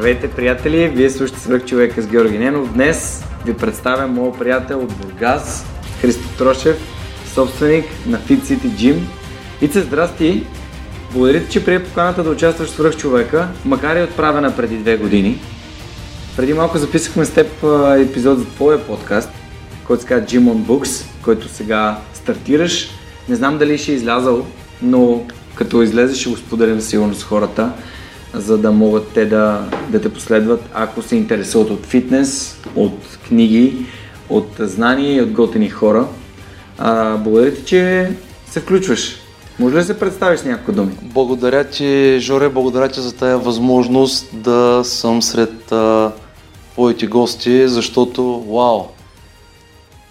Здравейте, приятели! Вие слушате Свърх човека с Георги Ненов. Днес ви представям моят приятел от Бургас, Христо Трошев, собственик на Fit City Gym. Ице, здрасти! Благодаря ти, че прие поканата да участваш в Свърх човека, макар и отправена преди две години. Преди малко записахме с теб епизод за твоя подкаст, който се казва Gym on Books, който сега стартираш. Не знам дали ще е излязал, но като излезе ще го споделям сигурно с хората за да могат те да, да те последват, ако се интересуват от фитнес, от книги, от знания и от готини хора. А, благодаря ти, че се включваш. Може ли да се представиш с някакви думи? Благодаря ти, Жоре, благодаря ти за тази възможност да съм сред а, твоите гости, защото, вау,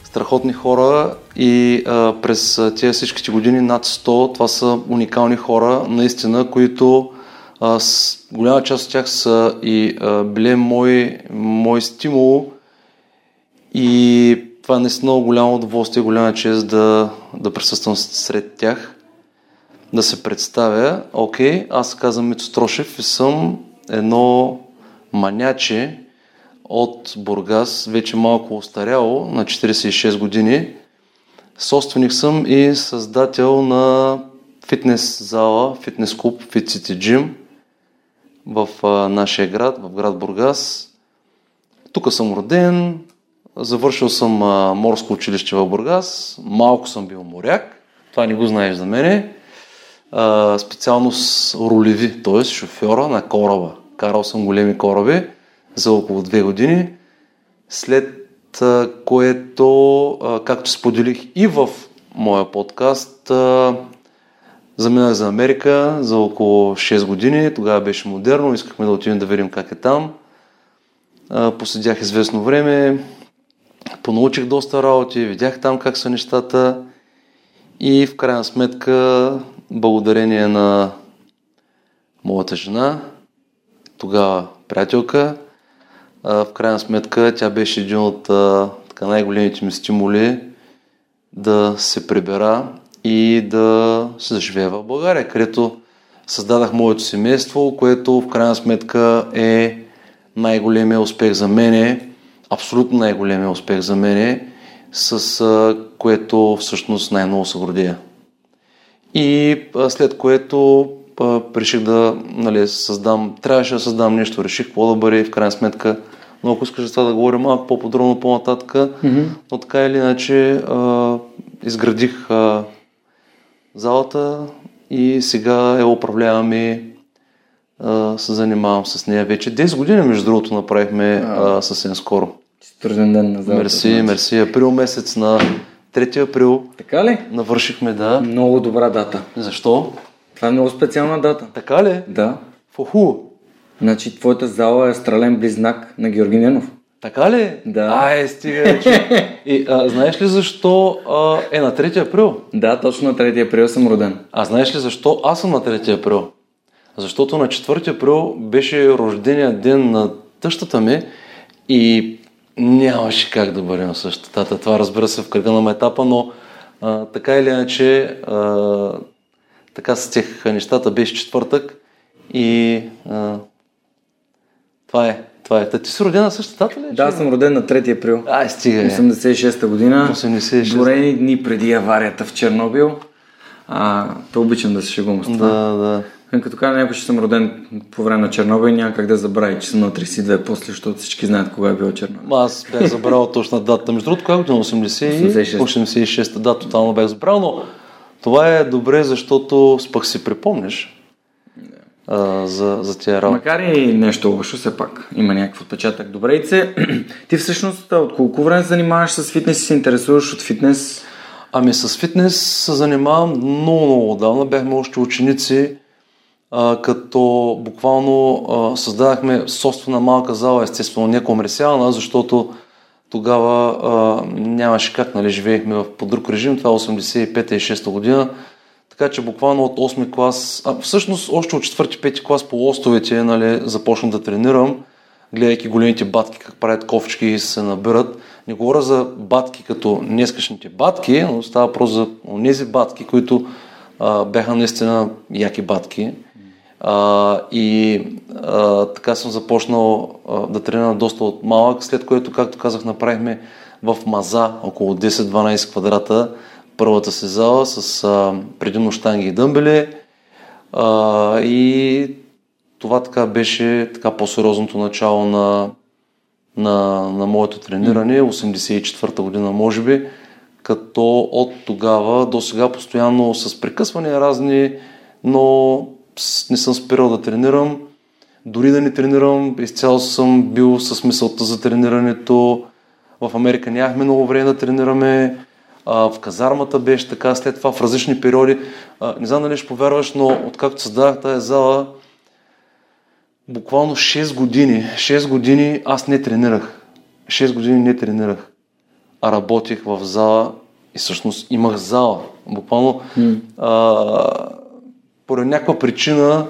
страхотни хора и а, през тези всичките години над 100, това са уникални хора, наистина, които а, с, голяма част от тях са и а, били мой, мой стимул и това е наистина много голямо удоволствие, голяма чест да, да присъствам сред тях, да се представя. Окей, аз се казвам Мито Строшев и съм едно маняче от Бургас, вече малко устаряло, на 46 години. Собственик съм и създател на фитнес зала, фитнес клуб City Gym в нашия град, в град Бургас. Тук съм роден, завършил съм морско училище в Бургас, малко съм бил моряк, това не го знаеш за мене. А, специалност рулеви, т.е. шофьора на кораба. Карал съм големи кораби за около две години, след което, както споделих и в моя подкаст, Заминах за Америка за около 6 години. Тогава беше модерно. Искахме да отидем да видим как е там. Поседях известно време. Понаучих доста работи. Видях там как са нещата. И в крайна сметка, благодарение на моята жена, тогава приятелка, в крайна сметка тя беше един от така, най-големите ми стимули да се прибера и да се заживея в България, където създадах моето семейство, което в крайна сметка е най-големия успех за мене, абсолютно най-големия успех за мене, с което всъщност най-много се гордея. И след което реших да нали, създам, трябваше да създам нещо, реших какво да бъде в крайна сметка. Но ако искаш за това да говорим малко по-подробно по-нататък, mm-hmm. но така или иначе а, изградих а, залата и сега я управлявам и а, се занимавам с нея вече. 10 години, между другото, направихме а, съвсем скоро. Честитър ден на залата. Мерси, значи. мерси. Април месец на 3 април. Така ли? Навършихме, да. Много добра дата. Защо? Това е много специална дата. Така ли? Да. Фуху. Значи твоята зала е астрален близнак на Георги Ненов. Така ли? Да. Ай, стига, че... И, а, знаеш ли защо а, е на 3 април? Да, точно на 3 април съм роден. А знаеш ли защо аз съм на 3 април? Защото на 4 април беше рождения ден на тъщата ми и нямаше как да бъдем същата. Това разбира се в кръга на етапа, но а, така или иначе а, така с тех нещата беше четвъртък и а, това е. Това е. Та ти си родена на същата дата ли? Да, съм роден на 3 април. Ай, стига. 86-та година. 86. Горени дни преди аварията в Чернобил. А, то обичам да се шегувам с това. Да, да. Като кажа някой, че съм роден по време на Чернобил, няма как да забрави, че съм на 32 после, защото всички знаят кога е бил Чернобил. Аз бях забрал точно дата. Между другото, когато на 80... 86. да, тотално бях забрал, но това е добре, защото пък си припомниш а, за, за тия работи. Макар и нещо лошо, все пак има някакъв отпечатък. Добре, Ице, ти всъщност от колко време занимаваш с фитнес и се интересуваш от фитнес? Ами с фитнес се занимавам много, много отдавна. Бяхме още ученици. а, като буквално а, създадахме собствена малка зала, естествено не комерциална, защото тогава а, нямаше как, нали, живеехме в, по друг режим, това е 85-та и 6-та година, така че буквално от 8 клас, а всъщност още от 4-5 клас по лостовете нали, започнах да тренирам, гледайки големите батки как правят ковчки и се набират. Не говоря за батки като днескашните батки, но става просто за тези батки, които а, бяха наистина яки батки. А, и а, така съм започнал а, да тренирам доста от малък, след което, както казах, направихме в Маза около 10-12 квадрата първата си зала с а, предимно штанги и дъмбели. А, и това така беше така по-сериозното начало на, на, на моето трениране, 84-та година може би, като от тогава до сега постоянно с прекъсвания разни, но не съм спирал да тренирам. Дори да не тренирам, изцяло съм бил с мисълта за тренирането. В Америка нямахме много време да тренираме. А, в казармата беше така, след това в различни периоди. А, не знам дали ще повярваш, но откакто създадах тази зала, буквално 6 години, 6 години аз не тренирах. 6 години не тренирах. А работих в зала и всъщност имах зала. Буквално mm. а, поради някаква причина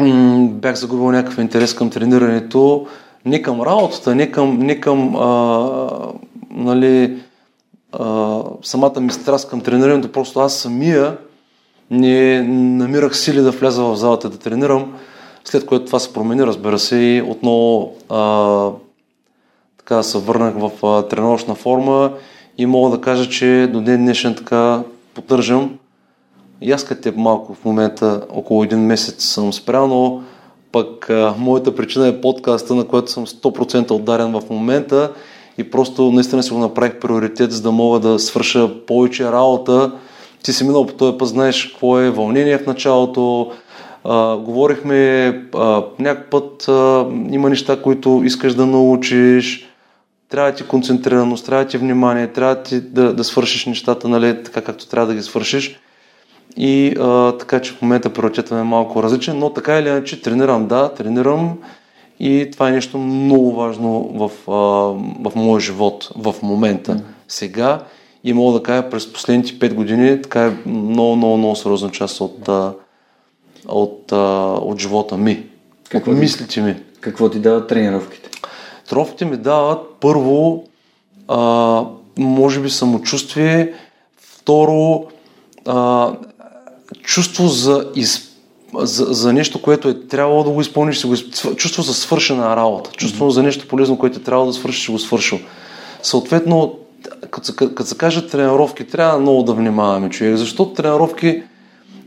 м- бях загубил някакъв интерес към тренирането, не към работата, не към, не към а, нали, самата ми страст към тренирането, просто аз самия не намирах сили да вляза в залата да тренирам, след което това се промени, разбира се, и отново а, така се върнах в а, тренировъчна форма и мога да кажа, че до ден днешен така поддържам. Като малко в момента, около един месец съм спрял, но пък а, моята причина е подкаста, на който съм 100% отдарен в момента и просто наистина си го направих приоритет, за да мога да свърша повече работа. Ти си минал по този път, знаеш какво е вълнение в началото, а, говорихме някакъв път а, има неща, които искаш да научиш, трябва ти концентрираност, трябва ти внимание, трябва да, ти да, да свършиш нещата, нали, така както трябва да ги свършиш. И а, така че в момента приоритетът е малко различен, но така или иначе тренирам, да, тренирам и това е нещо много важно в, а, в моя живот в момента. Mm. Сега и мога да кажа през последните 5 години, така е много, много, много сериозна част от, а, от, а, от живота ми. Какво от мислите ми. Какво ти дават тренировките? Тренировките ми дават първо, а, може би самочувствие, второ, а, чувство за, из, за, за нещо, което е трябвало да го изпълниш, го чувство за свършена работа, чувство mm-hmm. за нещо полезно, което е трябвало да свършиш, го свършил. Съответно, като, се кажат тренировки, трябва много да внимаваме, човек, защото тренировки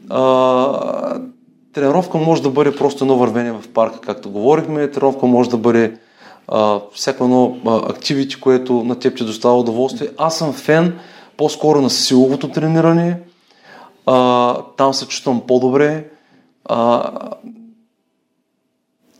а, тренировка може да бъде просто едно вървение в парка, както говорихме, тренировка може да бъде а, всяко едно активити, което на теб ти достава удоволствие. Аз съм фен по-скоро на силовото трениране, а, там се чувствам по-добре а,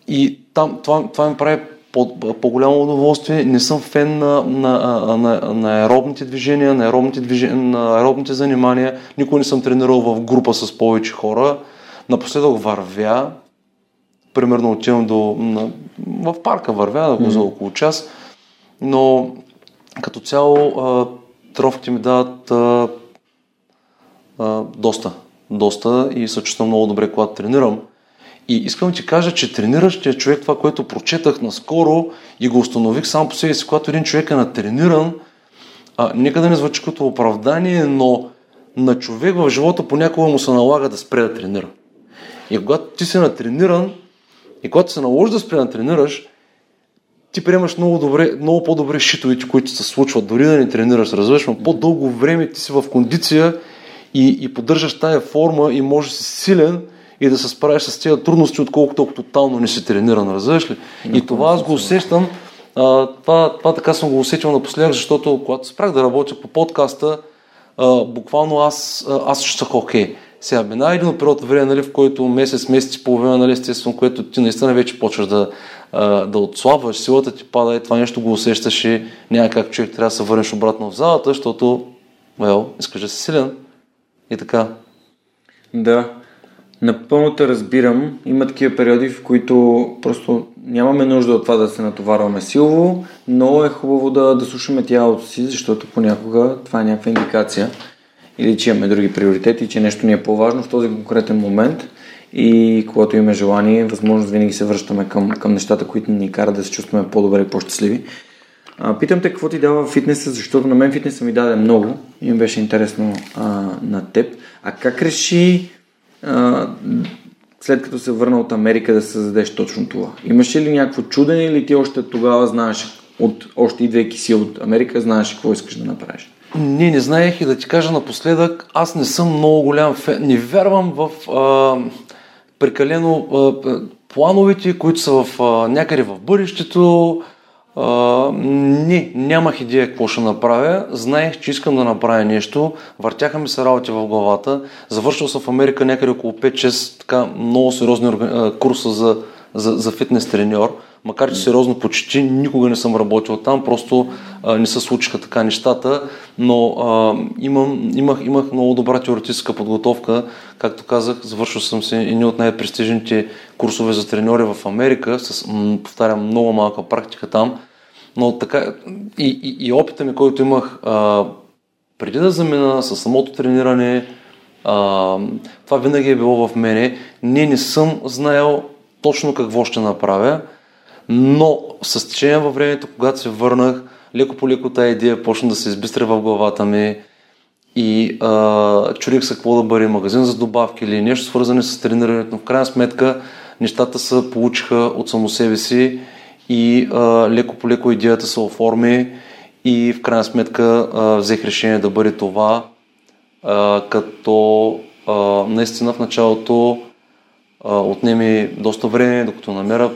и там, това, това ми прави по, по-голямо удоволствие. Не съм фен на, на, на, на аеробните движения, на аеробните, движения, на аеробните занимания. Никой не съм тренирал в група с повече хора. Напоследък вървя, примерно отивам до, на, в парка вървя, да за около час, но като цяло а, трофите ми дават а, а, доста, доста и се чувствам много добре, когато тренирам. И искам да ти кажа, че трениращия човек, това, което прочетах наскоро и го установих сам по себе си, когато един човек е натрениран, а, нека да не звучи като оправдание, но на човек в живота понякога му се налага да спре да тренира. И когато ти си натрениран и когато се наложи да спре да тренираш, ти приемаш много, добре, много по-добре шитовите, които се случват, дори да не тренираш, разбираш, но по-дълго време ти си в кондиция и, и поддържаш тая форма и можеш да си силен и да се справиш с тези трудности, отколкото ако тотално не си трениран, разбираш ли? И това аз го усещам, а, това, това така съм го усетил напоследък, защото когато спрях да работя по подкаста, а, буквално аз, аз чувствах окей. Сега мина един период време, нали, в който месец, месец и половина, нали, естествено, което ти наистина вече почваш да, да отслабваш, силата ти пада и това нещо го усещаш и няма как човек трябва да се върнеш обратно в залата, защото, well, искаш да си силен и така. Да. Напълно те разбирам. Има такива периоди, в които просто нямаме нужда от това да се натоварваме силово, но е хубаво да, да слушаме тялото си, защото понякога това е някаква индикация или че имаме други приоритети, че нещо ни е по-важно в този конкретен момент и когато имаме желание, възможност винаги се връщаме към, към нещата, които ни карат да се чувстваме по-добре и по-щастливи. А, питам те какво ти дава фитнеса, защото на мен фитнеса ми даде много и ми беше интересно а, на теб. А как реши а, след като се върна от Америка да създадеш точно това? Имаше ли някакво чудене или ти още тогава знаеш, от, още идвайки си от Америка, знаеш какво искаш да направиш? Не, не знаех и да ти кажа напоследък, аз не съм много голям фен, не вярвам в а, прекалено а, плановете, които са в, а, някъде в бъдещето. А, не, нямах идея какво ще направя. Знаех, че искам да направя нещо. Въртяха ми се работи в главата. Завършил съм в Америка някъде около 5-6 така много сериозни курса за, за, за фитнес треньор макар че сериозно почти никога не съм работил там, просто а, не се случиха така нещата, но а, имам, имах, имах много добра теоретическа подготовка. Както казах, завършил съм се едни от най-престижните курсове за треньори в Америка, с, повтарям, много малка практика там, но така и, и, и опита ми, който имах а, преди да замина с самото трениране, а, това винаги е било в мене. Не, не съм знаел точно какво ще направя, но с течение във времето, когато се върнах, леко по леко тази идея почна да се избистря в главата ми и а, чудих се какво да бъде магазин за добавки или нещо свързане с тренирането, но в крайна сметка нещата се получиха от само себе си и а, леко по леко идеята се оформи и в крайна сметка а, взех решение да бъде това, а, като а, наистина в началото а, отнеми доста време, докато намеря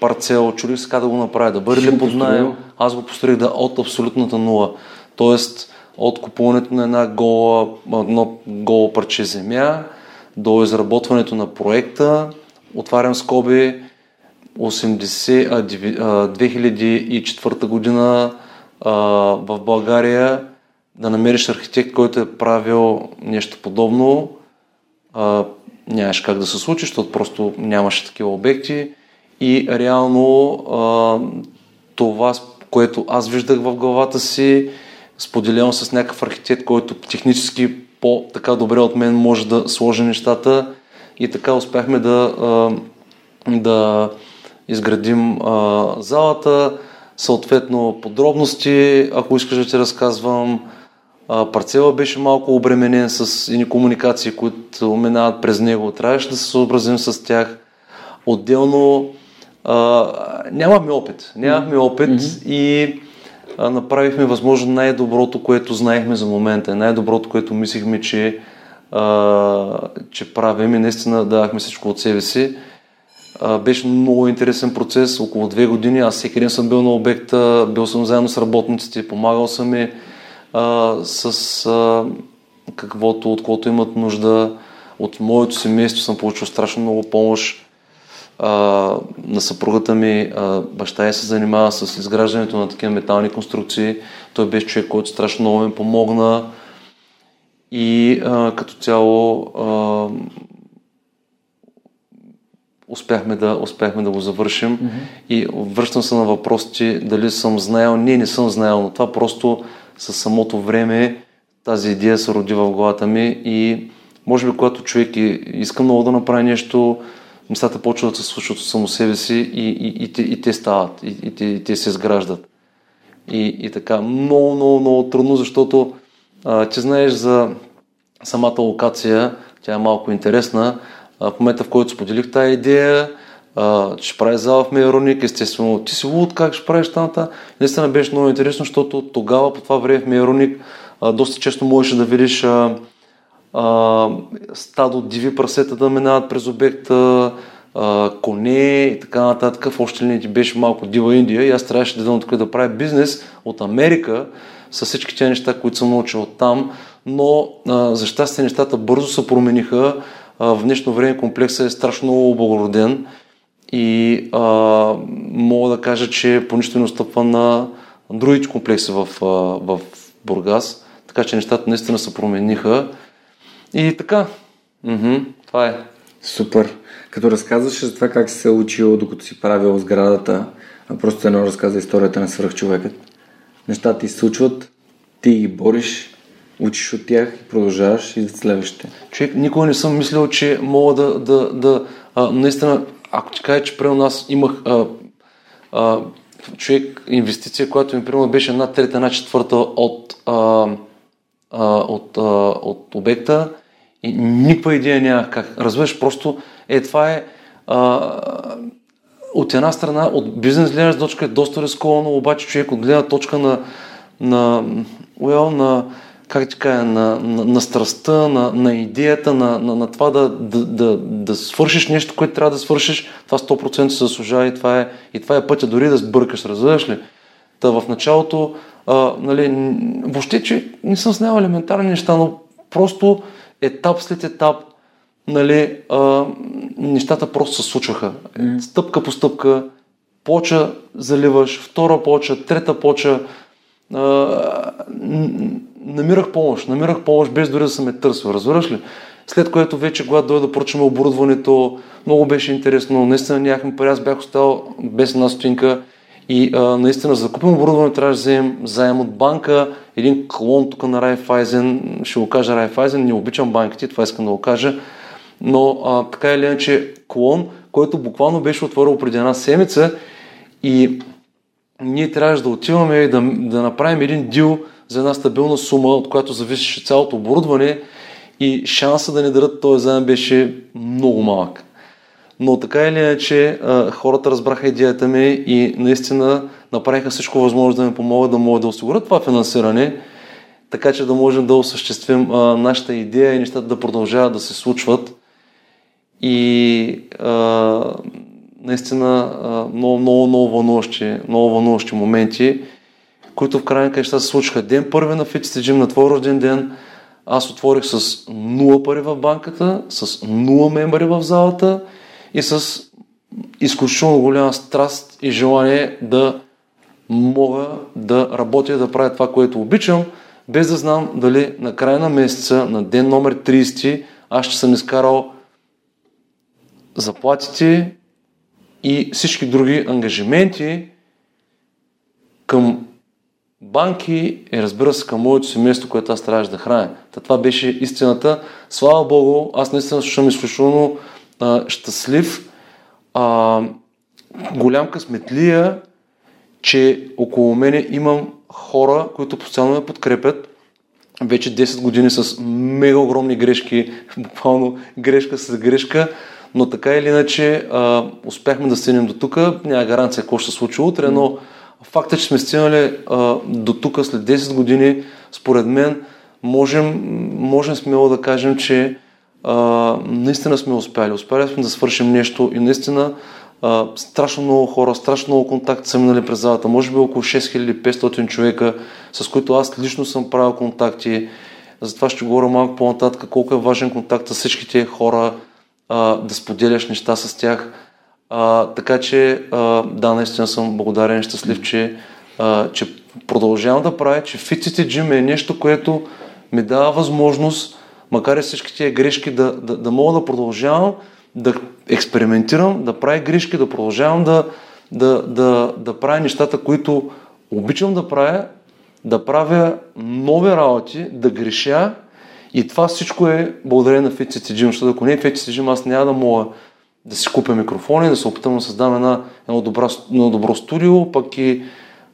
парцел, чудих се как да го направя, да бъде ли под найем. Аз го построих да от абсолютната нула. Тоест от купуването на една гола, едно голо парче земя до изработването на проекта. Отварям скоби 80, а, 2004 година в България да намериш архитект, който е правил нещо подобно. А, нямаш как да се случи, защото просто нямаше такива обекти. И реално това, което аз виждах в главата си, споделявам с някакъв архитект, който технически по-така добре от мен може да сложи нещата и така успяхме да, а, да изградим а, залата, съответно подробности, ако искаш да ти разказвам, а, парцела беше малко обременен с ини комуникации, които минават през него. Трябваше да се съобразим с тях. Отделно а, нямахме опит. Нямахме опит mm-hmm. и а, направихме възможно най-доброто, което знаехме за момента. Най-доброто, което мислихме, че, а, че правим и наистина давахме всичко от себе си. Беше много интересен процес, около две години. Аз всеки ден съм бил на обекта, бил съм заедно с работниците, помагал съм а, с а, каквото, от което имат нужда. От моето семейство съм получил страшно много помощ а, на съпругата ми, а, баща я се занимава с изграждането на такива метални конструкции. Той беше човек, който страшно много ми помогна. И а, като цяло а, успяхме да, успяхме да го завършим. Mm-hmm. И връщам се на въпросите дали съм знаел. Не, не съм знаел, но това просто със самото време тази идея се роди в главата ми и може би когато човек иска много да направи нещо, нещата почват да се случват само себе си и, и, и, те, и те стават, и, и, те, и те се изграждат. И, и така, много, много, много трудно, защото а, ти знаеш за самата локация, тя е малко интересна. А, в момента, в който споделих тази идея, а, ще прави зала в Мейроник, естествено, ти си луд, как ще правиш таната. Наистина беше много интересно, защото тогава, по това време в Мейроник, а, доста често можеше да видиш а, а, стадо диви прасета да минават през обекта, а, коне и така нататък. В още ли ти беше малко дива Индия и аз трябваше да идвам тук да правя бизнес от Америка с всички тези неща, които съм научил от там, но а, за щастие нещата бързо се промениха. В днешно време комплексът е страшно облагороден и а, мога да кажа, че по нищо не отстъпва на другите комплекси в, в Бургас, така че нещата наистина се промениха. И така, м-м, това е. Супер. Като разказваш за това как си се учил, докато си правил сградата, а просто едно разказа историята на свръхчовекът. Нещата ти случват, ти ги бориш, учиш от тях и продължаваш и за следващите. Човек, никога не съм мислил, че мога да, да, да а, наистина, ако ти кажа, че при нас имах а, а, човек инвестиция, която ми примерно беше една трета, една четвърта от, а, а, от, а, от обекта и никаква идея нямах как. Разбираш, просто е това е а, от една страна, от бизнес гледна точка е доста рисковано, обаче човек от гледна точка на, на, well, на как ти кажа, на, на, на страстта, на, на идеята, на, на, на това да, да, да, да свършиш нещо, което трябва да свършиш, това 100% се заслужава и това е, и това е пътя дори да сбъркаш, разбираш ли? Та в началото, а, нали, въобще, че не съм снял елементарни неща, но просто етап след етап, нали, а, нещата просто се случваха. Стъпка по стъпка, поча заливаш, втора поча, трета поча, а, намирах помощ, намирах помощ без дори да съм е търсил, разбираш ли? След което вече, когато дойде да поръчаме оборудването, много беше интересно, наистина нямахме пари, аз бях оставал без една стотинка. И а, наистина за да купим оборудване трябва да вземем заем от банка, един клон тук на Райфайзен, ще го кажа Райфайзен, не обичам банките, това искам да го кажа, но а, така или иначе клон, който буквално беше отворил преди една седмица и ние трябваше да отиваме и да, да направим един дил за една стабилна сума, от която зависеше цялото оборудване и шанса да ни дадат този заем беше много малък. Но така или иначе хората разбраха идеята ми и наистина направиха всичко възможно да ми помогат да могат да осигурят това финансиране, така че да можем да осъществим а, нашата идея и нещата да продължават да се случват. И а, наистина много, много, много вълнуващи, много вълнуващи моменти, които в крайна краща се случиха. Ден първи на Fitness Gym, на твой рожден ден, аз отворих с 0 пари в банката, с 0 мембари в залата и с изключително голяма страст и желание да мога да работя, да правя това, което обичам, без да знам дали на края на месеца, на ден номер 30, аз ще съм изкарал заплатите, и всички други ангажименти към банки и разбира се към моето семейство, което аз трябваше да храня. Та това беше истината. Слава Богу, аз наистина слушам изключително а, щастлив, а, голям късметлия, че около мене имам хора, които постоянно ме подкрепят. Вече 10 години с мега огромни грешки, буквално грешка с грешка, но така или иначе а, успяхме да стигнем до тук. Няма гаранция какво ще се случи утре, но факта, че сме стигнали а, до тук след 10 години, според мен, можем, можем смело да кажем, че а, наистина сме успяли. Успяли сме да свършим нещо и наистина а, страшно много хора, страшно много контакти са минали през залата. Може би около 6500 човека, с които аз лично съм правил контакти. Затова ще говоря малко по-нататък колко е важен контакт с всички хора, а, да споделяш неща с тях. А, така че, а, да, наистина съм благодарен и щастлив, че, а, че продължавам да правя, че Fitcity Gym е нещо, което ми дава възможност, макар и всички тия грешки, да, да, да мога да продължавам да експериментирам, да правя грешки, да продължавам да, да, да, да правя нещата, които обичам да правя, да правя нови работи, да греша и това всичко е благодарение на Fitcity Gym, защото ако не е Fitcity Gym, аз няма да мога да си купя микрофони, да се опитам да създам една, едно, добро, едно добро студио, пък и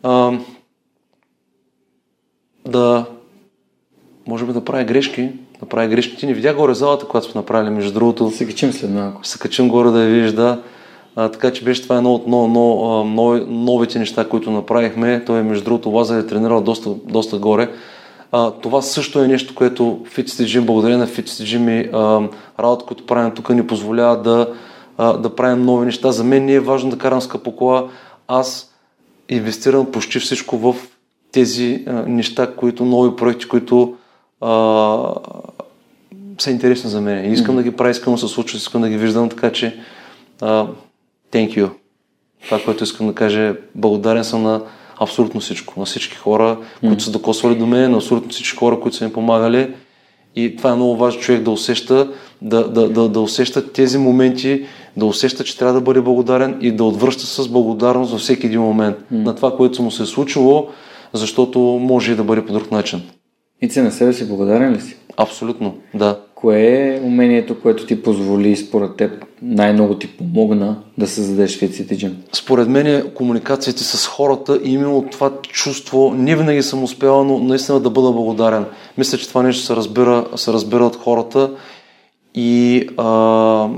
а, да може би да правя грешки, да правя грешки. Ти не видя горе залата, която сме направили, между другото. Се качим след малко. Се качим горе да я видиш, да. А, така че беше това едно от но, но, но, новите неща, които направихме. Той, между другото, Лазар е тренирал доста, доста горе. А, това също е нещо, което Fitcity Gym, благодарение на Fitcity Gym и работа, която правим тук, ни позволява да, а, да правим нови неща. За мен не е важно да карам скъпо кола. Аз инвестирам почти всичко в тези а, неща, които нови проекти, които а, са интересни за мен. И искам mm-hmm. да ги правя, искам да се случва, искам да ги виждам, така че а, thank you. Това, което искам да кажа е благодарен съм на абсолютно всичко. На всички хора, които са докосвали до мен, на абсолютно всички хора, които са ми помагали. И това е много важно човек да усеща, да, да, да, да усеща тези моменти, да усеща, че трябва да бъде благодарен и да отвръща с благодарност във всеки един момент mm. на това, което му се е случило, защото може и да бъде по друг начин. И ти на себе си благодарен ли си? Абсолютно, да. Кое е умението, което ти позволи според теб най-много ти помогна да създадеш Fit City Според мен е комуникациите с хората и именно това чувство, не винаги съм успял, но наистина да бъда благодарен. Мисля, че това нещо се разбира, се разбира от хората и а,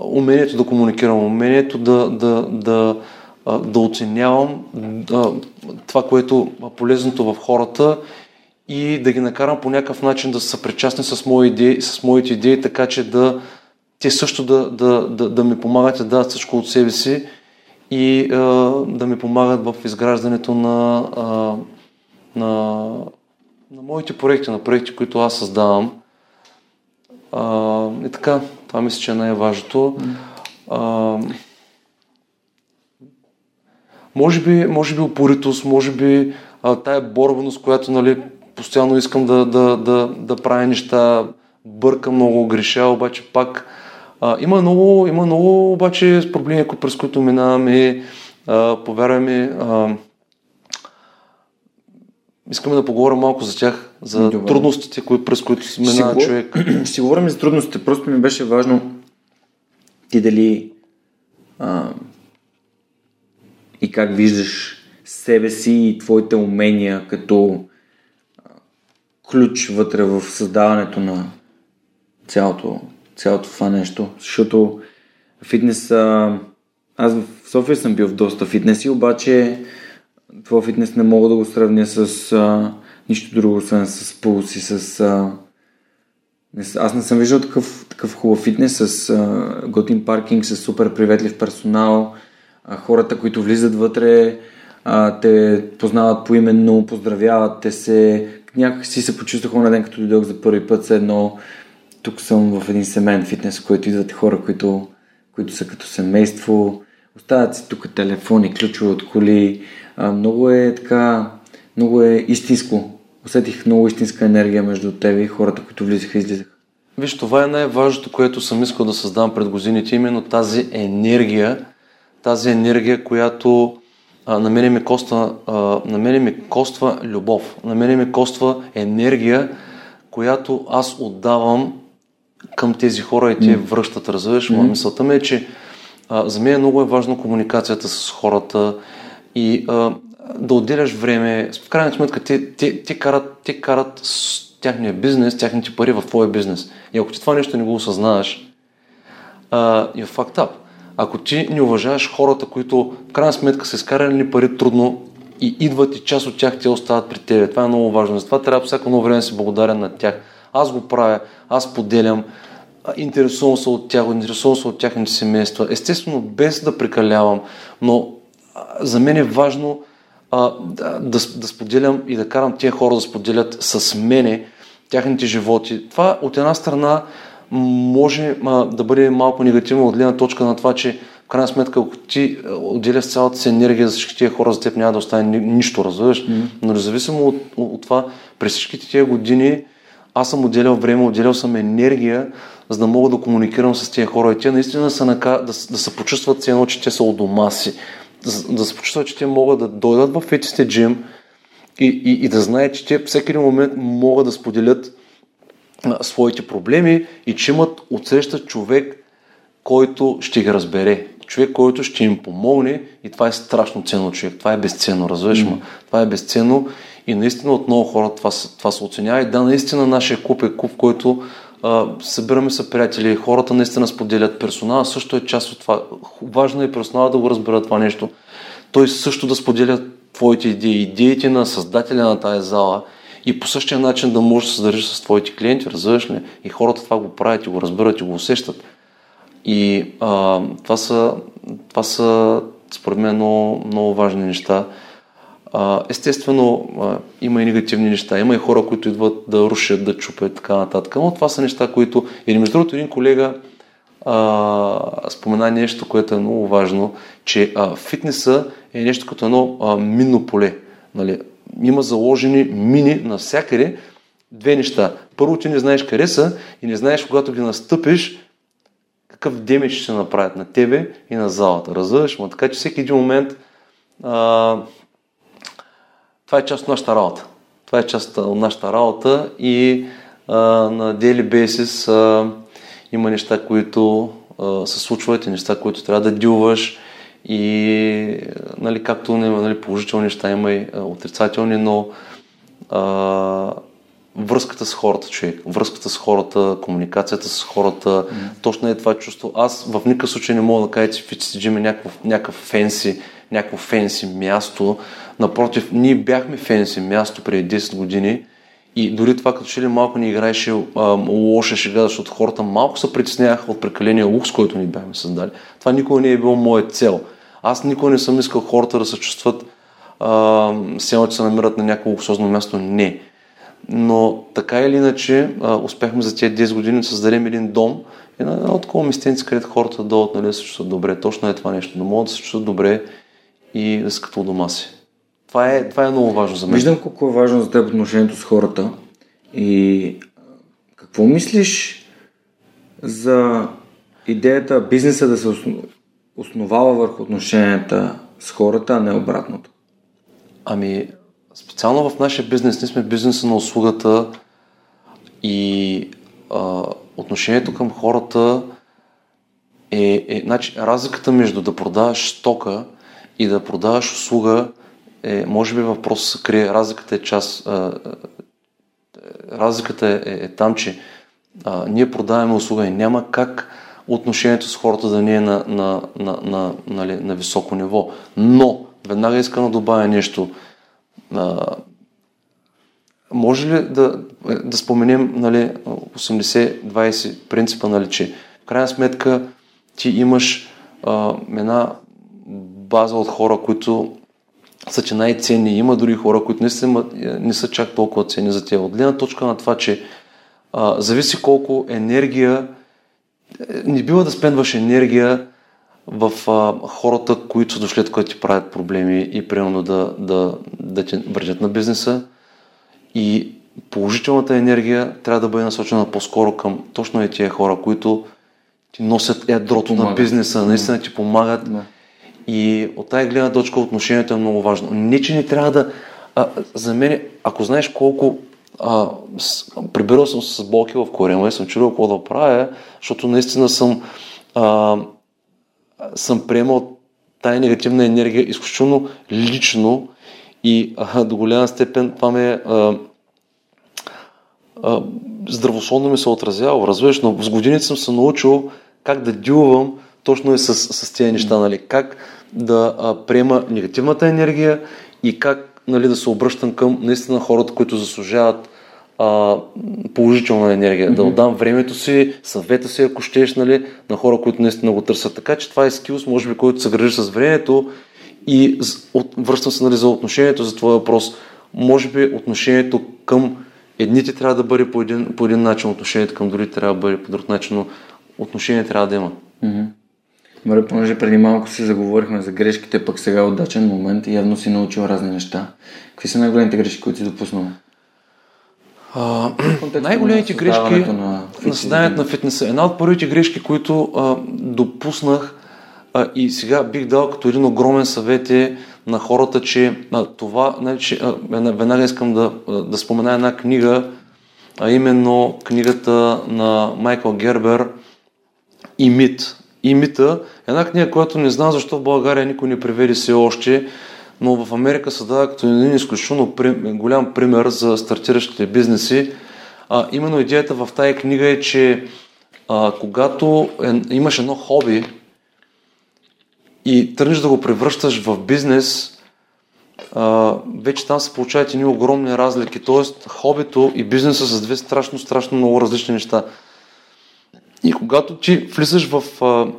умението да комуникирам, умението да, да, да, да оценявам да, това, което е полезното в хората и да ги накарам по някакъв начин да са причастни с, мои идеи, с моите идеи, така че да те също да, да, да, да ми помагат да дадат всичко от себе си и а, да ми помагат в изграждането на, а, на, на моите проекти, на проекти, които аз създавам. А, и така, това мисля, че е най-важното. А, може би, може би упоритост, може би а, тая борбеност, която нали, постоянно искам да, да, да, да правя неща, бъркам много, греша, обаче пак а, има, много, има много обаче проблеми, през които минаваме, повярвай ми, а, искаме да поговорим малко за тях, за Добре. трудностите, кои, през които минава ще човек. Ще говорим за трудностите, просто ми беше важно ти дали а, и как виждаш себе си и твоите умения като ключ вътре в създаването на цялото, цялото това нещо. Защото фитнес... Аз в София съм бил в доста фитнеси, обаче това фитнес не мога да го сравня с а, нищо друго, освен с пулс и с... А, аз не съм виждал такъв, такъв хубав фитнес с а, готин паркинг, с супер приветлив персонал, а, хората, които влизат вътре, а, те познават поименно, поздравяват те се, някак си се почувствах на ден, като дойдох за първи път, се едно тук съм в един семейен фитнес, в който идват хора, които, които са като семейство, оставят си тук телефони, ключове от коли, а, много е така, много е истинско. Усетих много истинска енергия между тебе и хората, които влизаха и излизаха. Виж, това е най-важното, което съм искал да създам пред годините, именно тази енергия, тази енергия, която на мене ми коства, на мене ми коства любов, на мене ми коства енергия, която аз отдавам към тези хора и те mm. връщат, разбираш. Mm. Мисълта ми е, че а, за мен е много е важно комуникацията с хората и а, да отделяш време. В крайна сметка те, те, те, карат, те карат с тяхния бизнес, тяхните пари в твоя бизнес. И ако ти това нещо не го осъзнаваш, а, you're fucked up. Ако ти не уважаваш хората, които в крайна сметка са изкарали пари трудно и идват и част от тях те остават при теб. Това е много важно. Затова трябва всяко едно време да си благодарен на тях. Аз го правя, аз поделям, интересувам се от тях, интересувам се от тяхните семейства. Естествено, без да прекалявам, но за мен е важно а, да, да споделям и да карам тези хора да споделят с мене тяхните животи. Това от една страна може а, да бъде малко негативно от гледна точка на това, че в крайна сметка, ако ти отделяш цялата си енергия за всички тия хора, за теб няма да остане нищо, разбираш. Mm-hmm. Но независимо от, от, от това, през всичките тия години аз съм отделял време, отделял съм енергия, за да мога да комуникирам с тези хора и те наистина са нака, да, да се почувстват цено, че те са у дома си. Да, да се почувстват, че те могат да дойдат в фитнесите джим и, и, и да знаят, че те всеки един момент могат да споделят а, своите проблеми и че имат отсреща човек, който ще ги разбере. Човек, който ще им помогне и това е страшно ценно човек. Това е безценно, разбираш mm. Това е безценно и наистина от много хора това, това се оценява. И да, наистина нашия клуб е клуб, който а, събираме се приятели, хората наистина споделят. Персонала също е част от това. Важно е персонала да го разбера това нещо. Той също да споделя твоите идеи, идеите на създателя на тази зала и по същия начин да можеш да се държиш с твоите клиенти, разбираш ли? И хората това го правят и го разбират и го усещат. И а, това, са, това са, според мен, много, много важни неща. А, естествено, а, има и негативни неща. Има и хора, които идват да рушат, да чупят и така нататък. Но това са неща, които... Или между другото, един колега а, спомена нещо, което е много важно, че а, фитнеса е нещо като едно а, минно поле. Нали? Има заложени мини навсякъде, две неща. Първо, ти не знаеш къде са и не знаеш, когато ги настъпиш, какъв демидж ще се направят на тебе и на залата. Разбираш му? Така че всеки един момент а, това е част от нашата работа. Това е част от нашата работа и а, на daily basis а, има неща, които а, се случват и неща, които трябва да дилваш и нали, както нали, положителни неща има и отрицателни, но а, връзката с хората, човек. Връзката с хората, комуникацията с хората. Mm. Точно е това чувство. Аз в никакъв случай не мога да кажа, че Gym е някакъв, някакъв фенси, някакво фенси място. Напротив, ние бяхме фенси място преди 10 години и дори това като че ли малко ни играеше а, лоша шега, защото хората малко се притесняваха от прекаления лукс, който ни бяхме създали. Това никога не е било моя цел. Аз никога не съм искал хората да се чувстват все че се намират на някакво луксозно място. Не. Но така или иначе а, успяхме за тези 10 години да създадем един дом и на едно такова местенце, където хората да дойдат нали, да се чувстват добре. Точно е това нещо. Да могат да се чувстват добре и да се като дома си. Това е, това е много важно за мен. Виждам колко е важно за теб отношението с хората и какво мислиш за идеята бизнеса да се основава върху отношенията с хората, а не обратното? Ами, специално в нашия бизнес, ние сме бизнеса на услугата и а, отношението към хората е, е, значи, разликата между да продаваш стока и да продаваш услуга е, може би въпрос се крие, разликата е част, а, разликата е, е, е там, че а, ние продаваме услуга и няма как отношението с хората да не е на, на, на, на, на, на високо ниво. Но, веднага искам да добавя нещо. А, може ли да, да споменем нали, 80-20 принципа, нали, че в крайна сметка ти имаш а, една база от хора, които са че най-ценни. Има дори хора, които не са, не са чак толкова ценни за теб. От гледна точка на това, че а, зависи колко енергия, не бива да спендваш енергия в а, хората, които са дошли, които ти правят проблеми и примерно да, да, да те вредят на бизнеса. И положителната енергия трябва да бъде насочена по-скоро към точно и тия хора, които ти носят ядрото помагат. на бизнеса, наистина ти помагат. Да. И от тази гледна точка отношението е много важно. Не, че не трябва да... А, за мен, ако знаеш колко а, с, прибирал съм с болки в корема и съм чудил какво да правя, защото наистина съм а, съм приемал тая негативна енергия изключително лично и а, до голяма степен това ме а, а, здравословно ми се отразява, разбираш, но с годините съм се научил как да дилвам точно и с, с тези неща, нали? как да а, приема негативната енергия и как нали, да се обръщам към наистина хората, които заслужават а, положителна енергия. Mm-hmm. Да отдам времето си, съвета си, ако щеш, нали, на хора, които наистина го търсят. Така че това е скилс, може би, който се грижи с времето и от, връщам се нали, за отношението за твоя въпрос. Може би отношението към едните трябва да бъде по един, по един начин, отношението към другите трябва да бъде по друг начин, но отношение трябва да има. Mm-hmm. Маре, понеже преди малко си заговорихме за грешките, пък сега е удачен момент и явно си научил разни неща. Какви са най-големите грешки, които си допуснал? най-големите грешки на, на създанието на фитнеса. Една от първите грешки, които а, допуснах а, и сега бих дал като един огромен съвет е на хората, че а, това, че, а, веднага искам да, да спомена една книга, а именно книгата на Майкъл Гербер и мит. И мита, една книга, която не знам защо в България никой не преведе все още, но в Америка се дава като един изключително голям пример за стартиращите бизнеси. А, именно идеята в тази книга е, че а, когато е, имаш едно хоби и тръгнеш да го превръщаш в бизнес, а, вече там се получават едни огромни разлики. Тоест, хобито и бизнеса са две страшно, страшно много различни неща. И когато ти влизаш в,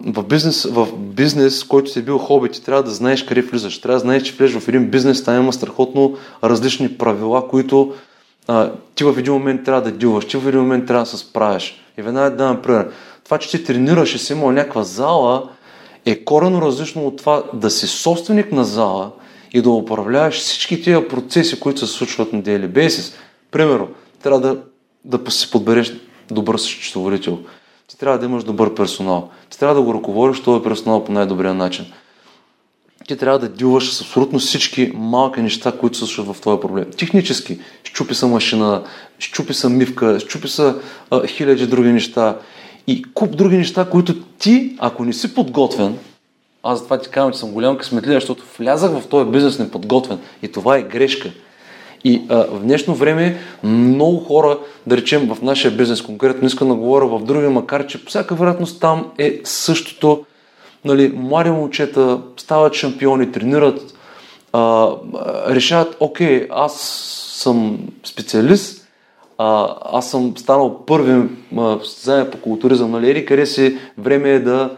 в, бизнес, в бизнес, който си е бил хоби, ти трябва да знаеш къде влизаш. Трябва да знаеш, че влезеш в един бизнес, там има страхотно различни правила, които а, ти в един момент трябва да дилваш, ти в един момент трябва да се справяш. И веднага да пример. Това, че ти тренираш и си имал някаква зала, е корено различно от това да си собственик на зала и да управляваш всички тия процеси, които се случват на daily basis. Примерно, трябва да, да си подбереш добър счетоводител. Ти трябва да имаш добър персонал. Ти трябва да го ръководиш този персонал по най-добрия начин. Ти трябва да дилваш с абсолютно всички малки неща, които се в твоя проблем. Технически, щупи са машина, щупи са мивка, щупи са а, хиляди други неща и куп други неща, които ти, ако не си подготвен, аз затова ти казвам, че съм голям късметлия, защото влязах в този бизнес неподготвен и това е грешка. И а, в днешно време много хора, да речем в нашия бизнес конкретно, искам да говоря в други, макар че по всяка вероятност там е същото. Нали, млади момчета стават шампиони, тренират, а, решават, окей, аз съм специалист, а, аз съм станал първи състезание по културизъм, нали, ери къде си, време е да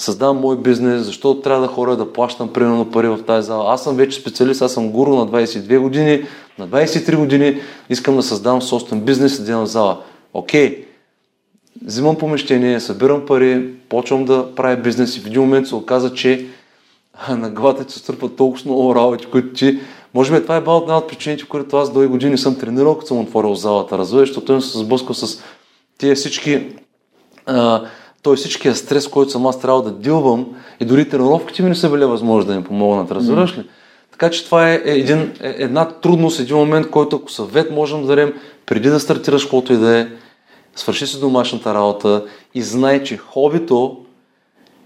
създавам мой бизнес, защото трябва да хора да плащам примерно пари в тази зала. Аз съм вече специалист, аз съм гуру на 22 години, на 23 години искам да създам собствен бизнес да в зала. Окей, взимам помещение, събирам пари, почвам да правя бизнес и в един момент се оказа, че на главата ти се струпат толкова много работи, които ти... Може би това е една от причините, които аз дълги години съм тренирал, като съм отворил залата, разбираш, защото съм се сблъскал с тия всички а, той всичкия стрес, който съм аз трябва да дилвам и дори тренировките ми не са били възможни да ми помогнат, разбираш ли? Така че това е един, е, една трудност, един момент, който ако съвет можем да дадем преди да стартираш каквото и да е, свърши си домашната работа и знай, че хобито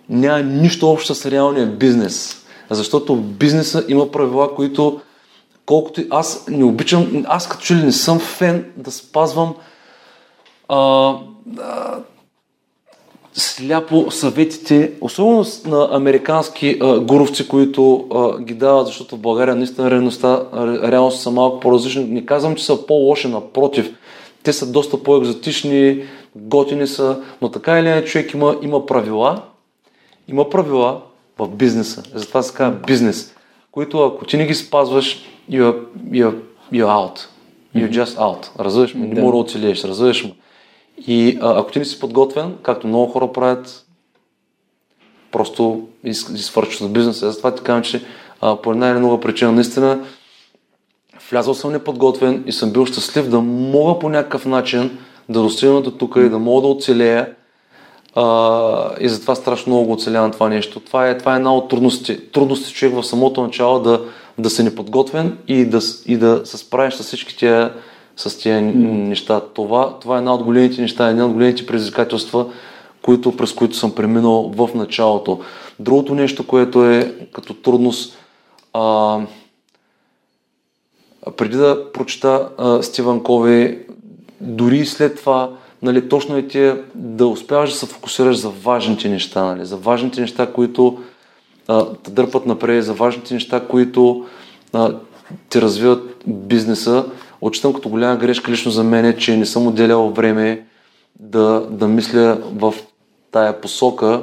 няма нищо общо с реалния бизнес. Защото бизнеса има правила, които колкото и аз не обичам, аз като че ли не съм фен да спазвам а, а, сляпо съветите, особено на американски а, гуровци, които а, ги дават, защото в България наистина реалността, реално са малко по-различни. Не казвам, че са по-лоши, напротив. Те са доста по-екзотични, готини са, но така или иначе човек има, има правила, има правила в бизнеса, затова се казва бизнес, които ако ти не ги спазваш, you're, you're, you're out. You're just out. Разбираш ме? Не мога да оцелееш, разбираш ме? И а, ако ти не си подготвен, както много хора правят, просто свършиш с бизнеса. Затова ти казвам, че а, по една или друга причина наистина влязъл съм неподготвен и съм бил щастлив да мога по някакъв начин да достигна до тук и да мога да оцелея. А, и затова страшно много го оцелявам това нещо. Това е, това е една от трудностите. Трудности човек в самото начало да, да се неподготвен и да, и да се справиш с всички тия с тия неща. Това, това е една от големите неща, една от големите предизвикателства, които, през които съм преминал в началото. Другото нещо, което е като трудност, а, преди да прочета а, Стивън Кови, дори след това, нали, точно е тия да успяваш да се фокусираш за важните неща, нали, за важните неща, които а, те дърпат напред, за важните неща, които а, ти развиват бизнеса отчитам като голяма грешка лично за мен е, че не съм отделял време да, да мисля в тая посока.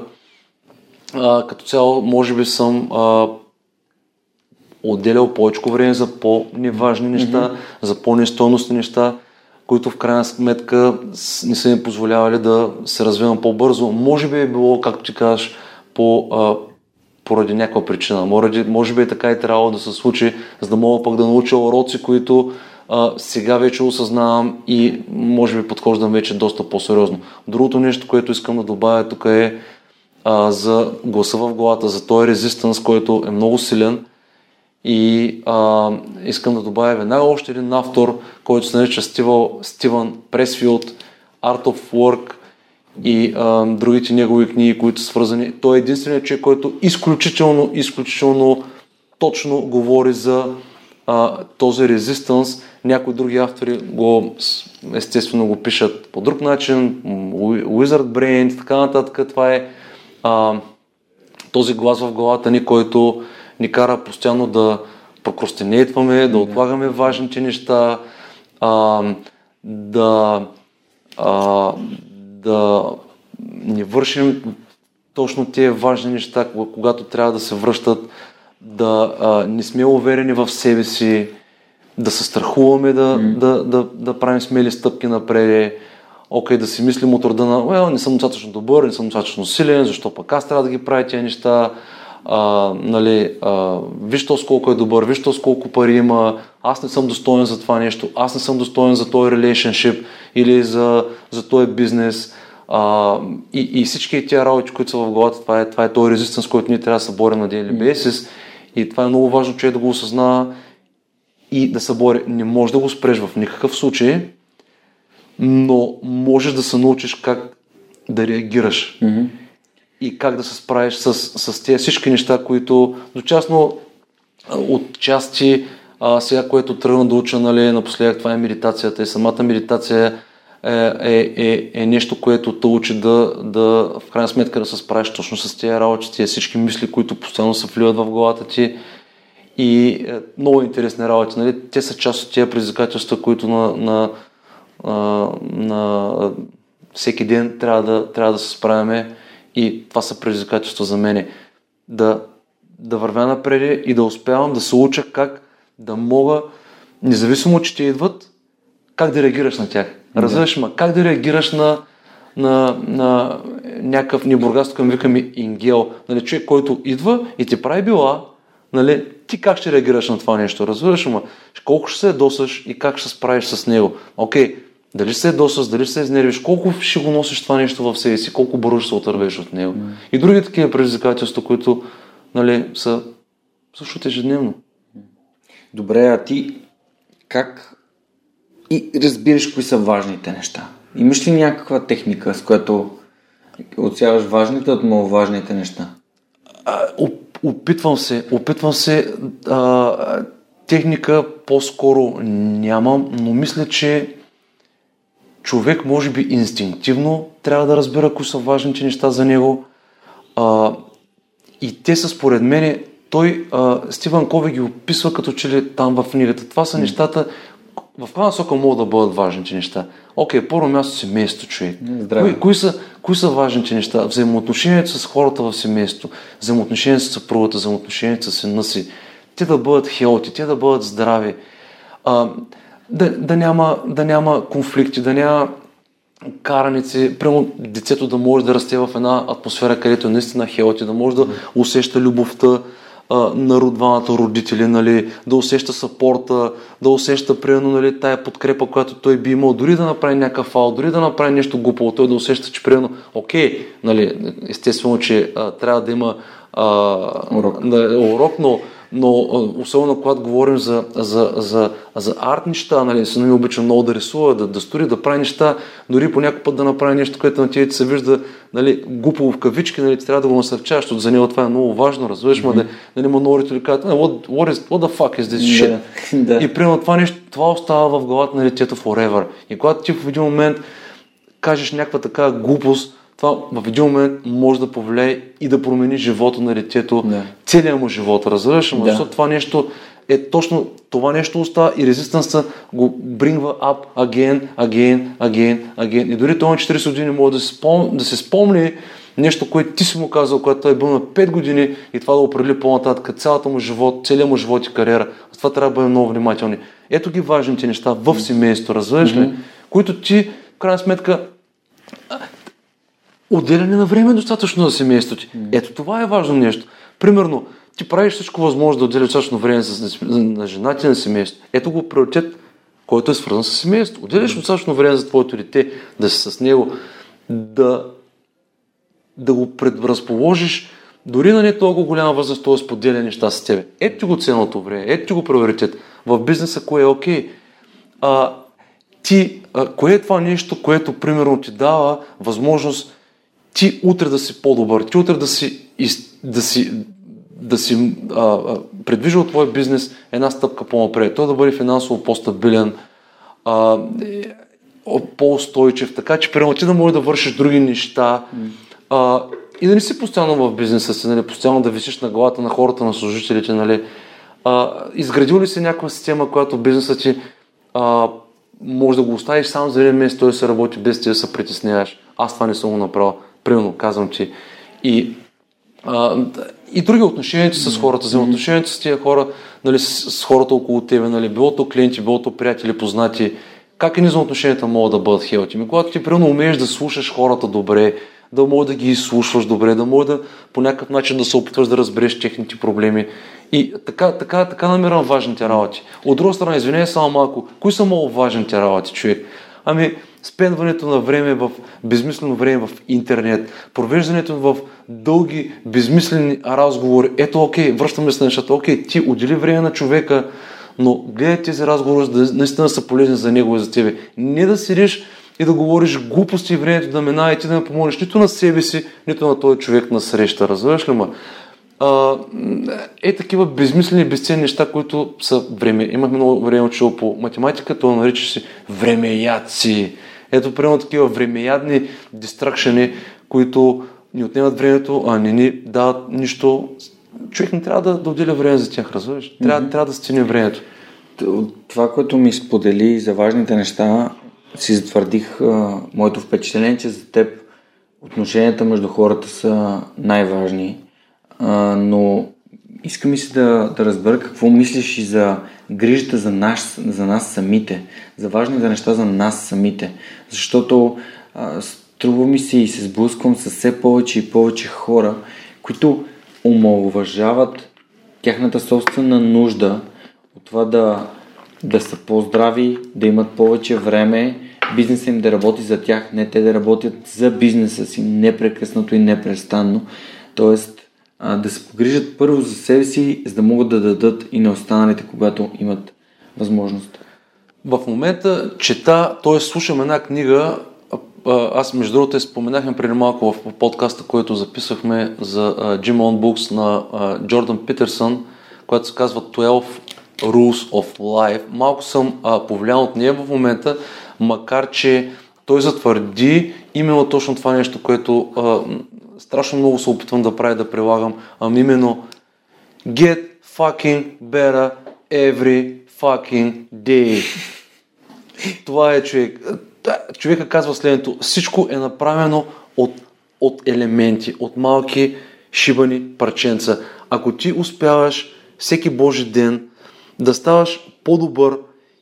А, като цяло, може би съм а, отделял повече време за по-неважни неща, mm-hmm. за по-нестойностни неща, които в крайна сметка не са ми позволявали да се развивам по-бързо. Може би е било, както ти казваш, по, а, поради някаква причина. Може, може би е така и трябвало да се случи, за да мога пък да науча уроци, които а, сега вече осъзнавам и може би подхождам вече доста по-сериозно. Другото нещо, което искам да добавя тук е а, за гласа в главата, за този резистанс, който е много силен и а, искам да добавя веднага още един автор, който се нарича Стивън Пресфилд, Art of Work и а, другите негови книги, които са свързани. Той е единственият човек, който изключително, изключително точно говори за а, този резистанс. Някои други автори го, естествено го пишат по друг начин, Wizard Brain, така нататък. Това е а, този глас в главата ни, който ни кара постоянно да прокрастинейтваме, да отлагаме важните неща, а, да, а, да не вършим точно тези важни неща, когато трябва да се връщат да а, не сме уверени в себе си, да се страхуваме да, mm. да, да, да правим смели стъпки напред, окей, okay, да си мислим от рода на, well, не съм достатъчно добър, не съм достатъчно силен, защо пък аз трябва да ги правя тези неща, а, нали, а, виж то колко е добър, виж то колко пари има, аз не съм достоен за това нещо, аз не съм достоен за този relationship или за, за този бизнес. А, и, и всички тези работи, които са в главата, това е, това е този резистанс, който ние трябва да се борим на daily basis. И това е много важно човек да го осъзнава и да се бори. Не можеш да го спреш в никакъв случай, но можеш да се научиш как да реагираш. Mm-hmm. И как да се справиш с, с тези всички неща, които дочасно от части а, сега, което тръгна да уча нали, напоследък, това е медитацията и самата медитация е, е, е, е нещо, което те учи да, да, в крайна сметка да се справиш точно с тези работи, тези всички мисли, които постоянно се вливат в главата ти и е, много интересни работи. Нали? Те са част от тези предизвикателства, които на, на, на, на всеки ден трябва да, трябва да се справяме и това са предизвикателства за мене. Да, да вървя напред и да успявам да се уча как да мога, независимо, че те идват, как да реагираш на тях. Разбираш, ма как да реагираш на, на, на някакъв, ни бургас, към викаме ингел, нали, човек, който идва и ти прави била, нали, ти как ще реагираш на това нещо? Разбираш, ма колко ще се ядосаш и как ще се справиш с него? Окей, дали ще се ядосаш, дали ще се изнервиш, колко ще го носиш това нещо в себе си, колко бързо ще се отървеш от него. Mm. И други такива предизвикателства, които нали, са също ежедневно. Добре, а ти как и разбираш кои са важните неща? Имаш ли някаква техника, с която отсяваш важните от маловажните неща? А, опитвам се, опитвам се. А, техника по-скоро нямам, но мисля, че човек може би инстинктивно трябва да разбира кои са важните неща за него. А, и те са според мен, той, а, Стивън Кови ги описва като че ли там в книгата. Това са нещата, в каква насока могат да бъдат важните неща? Окей, първо място семейство, човек. Кои, кои, са, кои са важните неща? Взаимоотношението с хората в семейството, взаимоотношението с съпругата, взаимоотношението с сина си. Те да бъдат хелти, те да бъдат здрави. А, да, да, няма, да няма конфликти, да няма караници, прямо децето да може да расте в една атмосфера, където е наистина хелти, да може да усеща любовта на двамата родители, нали, да усеща сапорта, да усеща примерно нали, тая подкрепа, която той би имал, дори да направи някакъв фал, дори да направи нещо глупаво, той да усеща, че примерно, окей, нали, естествено, че а, трябва да има а, урок. Да, урок, но но особено когато говорим за, за, за, за арт неща, нали, сина ми обича много да рисува, да, да стори, да прави неща, дори по някакъв път да направи нещо, което на тебе се вижда нали, глупо в кавички, нали, трябва да го насърчаваш, защото за него това е много важно, разбираш, mm-hmm. да, нали, има много родители казват, what, what, is, what the fuck is this shit? Да, да. И примерно това нещо, това остава в главата на детето forever. И когато ти в един момент кажеш някаква така глупост, това в един момент може да повлияе и да промени живота на детето, да. целият му живот, разбираш? Да. Защото това нещо е точно това нещо остава и резистанса го брингва up again, again, again, again. И дори това на 40 години може да се, спом... да се спомни нещо, което ти си му казал, когато той е бил на 5 години и това да определи по-нататък цялата му живот, целият му живот и кариера. С това трябва да бъдем много внимателни. Ето ги важните неща в семейството, разбираш ли? Mm-hmm. Които ти, в крайна сметка, Отделяне на време е достатъчно за семейството ти. Ето това е важно нещо. Примерно, ти правиш всичко възможно да отделяш достатъчно време на жена ти на семейство. Ето го приоритет, който е свързан с семейство. Отделяш достатъчно време за твоето дете, да си с него, да, да го предразположиш, дори на не толкова голяма възраст, той споделя неща с тебе. Ето ти го ценното време, ето ти го приоритет. В бизнеса кое е окей. Okay. ти, а, кое е това нещо, което примерно ти дава възможност ти утре да си по-добър, ти утре да си, да си, да си а, предвижил твой бизнес една стъпка по-напред, той да бъде финансово по-стабилен, а, по-устойчив, така че примерно ти да можеш да вършиш други неща а, и да не си постоянно в бизнеса си, нали, постоянно да висиш на главата на хората, на служителите, нали. А, изградил ли си някаква система, която бизнесът ти а, може да го оставиш само за един месец, той се работи без ти да се притесняваш. Аз това не съм го направил. Примерно казвам, че и, а, и други отношения с хората, взаимоотношенията с тия хора, нали, с, с хората около тебе, нали, било то клиенти, било то приятели, познати, как и взаимоотношенията могат да бъдат хелти? Ми, когато ти примерно умееш да слушаш хората добре, да може да ги изслушваш добре, да може да по някакъв начин да се опитваш да разбереш техните проблеми. И така, така, така намирам важните работи. От друга страна, извинявай само малко, кои са много важните работи, човек? Ами, спендването на време в безмислено време в интернет, провеждането в дълги безмислени разговори. Ето, окей, връщаме се на нещата. Окей, ти отдели време на човека, но гледай тези разговори, за да наистина са полезни за него и за тебе. Не да седиш и да говориш глупости и времето да минава и ти да не помогнеш нито на себе си, нито на този човек на среща. Разбираш ли ма? А, е такива безмислени, безценни неща, които са време. Имахме много време учило по математика, то нарича си времеядци. Ето, примерно такива времеядни дистракшени, които ни отнемат времето, а не ни дават нищо. Човек не трябва да, да отделя време за тях, разбираш? Трябва, mm-hmm. трябва да стигне времето. Това, което ми сподели за важните неща, си затвърдих а, моето впечатление, че за теб отношенията между хората са най-важни, а, но иска ми се да, да разбера какво мислиш и за грижата за, наш, за нас самите, за важните неща за нас самите. Защото а, струва ми се и се сблъсквам с все повече и повече хора, които омалуважават тяхната собствена нужда от това да, да са по-здрави, да имат повече време, бизнесът им да работи за тях, не те да работят за бизнеса си непрекъснато и непрестанно. Тоест, а, да се погрижат първо за себе си, за да могат да дадат и на останалите, когато имат възможност. В момента чета, т.е. слушам една книга, аз между другото споменахме преди малко в подкаста, който записахме за Jim On Books на Джордан Питерсън, която се казва 12 Rules of Life. Малко съм повлиян от нея в момента, макар че той затвърди именно точно това нещо, което страшно много се опитвам да правя, да прилагам, ами именно get fucking better every fucking day. Това е човек. Човека казва следното. Всичко е направено от, от елементи, от малки шибани парченца. Ако ти успяваш всеки Божи ден да ставаш по-добър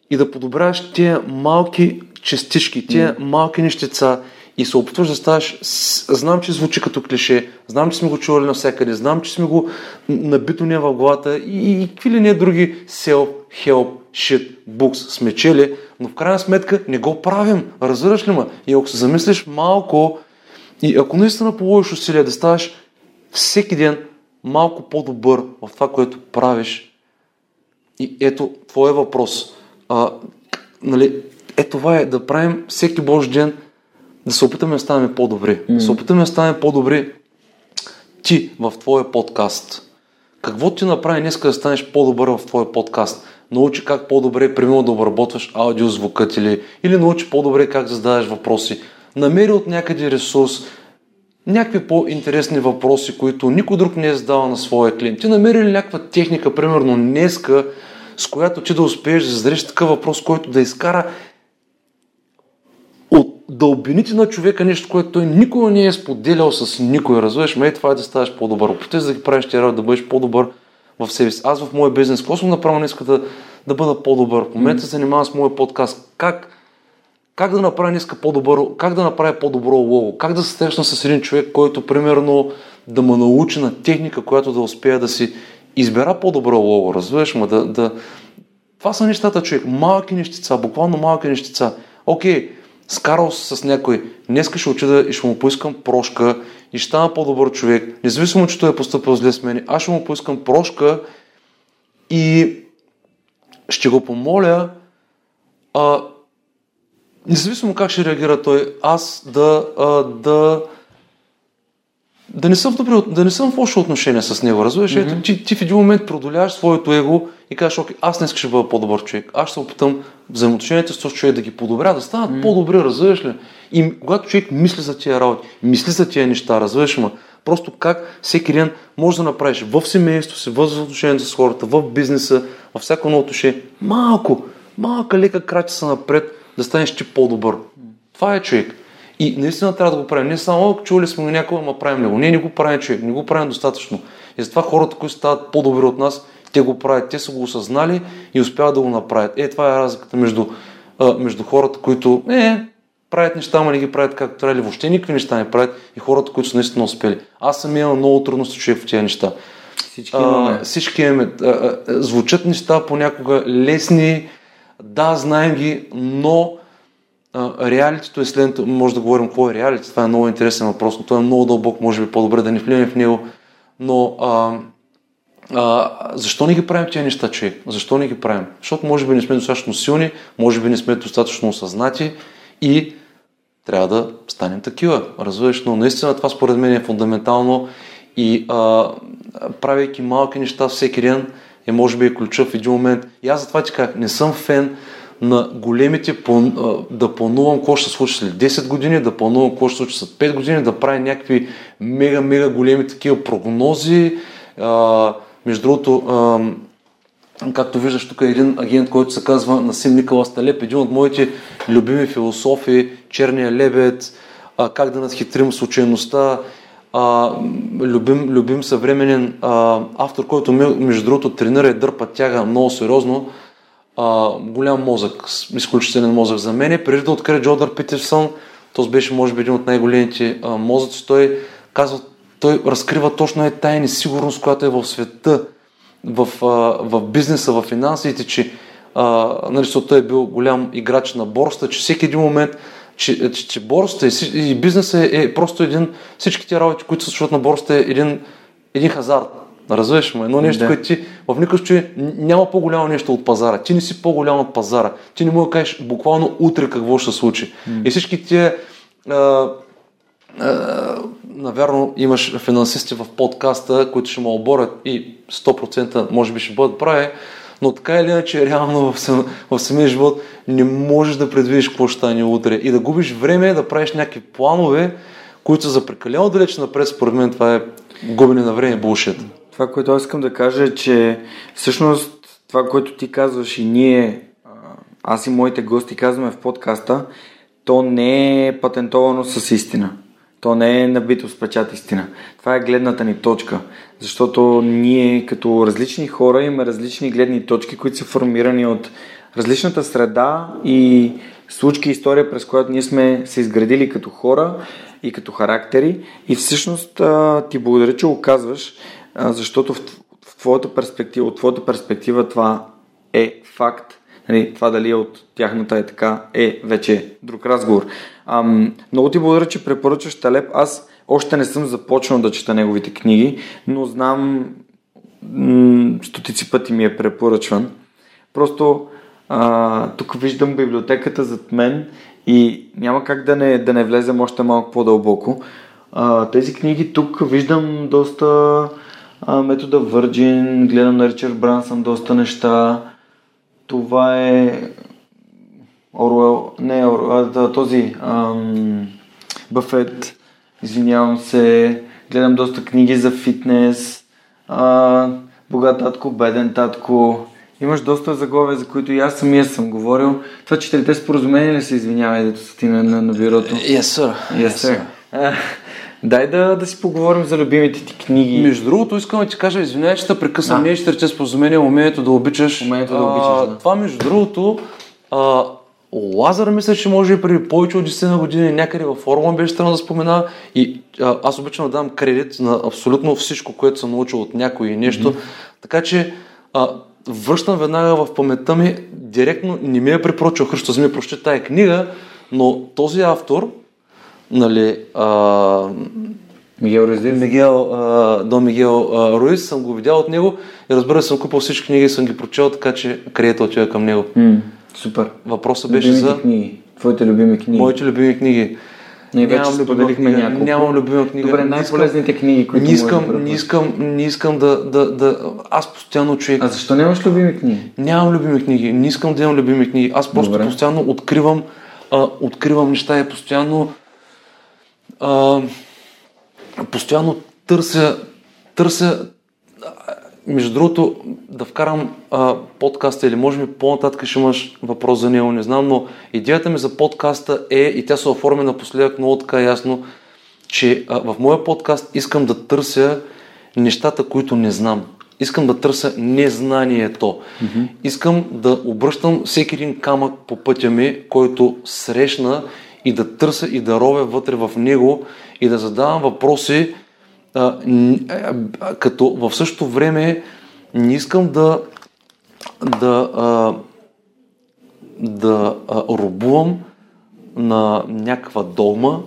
и да подобряваш тия малки частички, тия малки нещица и се опитваш да ставаш, знам, че звучи като клише, знам, че сме го чували навсякъде, знам, че сме го набито не в главата и, и какви ли не други self-help shit books сме чели, но в крайна сметка не го правим. Разбираш ли ма? И ако се замислиш малко и ако наистина положиш усилия да ставаш всеки ден малко по-добър в това, което правиш, и ето, твоя въпрос. А, нали, е това е да правим всеки Божи ден да се опитаме да станем по-добри. Mm. Да се опитаме да станем по-добри ти в твоя подкаст. Какво ти направи днес да станеш по-добър в твоя подкаст? Научи как по-добре, примерно, да обработваш аудиозвукът или, или научи по-добре как да задаваш въпроси. Намери от някъде ресурс, някакви по-интересни въпроси, които никой друг не е задавал на своя клиент. Ти намери ли някаква техника, примерно днеска, с която ти да успееш да зададеш такъв въпрос, който да изкара дълбините на човека нещо, което той никога не е споделял с никой. Разбираш ме, това е да ставаш по-добър. Опитай да ги правиш тия да бъдеш по-добър в себе си. Аз в моя бизнес, какво съм направил днес да, да бъда по-добър? В момента се занимавам с моя подкаст. Как, как да направя днес по-добър, как да направя по-добро лого? Как да се срещна с един човек, който примерно да ме научи на техника, която да успея да си избера по-добро лого, разбираш ме, да, да... Това са нещата, човек. Малки нещица, буквално малки нещица. Окей, скарал се с някой, днеска ще уча и ще му поискам прошка и ще стана по-добър човек, независимо, че той е поступил зле с мен, аз ще му поискам прошка и ще го помоля, а, независимо как ще реагира той, аз да, а, да да не съм в, добри, да не съм в лошо отношение с него, разбираш? Mm-hmm. Ти, ти в един момент продоляваш своето его и кажеш, окей, аз днес ще бъда по-добър човек. Аз ще се опитам взаимоотношенията с този човек да ги подобря, да станат mm-hmm. по-добри, разбираш ли? И когато човек мисли за тия работи, мисли за тия неща, разбираш ма, просто как всеки ден може да направиш в семейството си, в взаимоотношенията с хората, в бизнеса, във всяко едно отношение, малко, малка лека крачица напред, да станеш ти по-добър. Това е човек. И наистина трябва да го правим. Не само чули сме на някого, ама правим ли го. Не, не го правим човек, не го правим достатъчно. И затова хората, които стават по-добри от нас, те го правят, те са го осъзнали и успяват да го направят. Е, това е разликата между, а, между хората, които е, правят неща, ама не ги правят както трябва, или въобще никакви неща не правят и хората, които са наистина успели. Аз съм имал много трудности човек в тези неща. Всички имаме. А, всички имаме. А, а, звучат неща понякога лесни, да, знаем ги, но реалитето е следното. Може да говорим какво е реалити, това е много интересен въпрос, но той е много дълбок, може би по-добре да не влияме в него. Но а, а, защо не ги правим тези неща, човек? Защо не ги правим? Защото може би не сме достатъчно силни, може би не сме достатъчно осъзнати и трябва да станем такива. Разбираш, но наистина това според мен е фундаментално и а, правейки малки неща всеки ден е може би е ключа в един момент. И аз затова ти казах, не съм фен на големите, да планувам какво ще се случи след 10 години, да планувам какво ще се случи след 5 години, да правя някакви мега-мега големи такива прогнози. А, между другото, а, както виждаш тук е един агент, който се казва Насим Никола Сталеп, един от моите любими философи, Черния лебед, а, как да надхитрим случайността, а, любим, любим съвременен а, автор, който между другото тренира и дърпа тяга много сериозно, а, голям мозък, изключителен мозък за мен. Преди да открия Джодър Питерсън, този беше може би един от най-големите мозъци, той казва, той разкрива точно е тайни сигурност, която е в света, в, а, в бизнеса, в финансите, че а, нали, той е бил голям играч на борста, че всеки един момент че, че, че борста и, и бизнесът е, е просто един, всичките работи, които се случват на борста е един, един хазарт. Разбираш му, едно нещо, да. което ти в никакъв случай няма по-голямо нещо от пазара. Ти не си по-голям от пазара. Ти не можеш да кажеш буквално утре какво ще се случи. Mm. И всички тия навярно имаш финансисти в подкаста, които ще му оборят и 100% може би ще бъдат прави, но така или иначе, реално в самия живот не можеш да предвидиш какво ще стане утре и да губиш време да правиш някакви планове, които са за прекалено далеч напред, според мен това е губене на време, булшит. Това, което аз искам да кажа е, че всъщност това, което ти казваш и ние, аз и моите гости казваме в подкаста, то не е патентовано с истина. То не е набито с печат истина. Това е гледната ни точка. Защото ние като различни хора имаме различни гледни точки, които са формирани от различната среда и случки история, през която ние сме се изградили като хора и като характери. И всъщност ти благодаря, че го казваш, защото в, в твоята перспектива, от твоята перспектива това е факт. Нали, това дали е от тяхната е така, е вече друг разговор. Ам, много ти благодаря, че препоръчваш Талеп. Аз още не съм започнал да чета неговите книги, но знам м- стотици пъти ми е препоръчван. Просто а, тук виждам библиотеката зад мен и няма как да не, да не влезем още малко по-дълбоко. А, тези книги тук виждам доста а, метода Virgin, гледам на Ричард Брансън доста неща. Това е Оруел, не Оруел, а, този ам, Бъфет, извинявам се, гледам доста книги за фитнес, а, богат татко, беден татко, Имаш доста заглавия, за които и аз самия съм говорил. Това четирите споразумения ли се извинявай, дето са ти на, на, на бюрото? Yes, sir. Yes, sir. Yes, sir. Дай да, да си поговорим за любимите ти книги. Между другото, искам да ти кажа, извинявай, че те прекъсвам. Ние ще рече споразумение, умението да обичаш. Умението да обичаш, да. Това, между другото, а, Лазар мисля, че може и преди повече от 10 години някъде във форума беше трябва да спомена и а, аз обичам да дам кредит на абсолютно всичко, което съм научил от някой нещо. Mm-hmm. Така че а, връщам веднага в паметта ми, директно не ми е препоръчал Христос ми прочете тая книга, но този автор, нали, а, Мигел Руиз Мигел, а, до Мигел а, Руиз, съм го видял от него и разбира се, съм купил всички книги и съм ги прочел, така че кредита отива към него. Mm, супер. Въпросът беше за... книги. Твоите любими книги. Моите любими книги. Ние вече споделихме няколко. Нямам любима книга. Добре, най-полезните книги, които не искам, не искам, не искам да, да, да... Аз постоянно човек... А защо нямаш любими книги? Нямам любими книги. Не искам да имам любими книги. Аз просто Добре. постоянно откривам, а, откривам неща и постоянно... А, постоянно търся, търся между другото, да вкарам а, подкаста или може би по-нататък ще имаш въпрос за него, не знам, но идеята ми за подкаста е, и тя се оформи напоследък много така ясно, че а, в моя подкаст искам да търся нещата, които не знам. Искам да търся незнанието. Mm-hmm. Искам да обръщам всеки един камък по пътя ми, който срещна и да търся и да ровя вътре в него и да задавам въпроси, а, като в същото време не искам да да, а, да а, рубувам на някаква догма,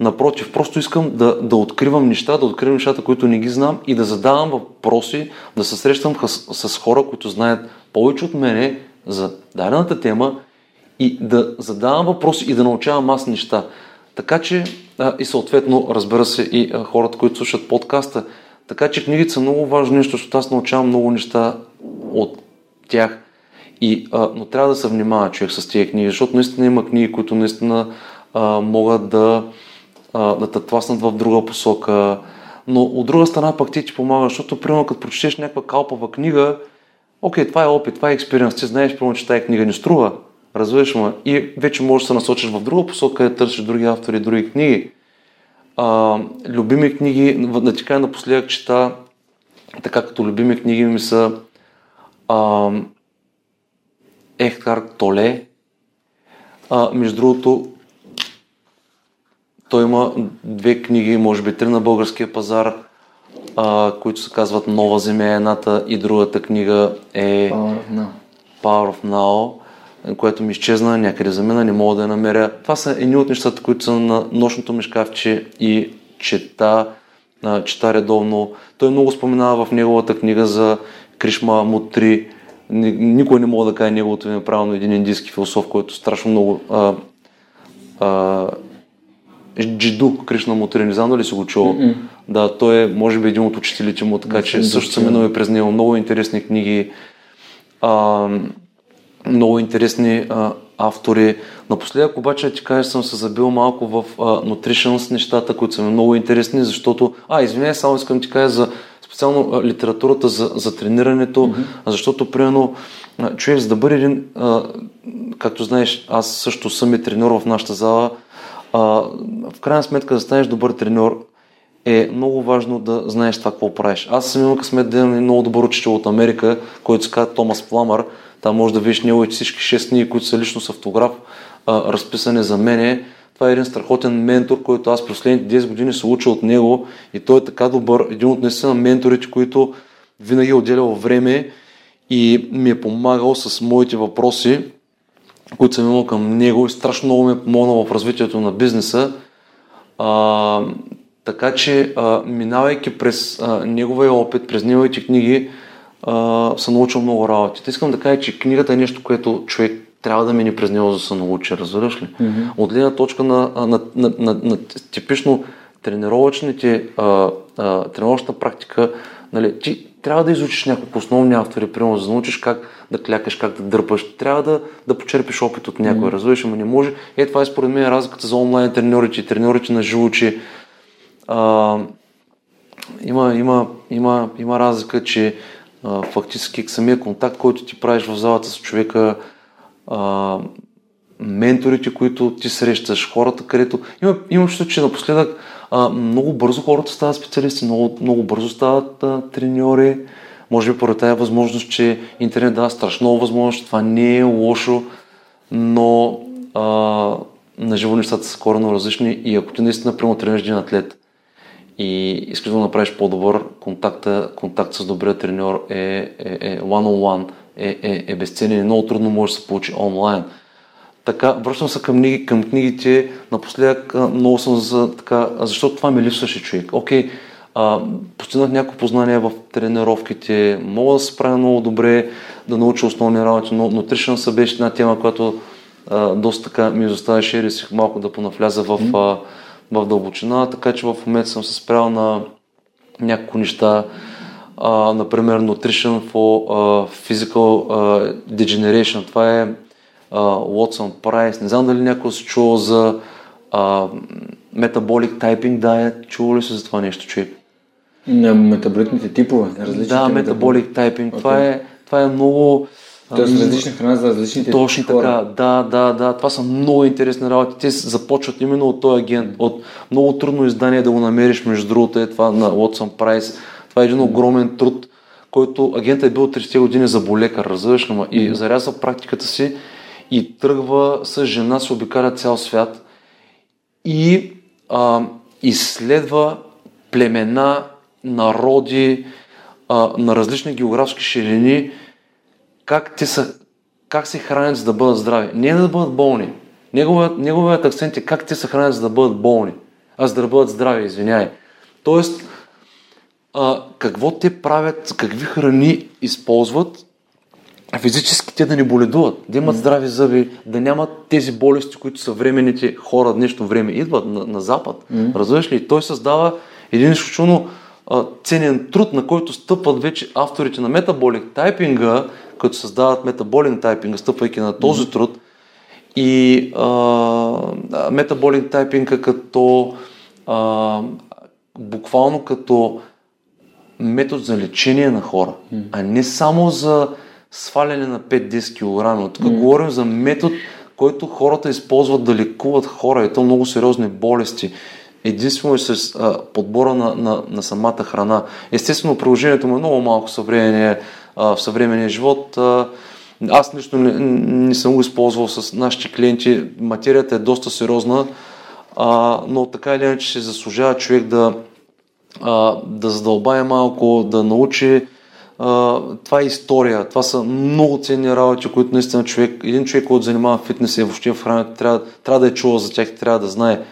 Напротив, просто искам да, да откривам неща, да откривам нещата, които не ги знам и да задавам въпроси, да се срещам с, с хора, които знаят повече от мене за дадената тема и да задавам въпроси и да научавам аз неща. Така че а, и съответно, разбира се, и а, хората, които слушат подкаста. Така че книгите са много нещо, защото аз научавам много неща от тях. И, а, но трябва да се внимава човек с тези книги, защото наистина има книги, които наистина а, могат да, а, да те тласнат в друга посока. Но от друга страна пък ти ти помага, защото примерно като прочетеш някаква калпава книга, окей, това е опит, това е експириенс, ти знаеш, примерно, че тази книга не струва, развиваш ме и вече можеш да се насочиш в друга посока, да търсиш други автори, други книги. А, любими книги, да ти кажа напоследък чета, така като любими книги ми са а, Ехкар Толе. А, между другото, той има две книги, може би три на българския пазар, а, които се казват Нова земя едната и другата книга е Power of Now. Power of Now, което ми изчезна някъде за мен, не мога да я намеря. Това са едни от нещата, които са на нощното ми шкафче и чета, а, чета редовно. Той много споменава в неговата книга за Кришма Мутри. Никой не мога да каже неговото име правилно, един индийски философ, който страшно много а, а, Джиду Кришна Мутри, не знам дали си го чувал. Mm-mm. Да, той е, може би, един от учителите му, така че също съм минал през него. Много интересни книги, а, много интересни а, автори. Напоследък обаче ти кажа, съм се забил малко в а, nutrition нещата, които са ми много интересни, защото... А, извиняй, само искам ти кажа за специално а, литературата за, за тренирането, mm-hmm. защото, примерно, човек, за да бъде един, а, както знаеш, аз също съм и треньор в нашата зала, а, в крайна сметка да станеш добър треньор е много важно да знаеш това какво правиш. Аз съм имал късмет да имам много добър учител от Америка, който се казва Томас Пламър. Там може да видиш неговите всички 6 книги, които са лично с автограф, а, разписани за мене. Това е един страхотен ментор, който аз последните 10 години се уча от него и той е така добър, един от наистина менторите, които винаги е отделял време и ми е помагал с моите въпроси, които съм имал към него и страшно много ме е помогнал в развитието на бизнеса. А, така че, а, минавайки през а, неговия опит, през неговите книги, а, съм научил много работи. Те искам да кажа, че книгата е нещо, което човек трябва да мине през него, за да се научи, разбираш ли? Mm-hmm. От гледна точка на, на, на, на, на, на типично тренировъчните, а, а, тренировъчната практика, нали, ти трябва да изучиш няколко основни автори, примерно, за да научиш как да клякаш, как да дърпаш. Трябва да, да почерпиш опит от някой, mm-hmm. разбираш, ама не може. Е, това е според мен разликата за онлайн треньорите и треньорите на живо, че а, има, има, има, има разлика, че фактически самия контакт, който ти правиш в залата с човека, а, менторите, които ти срещаш, хората, където... Има, имам чувство, че напоследък а, много бързо хората стават специалисти, много, много бързо стават а, треньори. Може би поради тази възможност, че интернет дава страшно възможност, това не е лошо, но а, на живо нещата са коренно различни и ако ти наистина прямо тренираш един атлет и искаш да направиш по-добър, контакта, контакт с добрия треньор е, е, е one-on-one, е, е, е безценен и много трудно може да се получи онлайн. Така, връщам се към, книги, към книгите. Напоследък много съм за така, защото това ми липсваше човек. Окей, а, постигнах някакво познание в тренировките, мога да се справя много добре, да науча основни работи, но nutrition беше една тема, която а, доста така ми изоставяше и малко да понавляза в, а, в дълбочина, така че в момента съм се спрял на няколко неща, а, например Nutrition for а, Physical а, Degeneration. Това е а, Watson Price. Не знам дали някой се чул за а, Metabolic Typing Diet. Чувал ли се за това нещо, човек? На метаболитните типове, на различните Да, метаболи- Metabolic Typing. Това, е, това е много... Тоест ам, различна храна за различните Точно хора. така, да, да, да. Това са много интересни работи. Те започват именно от този агент, от много трудно издание да го намериш, между другото е това на Watson Price. Това е един огромен труд, който агентът е бил 30 години за болекар, разбираш ли, и зарязва практиката си и тръгва с жена, се обикаля цял свят и а, изследва племена, народи а, на различни географски ширини, как, те са, как се хранят за да бъдат здрави. Не да бъдат болни. Неговият, неговият акцент е как те се хранят за да бъдат болни, а за да бъдат здрави, извиняй. Тоест, а, какво те правят, какви храни използват, физически те да не боледуват, да имат здрави зъби, да нямат тези болести, които съвременните хора днешно време идват на, на Запад. Mm. Разбираш ли? Той създава един изключително ценен труд, на който стъпват вече авторите на метаболик тайпинга, като създават метаболик тайпинга, стъпвайки на този mm. труд. И метаболик тайпинга като а, буквално като метод за лечение на хора, mm. а не само за сваляне на 5-10 кг. Тук mm. говорим за метод, който хората използват да лекуват хора и то много сериозни болести. Единствено е с а, подбора на, на, на самата храна. Естествено, приложението му е много малко съвременния, в съвременния живот. А, аз лично не, не съм го използвал с нашите клиенти. Материята е доста сериозна, а, но така или иначе се заслужава човек да, а, да задълбае малко, да научи а, това е история, това са много ценни работи, които наистина човек, един човек, който занимава фитнес и въобще в храната, трябва, трябва да е чувал за тях, трябва да знае.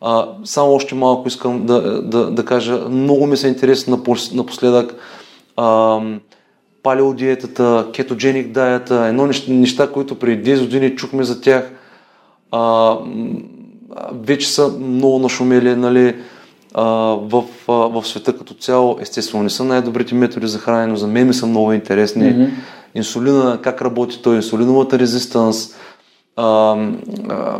А, само още малко искам да, да, да кажа, много ми се интересно напоследък а, палеодиетата, кетогеник диета, едно неща, неща, които преди 10 години чухме за тях, а, вече са много нашумели, нали, в, в света като цяло. Естествено, не са най-добрите методи за хранене, но за мен ми са много интересни. Mm-hmm. Инсулина, как работи той, инсулиновата резистанс, а, а,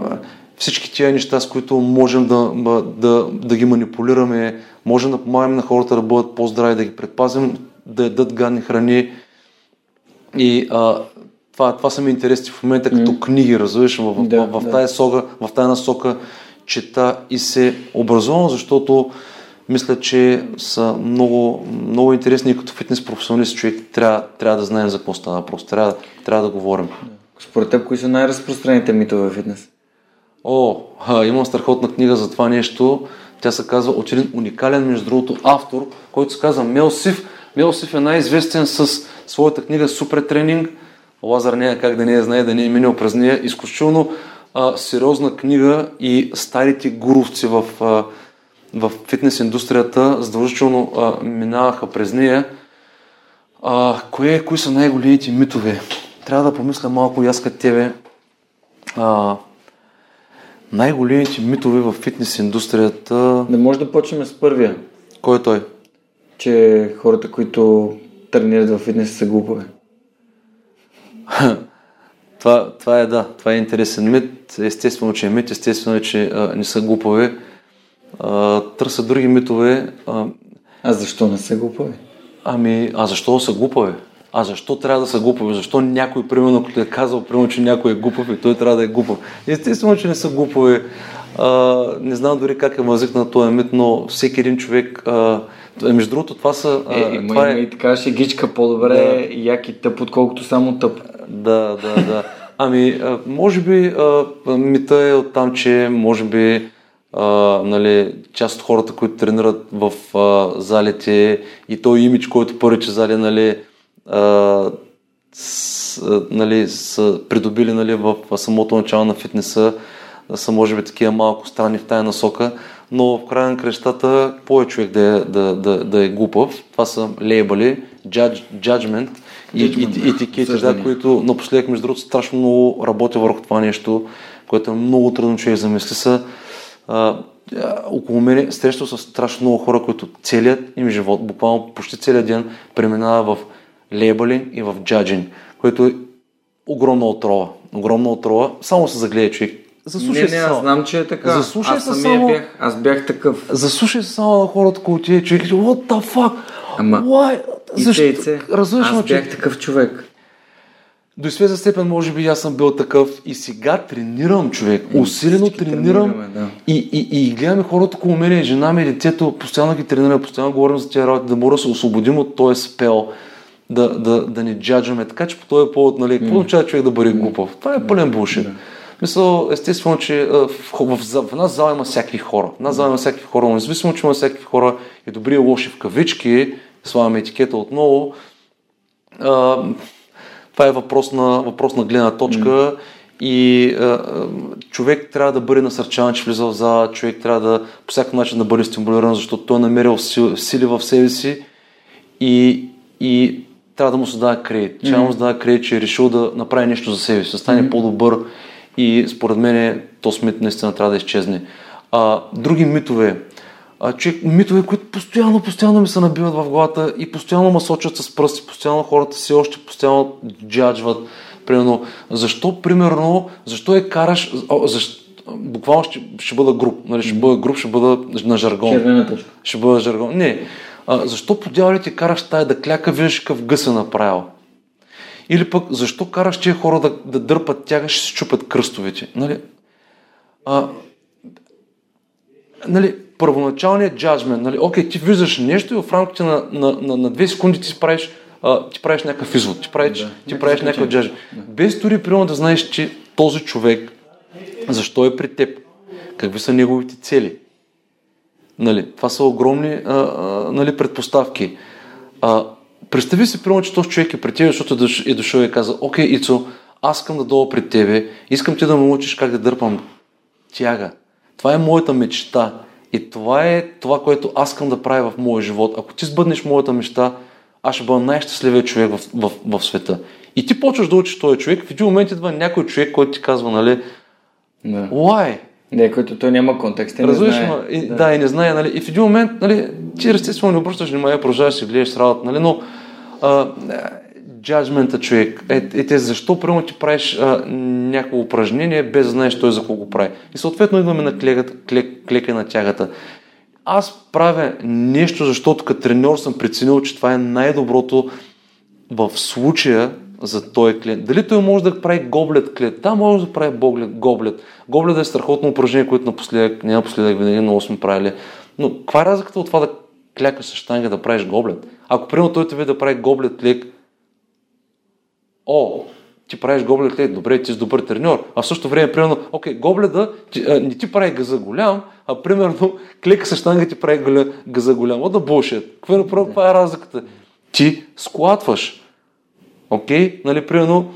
всички тия неща, с които можем да, да, да ги манипулираме, можем да помагаме на хората да бъдат по-здрави, да ги предпазим, да ядат гадни храни. И а, това, това са ми интересни в момента като mm. книги, разбираш, в, да, в, в, да. тази сога, в тази насока чета и се образувам, защото мисля, че са много, много интересни и като фитнес професионалист човек трябва, трябва да знаем за какво става въпрос, трябва, трябва да говорим. Според теб, кои са най-разпространените митове в фитнес? О, а, имам страхотна книга за това нещо. Тя се казва от един уникален, между другото, автор, който се казва Мел Сив. Мел Сив е най-известен с своята книга Супер тренинг. Лазар няма как да не я знае, да не е минал през нея. Изключително а, сериозна книга и старите гуровци в, а, в фитнес индустрията задължително а, минаваха през нея. А, кое, кои са най-големите митове? Трябва да помисля малко и аз като тебе. А, най-големите митове в фитнес индустрията... Не може да почнем с първия. Кой е той? Че хората, които тренират в фитнес са глупове. Това, това е да, това е интересен мит. Естествено, че е мит, естествено е, че а, не са глупове. търсят други митове. А, а защо не са глупове? Ами, а защо са глупове? А защо трябва да са глупови? Защо някой, примерно, като е казал, примерно, че някой е глупав и той трябва да е глупав? Естествено, че не са глупови. А, не знам дори как е възникнал този мит, но всеки един човек а, между другото, това са... Е, има, това е... и така шегичка по-добре да. як и тъп, отколкото само тъп. Да, да, да. Ами, може би мита е от там, че може би а, нали, част от хората, които тренират в а, залите и той имидж, който първиче зали, нали, а, с, нали, са придобили нали, в самото начало на фитнеса, са може би такива малко странни в тая насока но в края на крещата, повече човек да е, да, да, да е глупав. Това са лейбали, judge, judgment и, и, етикети, да, които напоследък, между другото, страшно много работя върху това нещо, което е много трудно човек замисли са. А, около мен срещал с страшно много хора, които целият им живот, буквално почти целият ден, преминава в лейбалинг и в джаджинг, което е огромна отрова. Огромна отрова. Само се загледа човек Заслушай не, не, аз знам, че е така. Заслушай аз се само... Бях, аз бях такъв. Заслушай се само на хората, които ти е човек. What the fuck? Ама... Why? Защо? Аз бях че... такъв човек. До известна степен, може би, аз съм бил такъв и сега тренирам човек. Усилено тренирам да. и, и, и, гледаме хората около мен, жена ми, детето, постоянно ги тренираме, постоянно говорим за тези работи, да може да се освободим от този спел, да, да, да не джаджаме. Така че по този повод, нали, какво означава човек да бъде глупав? Това е пълен булшит. Мисъл, естествено, че в, в, в, в една зала има всякакви хора. В една зала има всякакви хора, но независимо, че има всякакви хора и добри и лоши в кавички, слагаме етикета отново, а, това е въпрос на, въпрос на гледна точка mm. и а, човек трябва да бъде насърчаван, че влиза в зала, човек трябва да по всякакъв начин да бъде стимулиран, защото той е намерил сили, сили в себе си и, и трябва да му се даде кредит. Трябва да му се даде кредит, че е решил да направи нещо за себе си, да стане mm. по-добър и според мен то Смит наистина трябва да изчезне. А, други митове. А, че митове, които постоянно, постоянно ми се набиват в главата и постоянно ме сочат с пръсти, постоянно хората си още постоянно джаджват. Примерно, защо, примерно, защо е караш, защо, буквално ще, ще бъда груп, нали, ще бъда груп, ще бъда на жаргон. Ще бъда жаргон. Не, а, защо по дяволите караш тая да кляка, виждаш какъв гъс е направил? Или пък защо караш тия хора да, да дърпат тяга, ще се чупят кръстовете? Нали? А, нали, първоначалният джаджмент, нали, окей, ти виждаш нещо и в рамките на, на, на, на две секунди ти правиш, а, ти правиш някакъв извод, ти правиш, да, ти правиш някакъв джаджмент. Да. Без дори примерно да знаеш, че този човек, защо е при теб, какви са неговите цели. Нали, това са огромни а, а, нали, предпоставки. А, представи си, примерно, че този човек е при теб, защото е дошъл и каза, окей, Ицо, аз искам да дойда при тебе, искам ти да ме учиш как да дърпам тяга. Това е моята мечта. И това е това, което аз искам да правя в моя живот. Ако ти сбъднеш моята мечта, аз ще бъда най-щастливият човек в, в, в, света. И ти почваш да учиш този човек, в един момент идва някой човек, който ти казва, нали, да. why? Не, който той няма контекст. Разбираш, и, да. да, и не знае, нали, и в един момент, нали, ти естествено не обръщаш внимание, продължаваш си гледаш работа, нали, но а, джаджмента човек. Е, е, те, защо прямо ти правиш а, някакво упражнение, без да знаеш той за кого го прави. И съответно идваме на клека, клек, клека на тягата. Аз правя нещо, защото като треньор съм преценил, че това е най-доброто в случая за този клиент. Дали той може да прави гоблет клиент? Да, може да прави гоблет. гоблет. Гоблет е страхотно упражнение, което напоследък, не напоследък, винаги много сме правили. Но каква е разликата от това да клякаш с штанга да правиш гоблет? Ако примерно той те да прави гоблет клек, о, ти правиш гоблет клек, добре, ти си добър треньор. А в същото време, примерно, окей, гобледа ти, а, не ти прави газа голям, а примерно клека с штанга ти прави газа голям. О, да булшит. Какво е, каква е разликата? Ти склатваш. Окей? Нали, примерно,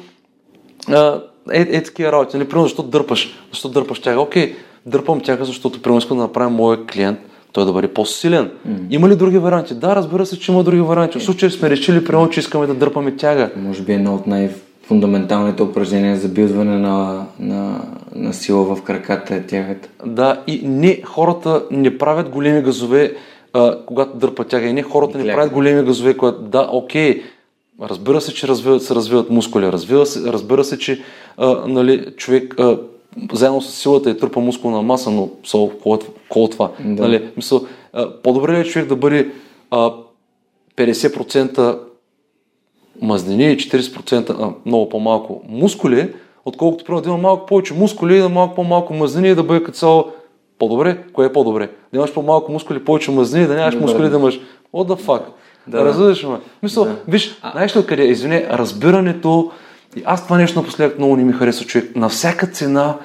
а, е, е такива работи. Нали, примерно, защо дърпаш? Защо дърпаш тяга? Окей, дърпам тяга, защото примерно искам да направя моя клиент той да бъде по-силен. Mm. Има ли други варианти? Да, разбира се, че има други варианти. В случая сме решили, примерно, че искаме да дърпаме тяга. Може би едно от най- фундаменталните упражнения за билдване на, на, на сила в краката е тягата. Да, и не, хората не правят големи газове, а, когато дърпат тяга. И не, хората не правят големи газове, когато да, окей, разбира се, че развиват, се развиват мускули, разбира се, разбира се, че а, нали, човек а, заедно с силата е трупа мускулна маса, но со, кол това. Да. Нали, мисъл, а, по-добре ли е човек да бъде а, 50% мазнини и 40% а, много по-малко мускули, отколкото примерно да има малко повече мускули и да малко по-малко мазнини и да бъде като цяло по-добре. Кое е по-добре? Да имаш по-малко мускули, повече мазнини, да нямаш мускули, да имаш what the fuck. Да, Разбираш ме? Мисъл, да. виж, а... знаеш ли къде? Извини, разбирането, и аз това нещо напоследък много не ми харесва човек. На всяка цена,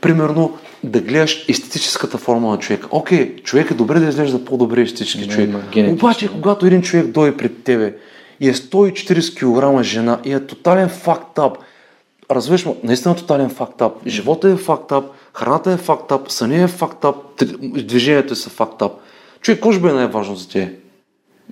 примерно, да гледаш естетическата форма на човека. Окей, човек е добре да изглежда по-добре естетически човек. Обаче, когато един човек дойде пред тебе и е 140 кг жена и е тотален фактап, развиш му, наистина тотален фактап, живота е фактап, храната е фактап, съня е фактап, движението са фактап. Човек, кой ще бъде най-важно за тебе?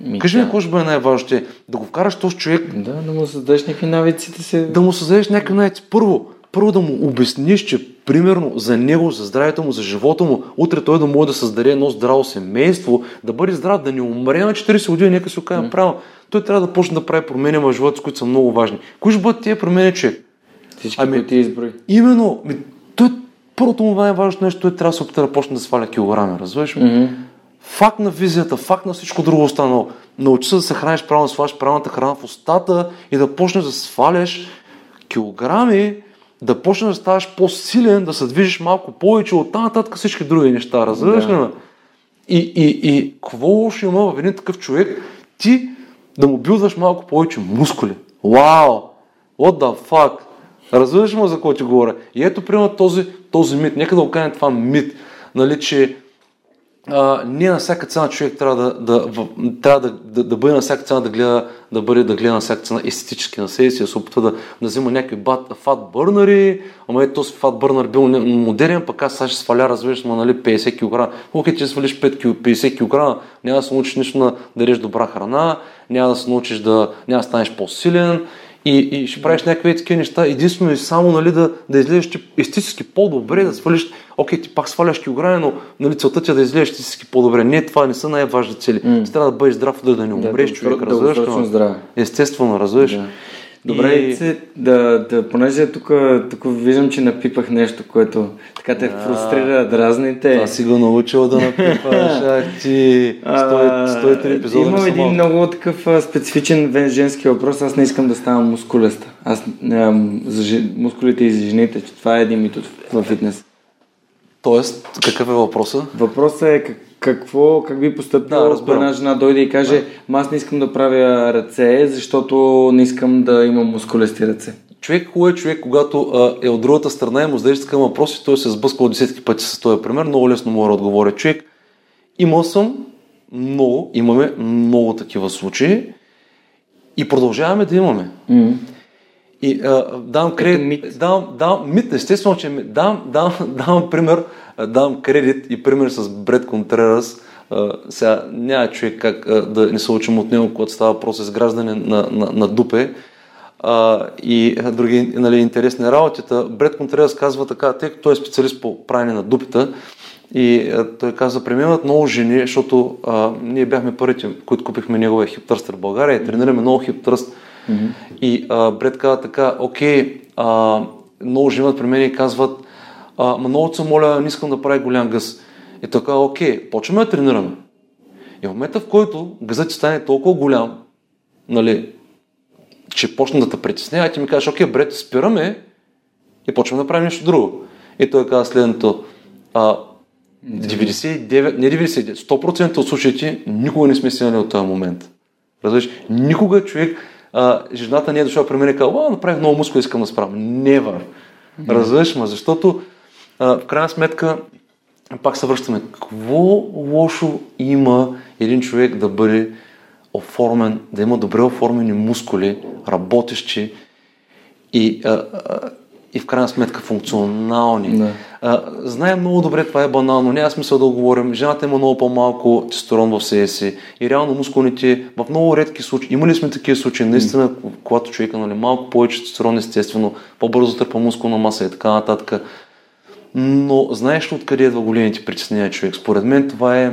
Ми, Кажи ми, какво ще бъде най-важно? Да го вкараш този човек. Да, да му създадеш някакви навици. Да, се... да му създадеш някакви навици. Първо, първо да му обясниш, че примерно за него, за здравето му, за живота му, утре той да може да създаде едно здраво семейство, да бъде здрав, да не умре на 40 години, нека се окажем mm. правилно. Той трябва да почне да прави промени в живота, които са много важни. Кои ще бъдат тия промени, човек? Всички, ами, ти изброи. Именно. Ми, той, първото му най-важно нещо, той трябва да се опита да почне да сваля килограми, разбираш? Mm-hmm. Факт на визията, факт на всичко друго останало. Научи се да се храниш правилно, да сваляш правилната храна в устата и да почнеш да сваляш килограми, да почнеш да ставаш по-силен, да се движиш малко повече, от там нататък всички други неща. Разбираш ли? Да. И, и, и какво лошо има в един такъв човек, ти да му билдваш малко повече мускули. Вау! What the fuck? Разбираш му за какво ти говоря? И ето, примерно, този, този мит. Нека да окажем това мит, нали, че а, ние на всяка цена човек трябва да, да, трябва да, да, да бъде на всяка цена да гледа, да бъде да гледа на всяка цена естетически на себе си, да се опитва да, да взима някакви бат, фат бърнари, ама е този фат бърнар бил модерен, пък аз сега ще сваля, разбираш, нали, 50 кг. Окей, че свалиш 5 кг, 50 кг, няма да се научиш нищо на да ядеш добра храна, няма да се научиш да, няма да станеш по-силен, и, и ще правиш някакви такива неща, единствено и само нали, да, да излезеш естетически по-добре, да свалиш, окей, ти пак сваляш килограми, но нали, целта ти е да излезеш естетически по-добре. Не, това не са най-важни цели. Mm. Ти трябва да бъдеш здрав, да, да не умреш, да, човек, да, разбираш. Да, Естествено, разбираш. Да. Добре, и... Се, да, да, понеже тук, тук виждам, че напипах нещо, което така те yeah. фрустрира, дразните. Това си го научил да напипаш, ах ти, 103 епизода Имам един много такъв специфичен женски въпрос, аз не искам да ставам мускулеста. Аз не, за мускулите и за жените, че това е един мит в фитнес. Тоест, какъв е въпросът? Въпросът е как, какво, как би поступил, да, една жена дойде и каже, да. аз не искам да правя ръце, защото не искам да имам мускулести ръце. Човек, хубаво е човек, когато а, е от другата страна и му зададеш такъв въпрос и той се е сблъскал десетки пъти с този пример, много лесно мога да отговоря. Човек, имал съм много, имаме много такива случаи и продължаваме да имаме. Mm-hmm. И а, давам кредит, давам, давам, мит, естествено, че давам, давам, давам пример, давам кредит и пример с Бред Контрерас. А, сега няма човек как а, да не се учим от него, когато става въпрос за изграждане на, на, на дупе а, и други нали, интересни работи. Бред Контрерас казва така, тъй като той е специалист по правене на дупета, и а, той каза, преминават много жени, защото а, ние бяхме първите, които купихме неговия хиптръстър в България и тренираме много хиптръст Mm-hmm. И а, Бред каза така, окей, а, много живеят при мен и казват, а, много се моля, не искам да прави голям гъс. И така, окей, почваме да тренираме. И в момента, в който гъзът ти стане толкова голям, нали, че почна да те притеснява, ти ми кажеш, окей, Бред, спираме и почваме да правим нещо друго. И той каза следното, а, 99, не 99, 100% от случаите никога не сме стигнали от този момент. Разбираш, никога човек а, жената не е дошла при мен и казала, направих много мускул, искам да справя. Never. Разбираш ме, защото а, в крайна сметка пак се връщаме. Какво лошо има един човек да бъде оформен, да има добре оформени мускули, работещи и а, а, и в крайна сметка функционални. Да. А, знаем много добре, това е банално, няма смисъл да говорим. Жената има много по-малко тестостерон в себе си и реално мускулните в много редки случаи, имали сме такива случаи, наистина, когато човека нали, малко повече тестостерон, естествено, по-бързо търпа мускулна маса и така нататък. Но знаеш ли откъде идва големите притеснения човек? Според мен това е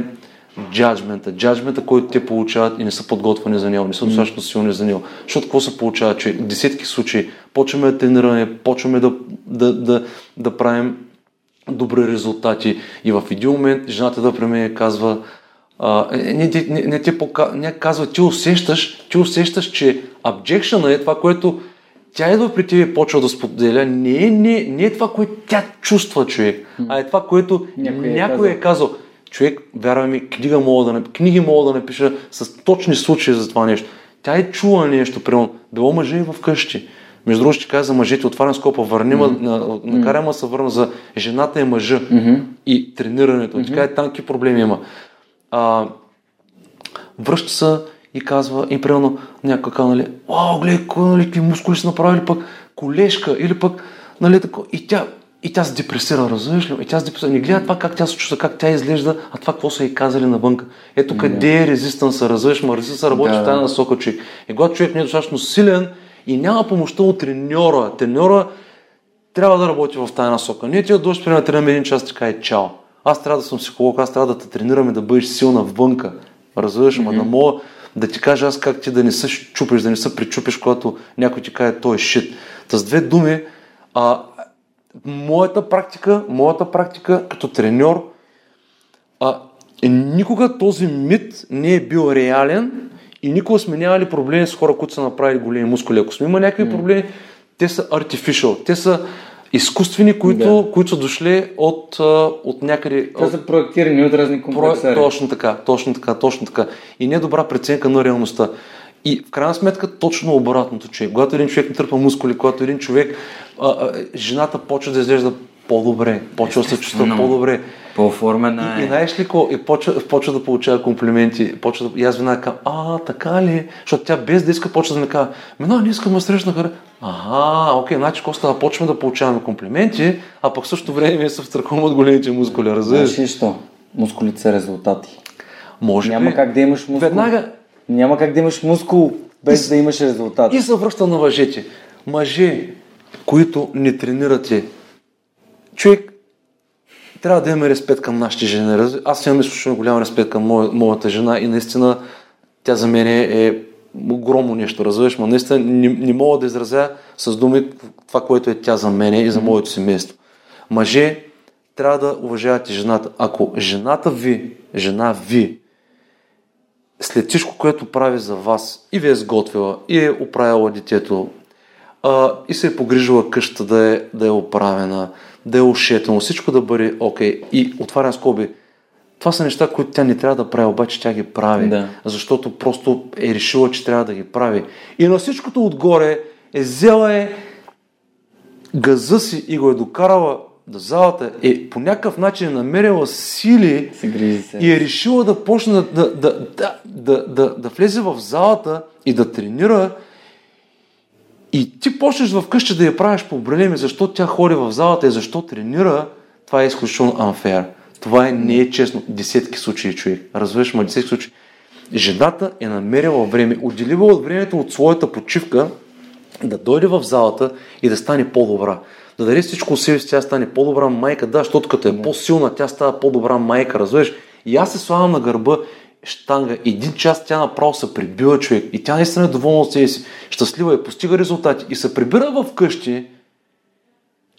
джаджмента, джаджмента, който те получават и не са подготвени за него, не са достатъчно силни за него. Защото какво се получава, че десетки случаи почваме да тренираме, почваме да, да, да, да правим добри резултати. И в един момент жената да при мен казва, а, не, не, не, не, те пока, не казва, ти усещаш, ти усещаш, че обжекшена е това, което тя идва при тебе и почва да споделя. Не, е, не, не е това, което тя чувства човек, а е това, което някой, е някой е казал човек, вярвай ми, книга мога да, книги мога да напиша с точни случаи за това нещо. Тя е чула нещо, примерно, било мъже и вкъщи. Между другото ще кажа за мъжете, отварям скопа, върни mm-hmm. на, накарай ма се върна за жената е мъжа mm-hmm. и тренирането. Mm-hmm. Така е танки проблеми има. А, връща се и казва, и примерно някой казва, нали, вау, гледай, нали, какви мускули са направили пък колешка или пък, нали, тако. И тя и тя се депресира, разбираш ли? И тя се депресира. Не гледа това как тя се чувства, как тя изглежда, а това какво са и казали навънка. Ето къде е резистанса, разбираш, ма резистанса работи да, в тази насока човек. И когато човек не е достатъчно силен и няма помощта от треньора, треньора трябва да работи в тази насока. Ние ти да дойдеш при тренираме един час, така е чао. Аз трябва да съм психолог, аз трябва да те тренирам и да бъдеш силна вънка. Разбираш, mm-hmm. ма да мога да ти кажа аз как ти да не се чупиш, да не се причупиш, когато някой ти каже, той е шит. Та с две думи, а, моята практика, моята практика като треньор, а, никога този мит не е бил реален и никога сме нямали проблеми с хора, които са направили големи мускули. Ако сме има някакви mm. проблеми, те са artificial, те са изкуствени, които, да. които са дошли от, от някъде. Те са проектирани от разни комплекси. Про... Точно така, точно така, точно така. И не добра преценка на реалността. И в крайна сметка точно обратното, че когато един човек натръпа мускули, когато един човек, а, а, жената почва да изглежда по-добре, почва да се чувства по-добре. По-оформена И, е. и знаеш ли какво? И почва, почва да получава комплименти. Почва да, и аз веднага казвам, а, така ли? Защото тя без да иска почва да ми казва, мина, не искам да срещна хара. Ага, окей, значи какво става? Почваме да получаваме комплименти, а пък в същото време ми се страхувам от големите мускули, разбираш? Знаеш ли що? Мускулите са резултати. Може Няма би. как да имаш мускул. Веднага Няма как да имаш мускул без да имаш резултат. и се връща на мъжете. Мъже, които не тренирате, човек, трябва да имаме респект към нашите жени. Аз имам изключително голям респект към моя, моята жена и наистина тя за мен е огромно нещо, разбираш, но наистина не, не мога да изразя с думи това, което е тя за мен и за моето семейство. Мъже, трябва да уважавате жената. Ако жената ви, жена ви, след всичко, което прави за вас, и ви е сготвила, и е оправила детето, а, и се е погрижила къщата да е, да е оправена, да е ушетено, всичко да бъде окей. И отварям скоби. Това са неща, които тя не трябва да прави, обаче тя ги прави. Да. Защото просто е решила, че трябва да ги прави. И на всичкото отгоре е взела е газа си и го е докарала до залата, е по някакъв начин е намерила сили Се и е решила да почне да, да, да, да, да, да, да влезе в залата и да тренира и ти почнеш в къща да я правиш проблеми, защо тя ходи в залата и защо тренира, това е изключително unfair. Това е, не е честно. Десетки случаи, човек. Разбираш, ма десетки случаи. Жената е намерила време, отделила от времето от своята почивка да дойде в залата и да стане по-добра. Да даде всичко си, тя стане по-добра майка, да, защото като е по-силна, тя става по-добра майка, разбираш? И аз се слагам на гърба штанга. Един час тя направо се прибива човек и тя наистина е доволна от себе си. Щастлива е, постига резултати и се прибира в къщи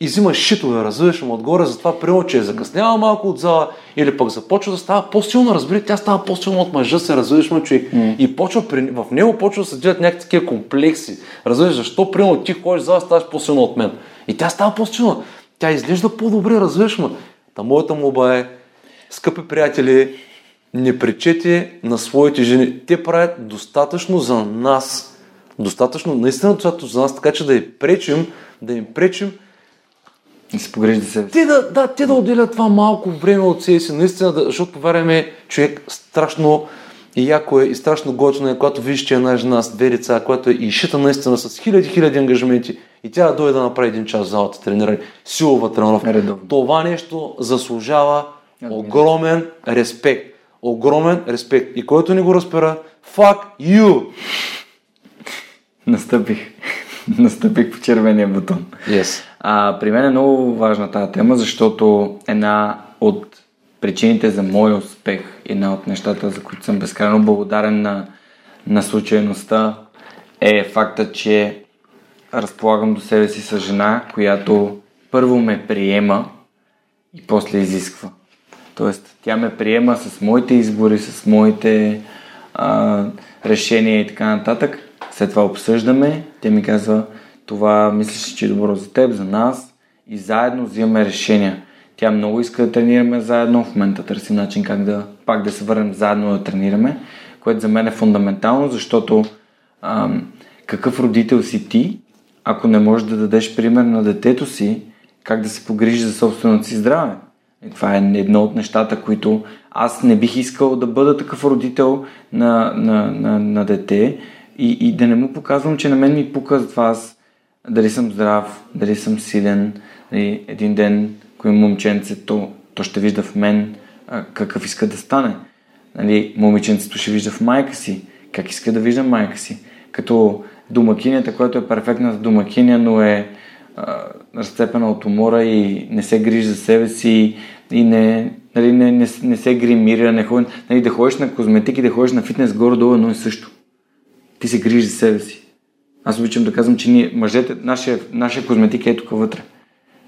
и взима шитове, разбираш, му отгоре, затова примерно, че е закъснява малко от зала или пък започва да става по-силна, разбира, тя става по-силна от мъжа се, разбираш, ме, човек. И почва в него почва да се делят някакви такива комплекси. Разбираш, защо примерно ти ходиш в зала, ставаш по-силна от мен. И тя става по-силна. Тя изглежда по-добре, разбираш, ме. Та моята молба е, скъпи приятели, не пречете на своите жени. Те правят достатъчно за нас. Достатъчно, наистина достатъчно за нас, така че да им пречим, да им пречим И се себе си. те да, да, те да отделят това малко време от себе си, наистина, да, защото повярваме, човек страшно и яко е и страшно готино е, когато виждаш, че една жена с две деца, която е изшита наистина с хиляди, хиляди ангажименти и тя да дойде да направи един час в залата трениране, силова тренировка. Редовно. Това нещо заслужава огромен респект. Огромен респект. И който не го разбера, fuck you! Настъпих. Настъпих по червения бутон. Yes. А, при мен е много важна тази тема, защото една от причините за моя успех, една от нещата, за които съм безкрайно благодарен на, на случайността, е факта, че разполагам до себе си с жена, която първо ме приема и после изисква. Тоест, тя ме приема с моите избори, с моите а, решения и така нататък. След това обсъждаме. Тя ми казва, това мислиш, че е добро за теб, за нас и заедно взимаме решения. Тя много иска да тренираме заедно, в момента търси начин как да пак да се върнем заедно да тренираме, което за мен е фундаментално, защото ам, какъв родител си ти, ако не можеш да дадеш пример на детето си, как да се погрижи за собственото си здраве. И това е едно от нещата, които аз не бих искал да бъда такъв родител на, на, на, на дете и, и да не му показвам, че на мен ми пука за това аз дали съм здрав, дали съм силен. Дали един ден, ако момченце, то, то ще вижда в мен а, какъв иска да стане. Нали, момиченцето ще вижда в майка си, как иска да вижда майка си. Като домакинята, която е перфектната домакиня, но е а, разцепена от умора и не се грижи за себе си и не, нали, не, не, не се гримира, не ходи, нали, да ходиш на козметики, да ходиш на фитнес горе-долу едно и също. Ти се грижи за себе си. Аз обичам да казвам, че ние, мъжете, нашия, нашия козметик е тук вътре.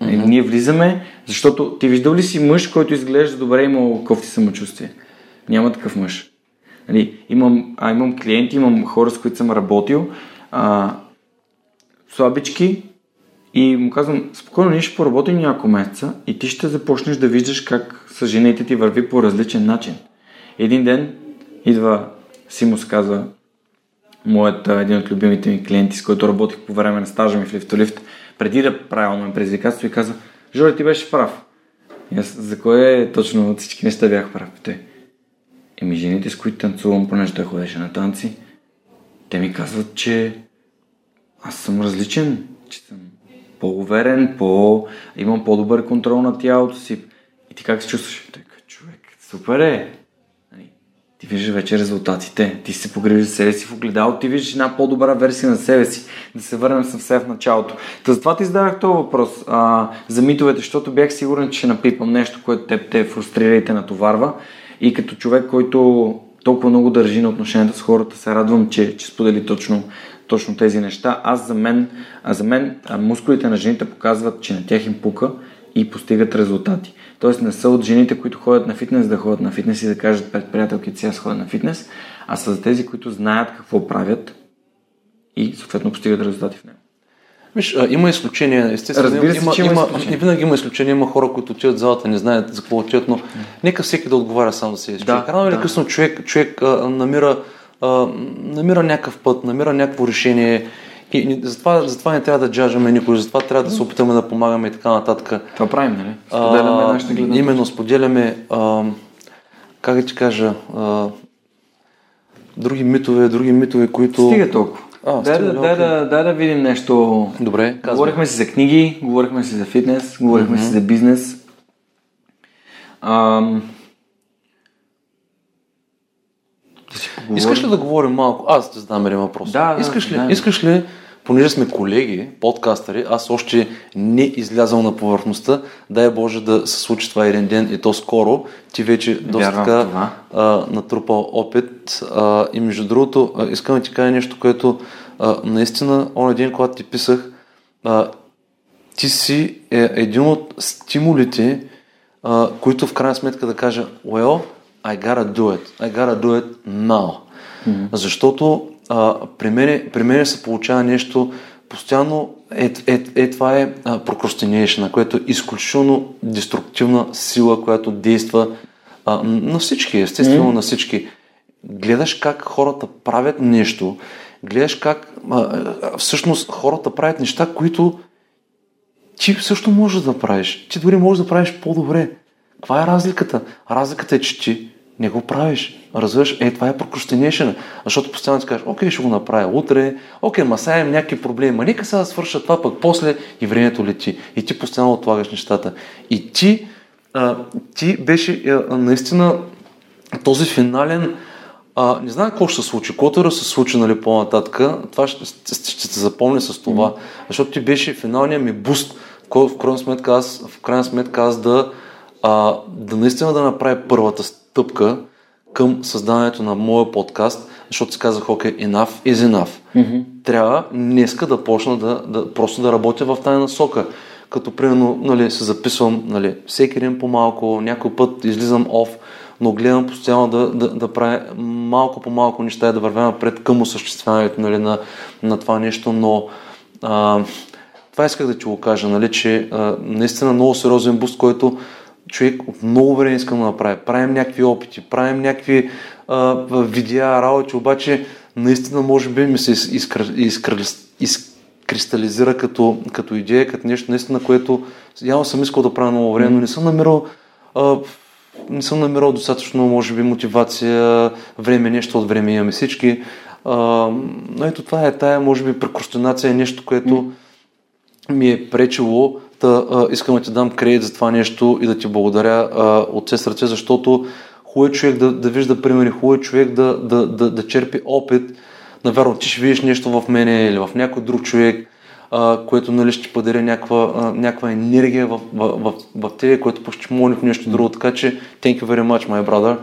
Mm-hmm. Ние влизаме, защото ти виждал ли си мъж, който изглежда добре и има кофти самочувствие? Няма такъв мъж. Нали, имам, а, имам клиенти, имам хора, с които съм работил, а, слабички и му казвам, спокойно, ние ще поработим няколко месеца и ти ще започнеш да виждаш как с жените ти върви по различен начин. Един ден идва Симус казва, моят, един от любимите ми клиенти, с който работих по време на стажа ми в лифтолифт, преди да правя онлайн предизвикателство и каза, Жори, ти беше прав. И аз, за кое точно от всички неща бях прав? Те, еми жените, с които танцувам, понеже той ходеше на танци, те ми казват, че аз съм различен, че съм по-уверен, по... имам по-добър контрол на тялото си. И ти как се чувстваш? Той човек, супер е. Ти виждаш вече резултатите. Ти се погрижиш за себе си в огледало, ти виждаш една по-добра версия на себе си. Да се върнем съвсем в началото. Та затова ти задавах този въпрос а, за митовете, защото бях сигурен, че ще напипам нещо, което те, те фрустрира и те натоварва. И като човек, който толкова много държи на отношенията с хората, се радвам, че, че сподели точно точно тези неща. Аз за мен, а за мен а мускулите на жените показват, че на тях им пука и постигат резултати. Тоест не са от жените, които ходят на фитнес, да ходят на фитнес и да кажат пред приятелките си, аз ходя на фитнес, а са за тези, които знаят какво правят и съответно постигат резултати в него. Виж, а, има изключения, естествено. Разбира се, има, че има, има, изключения. винаги има изключения, има хора, които отиват в залата, не знаят за какво отиват, но нека всеки да отговаря сам за себе си. Да, Рано или да. късно човек, човек а, намира, а, намира някакъв път, намира някакво решение и, затова, затова не трябва да джажаме никой, затова трябва да се опитаме да помагаме и така нататък. Това правим, нали? Споделяме А, нашата гледна Именно споделяме, а, как да ти кажа, а, други митове, други митове, които... Стига толкова. А, дай, стига, да, дай, да, дай да видим нещо. Добре, казвай. Говорихме си за книги, говорихме си за фитнес, говорихме си за бизнес. Ам... Да. Искаш ли да говорим малко? Аз ще задам един въпрос. Да, да, искаш ли, да. искаш ли, понеже сме колеги, подкастъри, аз още не излязал на повърхността, дай Боже да се случи това един ден и то скоро, ти вече доста Вярвам в така а, натрупал опит а, и между другото а, искам да ти кажа нещо, което а, наистина онен ден, когато ти писах, а, ти си е един от стимулите, а, които в крайна сметка да кажа, well, I gotta do it. I gotta do it now. Mm-hmm. Защото а, при, мене, при мене се получава нещо постоянно, е, е, е това е а, procrastination, което е изключително деструктивна сила, която действа а, на всички, естествено mm-hmm. на всички. Гледаш как хората правят нещо, гледаш как а, всъщност хората правят неща, които ти също можеш да правиш. Ти дори можеш да правиш по-добре. Каква е разликата? Разликата е, че ти не го правиш. Разбираш? Е, това е procrastination. Защото постоянно ти кажеш, окей, ще го направя утре, окей, ма сега имам някакви проблеми, ма нека сега да свърша това, пък после и времето лети. И ти постоянно отлагаш нещата. И ти, а, ти беше а, наистина този финален а, не знам какво ще се случи. Каквото и да се случи нали, по-нататък, това ще, ще, ще се запомня с това. Mm-hmm. Защото ти беше финалният ми буст, който в крайна сметка аз, в крайна сметка аз да, а, да наистина да направя първата стъпка към създаването на моя подкаст, защото си казах, окей, enough is enough. Mm-hmm. Трябва днеска да почна да, да, просто да работя в тази насока. Като примерно нали, се записвам нали, всеки ден по-малко, някой път излизам оф, но гледам постоянно да, да, да правя малко по малко неща и да вървя напред към осъществяването нали, на, на това нещо, но а, това исках да ти го кажа, нали, че а, наистина много сериозен буст, който човек от много време искам да направя. Правим някакви опити, правим някакви а, видеа, работи, обаче наистина може би ми се изкр... изкр... изкристализира като, като идея, като нещо наистина, което явно съм искал да правя много време, но не съм намирал а, не съм намирал достатъчно, може би, мотивация, време, нещо от време имаме всички. А, но ето това е тая, може би, прекрастинация е нещо, което ми е пречило да а, искам да ти дам кредит за това нещо и да ти благодаря а, от все сърце, защото хубаво е човек да, да вижда примери, хубаво е човек да, да, да, да черпи опит. Навярно, ти ще видиш нещо в мене или в някой друг човек, а, което нали, ще ти подари някаква, а, някаква енергия в, в, в, в тебе, което пък ще моли в нещо друго. Така че, thank you very much, my brother.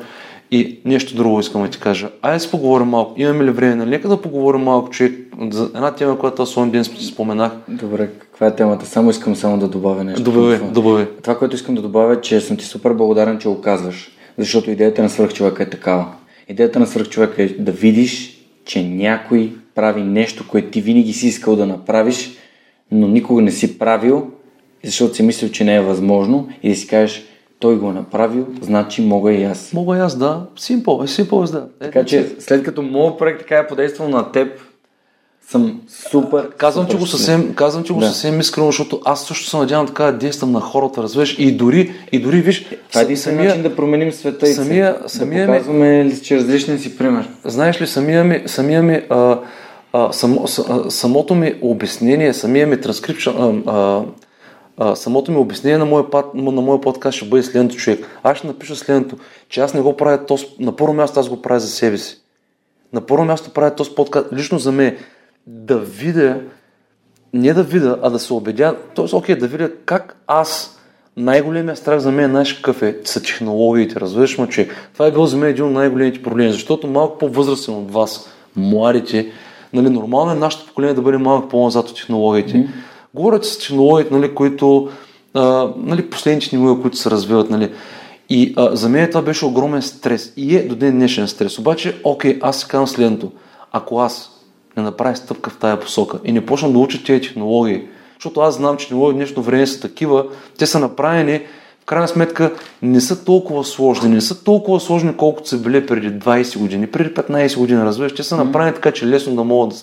И нещо друго искам да ти кажа. Айде да поговорим малко. Имаме ли време? Нали? Нека да поговорим малко, човек, за една тема, която аз ден споменах. Добре, каква е темата? Само искам само да добавя нещо. Добави, това. добави. Това, което искам да добавя е, че съм ти супер благодарен, че го казваш. Защото идеята на свръхчовека е такава. Идеята на свръхчовека е да видиш, че някой прави нещо, което ти винаги си искал да направиш, но никога не си правил, защото си мислил, че не е възможно и да си кажеш, той го е направил, значи мога и аз. Мога и аз, да. Simple, е simple as that. Е, Така че след като моят проект така е подействал на теб, съм супер. Казвам, супер че го съвсем, казвам, че го Да. съвсем искрено, защото аз също се надявам така да действам на хората, разбираш, и дори, и дори виж, Това е един начин да променим света и самия- да самия ми- показваме ли чрез личния си пример. знаеш ли, самия ми, самия ми а, а, само, а, самото ми обяснение, самия ми транскрипшн, а, самото ми обяснение на моя, пат, на моя подкаст ще бъде следното човек. Аз ще напиша следното, че аз не го правя този, на първо място аз го правя за себе си. На първо място правя този подкаст лично за мен. Да видя, не да видя, а да се убедя, т.е. окей, да видя как аз най-големия страх за мен, знаеш какъв е, са технологиите, разбираш ме, че това е бил за мен един от най-големите проблеми, защото малко по-възрастен от вас, младите, нали, нормално е нашето поколение да бъде малко по-назад от технологиите. Mm-hmm. Говорят с технологиите, нали, които, а, нали, последните технологии, които се развиват, нали, и а, за мен това беше огромен стрес. И е до ден днешен стрес. Обаче, окей, аз се казвам следното. Ако аз не направя стъпка в тая посока и не почна да уча тези технологии, защото аз знам, че технологии в днешно време са такива, те са направени, в крайна сметка не са толкова сложни, не са толкова сложни, колкото са били преди 20 години, преди 15 години, разбираш, те са направени така, че лесно да могат да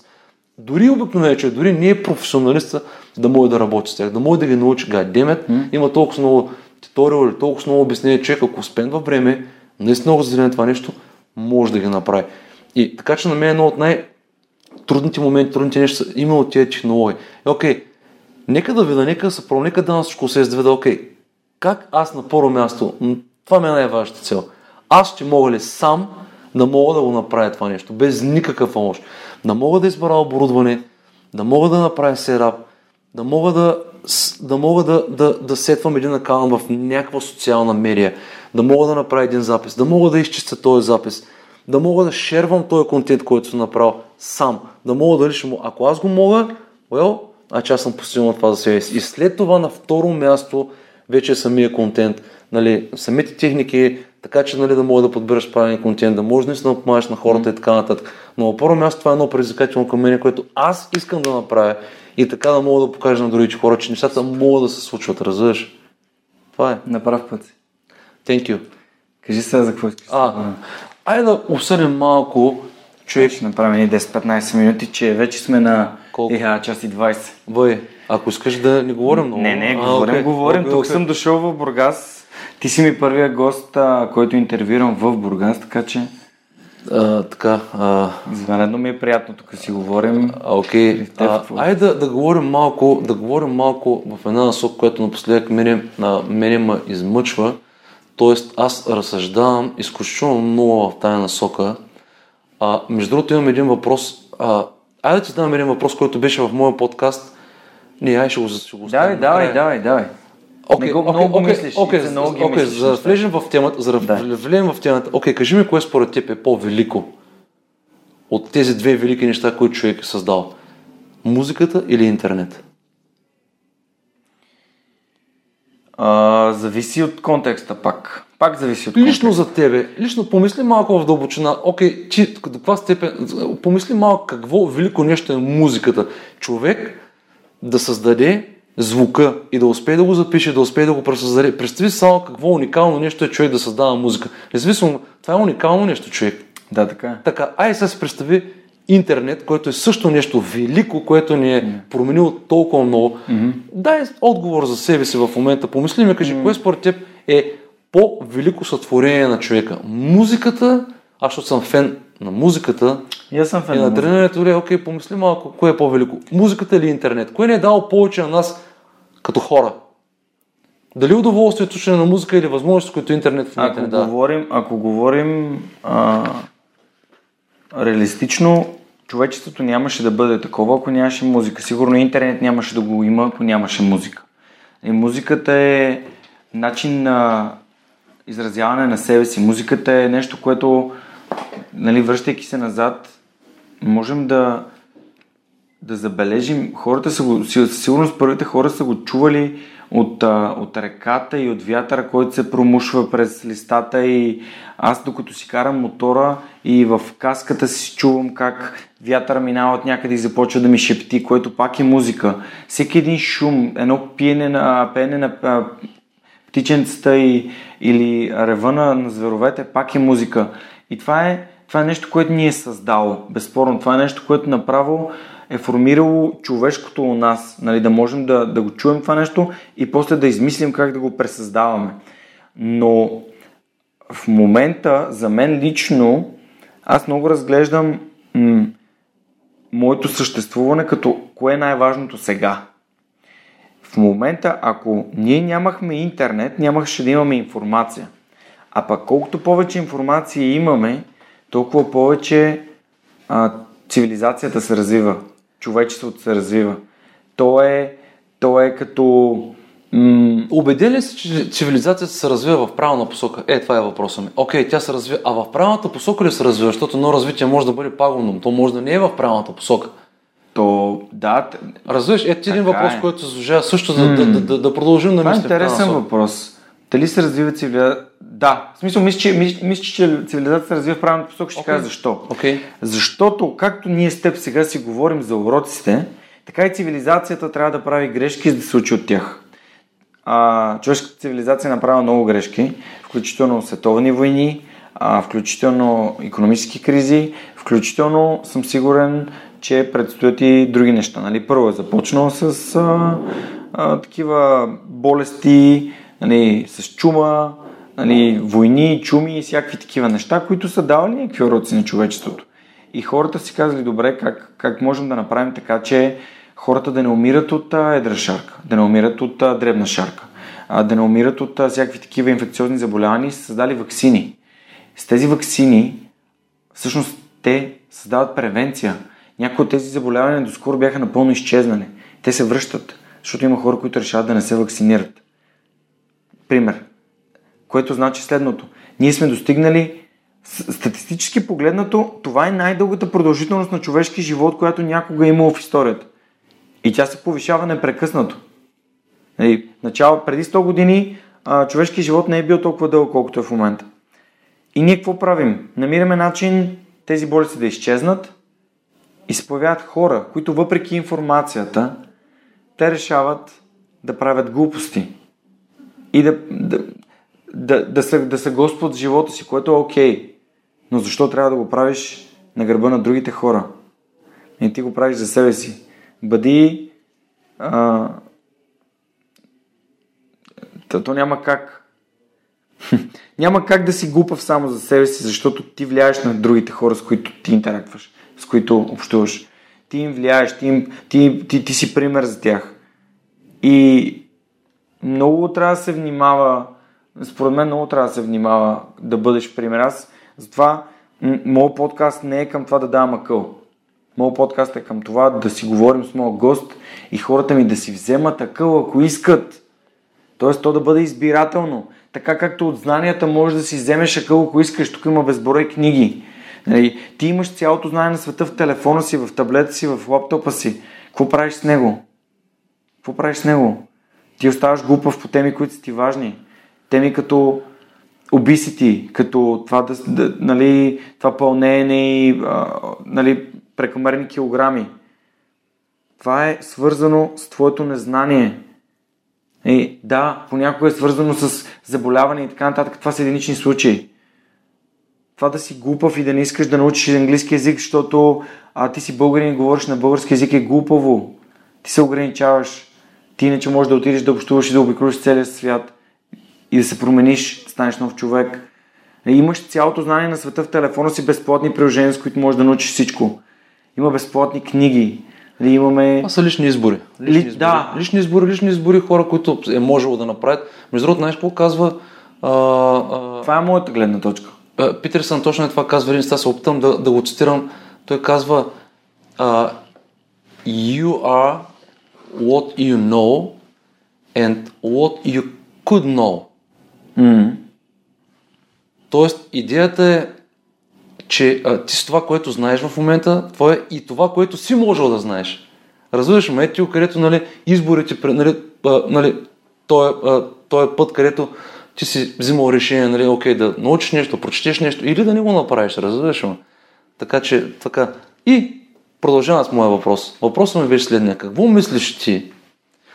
дори обикновено човек, дори не е професионалиста да може да работи с тях, да може да ги научи. Гадемет, има толкова много туториал или толкова много обяснение, човек, ако спендва време, наистина много зрение това нещо, може да ги направи. И така че на мен е едно от най- трудните моменти, трудните неща са именно тези технологии. И, окей, нека да видя, нека да се пробвам, нека да на всичко се да окей, как аз на първо място, това ми е най-важната цел, аз ще мога ли сам да мога да го направя това нещо, без никакъв помощ. Да мога да избера оборудване, да мога да направя серап, да мога да, да, мога да, да, да сетвам един акаунт в някаква социална медия, да мога да направя един запис, да мога да изчистя този запис, да мога да шервам този контент, който съм направил сам, да мога да лично му. Ако аз го мога, well, значи аз съм постигнал това за себе си. И след това на второ място вече е самия контент, нали, самите техники, така че нали, да мога да подбираш правилен контент, да можеш наистина да помагаш на хората и така нататък. Но на първо място това е едно предизвикателно към мен, което аз искам да направя и така да мога да покажа на другите хора, че нещата могат да се случват, разбираш? Това е. На прав път. Thank you. Кажи сега за какво искаш. А, айде да обсъдим малко, човек, Ще направим едни 10-15 минути, че вече сме на Колко? Еха, час и 20. Бой, ако искаш да не говорим много. Не, не, А, говорим, окей, говорим. окей, Тук съм дошъл в Бургас. Ти си ми първия гост, а, който интервюирам в Бургас, така че А, така, а, извънредно ми е приятно тук си говорим. а, окей. А, какво? айде да, да, говорим малко, да говорим малко в една насока, която напоследък мене, мене ме измъчва. Тоест, аз разсъждавам изключително много в тая насока. А, между другото имам един въпрос. А, айде да ти задам един въпрос, който беше в моя подкаст. Не, ай ще го, ще го Давай, давай, давай, давай. Окей, много мислиш, окей, за да влезем в темата, за Да. влезем в темата, окей, кажи ми кое според теб е по-велико от тези две велики неща, които човек е създал. Музиката или интернет? А, зависи от контекста пак. Пак зависи от контекста. Лично за тебе, лично помисли малко в дълбочина, окей, ти до каква степен, помисли малко какво велико нещо е музиката. Човек да създаде звука и да успее да го запише, да успее да го пресъздаде. Представи само какво уникално нещо е човек да създава музика. Независимо, това е уникално нещо човек. Да, така е. Така, ай сега си представи интернет, което е също нещо велико, което ни е променило толкова много. Дай отговор за себе си в момента. Помисли ми, кажи, кое според теб е по-велико сътворение на човека? Музиката, аз защото съм фен на музиката И аз съм и фен на на тренирането, добре, окей, помисли малко, кое е по-велико? Музиката или интернет? Кое не е дало повече на нас като хора? Дали удоволствието слушане на музика или възможности, които интернет в Ако дава? говорим, ако говорим а, реалистично, човечеството нямаше да бъде такова, ако нямаше музика. Сигурно интернет нямаше да го има, ако нямаше музика. И музиката е начин на изразяване на себе си. Музиката е нещо, което, нали, връщайки се назад, можем да, да забележим, хората са го, със сигурност първите хора са го чували от, от реката и от вятъра, който се промушва през листата и аз докато си карам мотора и в каската си чувам как вятъра минава от някъде и започва да ми шепти, което пак е музика. Всеки един шум, едно пиене на, пеене на птиченцата и, или рева на, на зверовете пак е музика. И това е, това е нещо, което ни е създало. Безспорно, това е нещо, което направо е формирало човешкото у нас. Нали, да можем да, да го чуем това нещо и после да измислим как да го пресъздаваме. Но в момента, за мен лично, аз много разглеждам м- моето съществуване като кое е най-важното сега. В момента, ако ние нямахме интернет, нямаше да имаме информация. А пък колкото повече информация имаме, толкова повече а, цивилизацията се развива, човечеството се развива. То е, то е като М- убеден ли си, че цивилизацията се развива в правилна посока? Е, това е въпросът ми. Окей, тя се развива. А в правилната посока ли се развива? Защото едно развитие може да бъде пагубно, то може да не е в правилната посока. То, да. Разбираш, е ти един въпрос, е. който се заслужава също за да, да, да, да продължим да Това е интересен въпрос. Дали се развива цивилизация? Да. В смисъл, мисля, че, мисля, мисля, че цивилизацията се развива в правилната посока. Ще okay. кажа защо. Okay. Защото, както ние с теб сега си говорим за уроците, така и цивилизацията трябва да прави грешки, за да се учи от тях а, човешката цивилизация е направила много грешки, включително световни войни, а, включително економически кризи, включително съм сигурен, че предстоят и други неща. Нали? Първо е започнал с а, а, такива болести, нали, с чума, нали, войни, чуми и всякакви такива неща, които са давали някакви уроци на човечеството. И хората си казали, добре, как, как можем да направим така, че хората да не умират от едра шарка, да не умират от дребна шарка, да не умират от всякакви такива инфекциозни заболявания и са създали вакцини. С тези вакцини, всъщност, те създават превенция. Някои от тези заболявания доскоро бяха напълно изчезнали. Те се връщат, защото има хора, които решават да не се вакцинират. Пример. Което значи следното. Ние сме достигнали статистически погледнато, това е най-дългата продължителност на човешки живот, която някога е имало в историята. И тя се повишава непрекъснато. Нали, начало, преди 100 години а, човешки живот не е бил толкова дълъг, колкото е в момента. И ние какво правим? Намираме начин тези болести да изчезнат и се появяват хора, които въпреки информацията, те решават да правят глупости и да, да, да, да, са, да са Господ в живота си, което е окей. Но защо трябва да го правиш на гърба на другите хора? И ти го правиш за себе си. Бъди а, то няма как. няма как да си глупав само за себе си, защото ти влияеш на другите хора, с които ти интерактваш, с които общуваш. Ти им влияеш, ти, им, ти, ти, ти си пример за тях. И много трябва да се внимава, според мен много трябва да се внимава да бъдеш пример. Аз затова моят подкаст не е към това да давам акъл. Моят подкаст е към това да си говорим с моят гост и хората ми да си вземат акъл, ако искат. Тоест то да бъде избирателно. Така както от знанията можеш да си вземеш акъл, ако искаш. Тук има безброй книги. Нали, ти имаш цялото знание на света в телефона си, в таблета си, в лаптопа си. Какво правиш с него? Какво правиш с него? Ти оставаш глупав по теми, които са ти важни. Теми като обисити, като това, да, да, нали, това пълнение и нали, прекомерни килограми. Това е свързано с твоето незнание. И, да, понякога е свързано с заболяване и така нататък. Това са единични случаи. Това да си глупав и да не искаш да научиш английски язик, защото а, ти си българин и говориш на български язик е глупаво. Ти се ограничаваш. Ти иначе можеш да отидеш да общуваш и да обиколиш целия свят и да се промениш, да станеш нов човек. И имаш цялото знание на света в телефона си, безплатни приложения, с които можеш да научиш всичко. Има безплатни книги. Ли имаме... Това са лични избори. Лични, Ли... избори. Да. лични избори, лични избори, хора, които е можело да направят. Между другото, знаеш какво казва... А, а... Това е моята гледна точка. Питерсън точно е това казва, един сега се опитам да, да го цитирам. Той казва uh, You are what you know and what you could know. Mm. Тоест, идеята е че а, ти с това, което знаеш в момента, това е и това, което си можел да знаеш. Разбираш ме, Етио, където нали, изборите, нали, а, нали, той, а, той е път, където ти си взимал решение, нали, окей, да научиш нещо, прочетеш нещо или да не го направиш, разбираш ме. Така че, така. И продължавам с моя въпрос. Въпросът ми беше следния. Какво мислиш ти?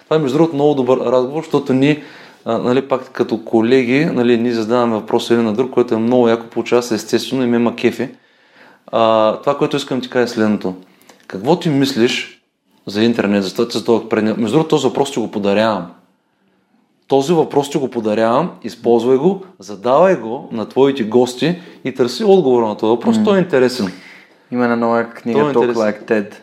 Това е между другото много добър разговор, защото ние а, нали, пак като колеги, нали, ние задаваме въпроса един на друг, което е много яко получава се естествено и ме има кефи. А, това, което искам ти кажа е следното. Какво ти мислиш за интернет, за това, за предния... Между другото, този въпрос ти го подарявам. Този въпрос ти го подарявам, използвай го, задавай го на твоите гости и търси отговора на този въпрос. Mm. Той е интересен. Има една нова книга, е Talk. Like TED.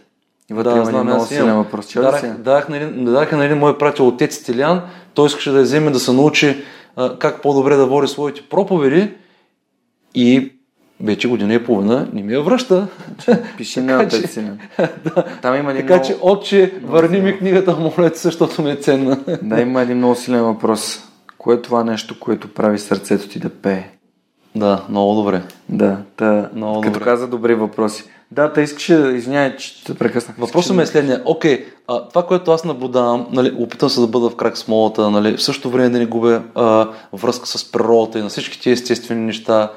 И вътре Да, има знам, много силен въпрос. Си? дадах, на един, дадах на един мой приятел отец Тилян, той искаше да я вземе да се научи а, как по-добре да води своите проповеди и вече година и половина не ми я връща. Пиши на отец си. Там има Така много... че, отче, върни ми книгата, моля ти, защото ми е ценна. Да, има един много силен въпрос. Кое е това нещо, което прави сърцето ти да пее? Да, много добре. Да, та, Много като добре. каза добри въпроси. Да, та искаше, да- извинявай, че те прекъснах. Въпросът ми е следния. Окей, а, това, което аз наблюдавам, нали, опитам се да бъда в крак с молата, нали, в същото време да не губя а, връзка с природата и на всички тези естествени неща,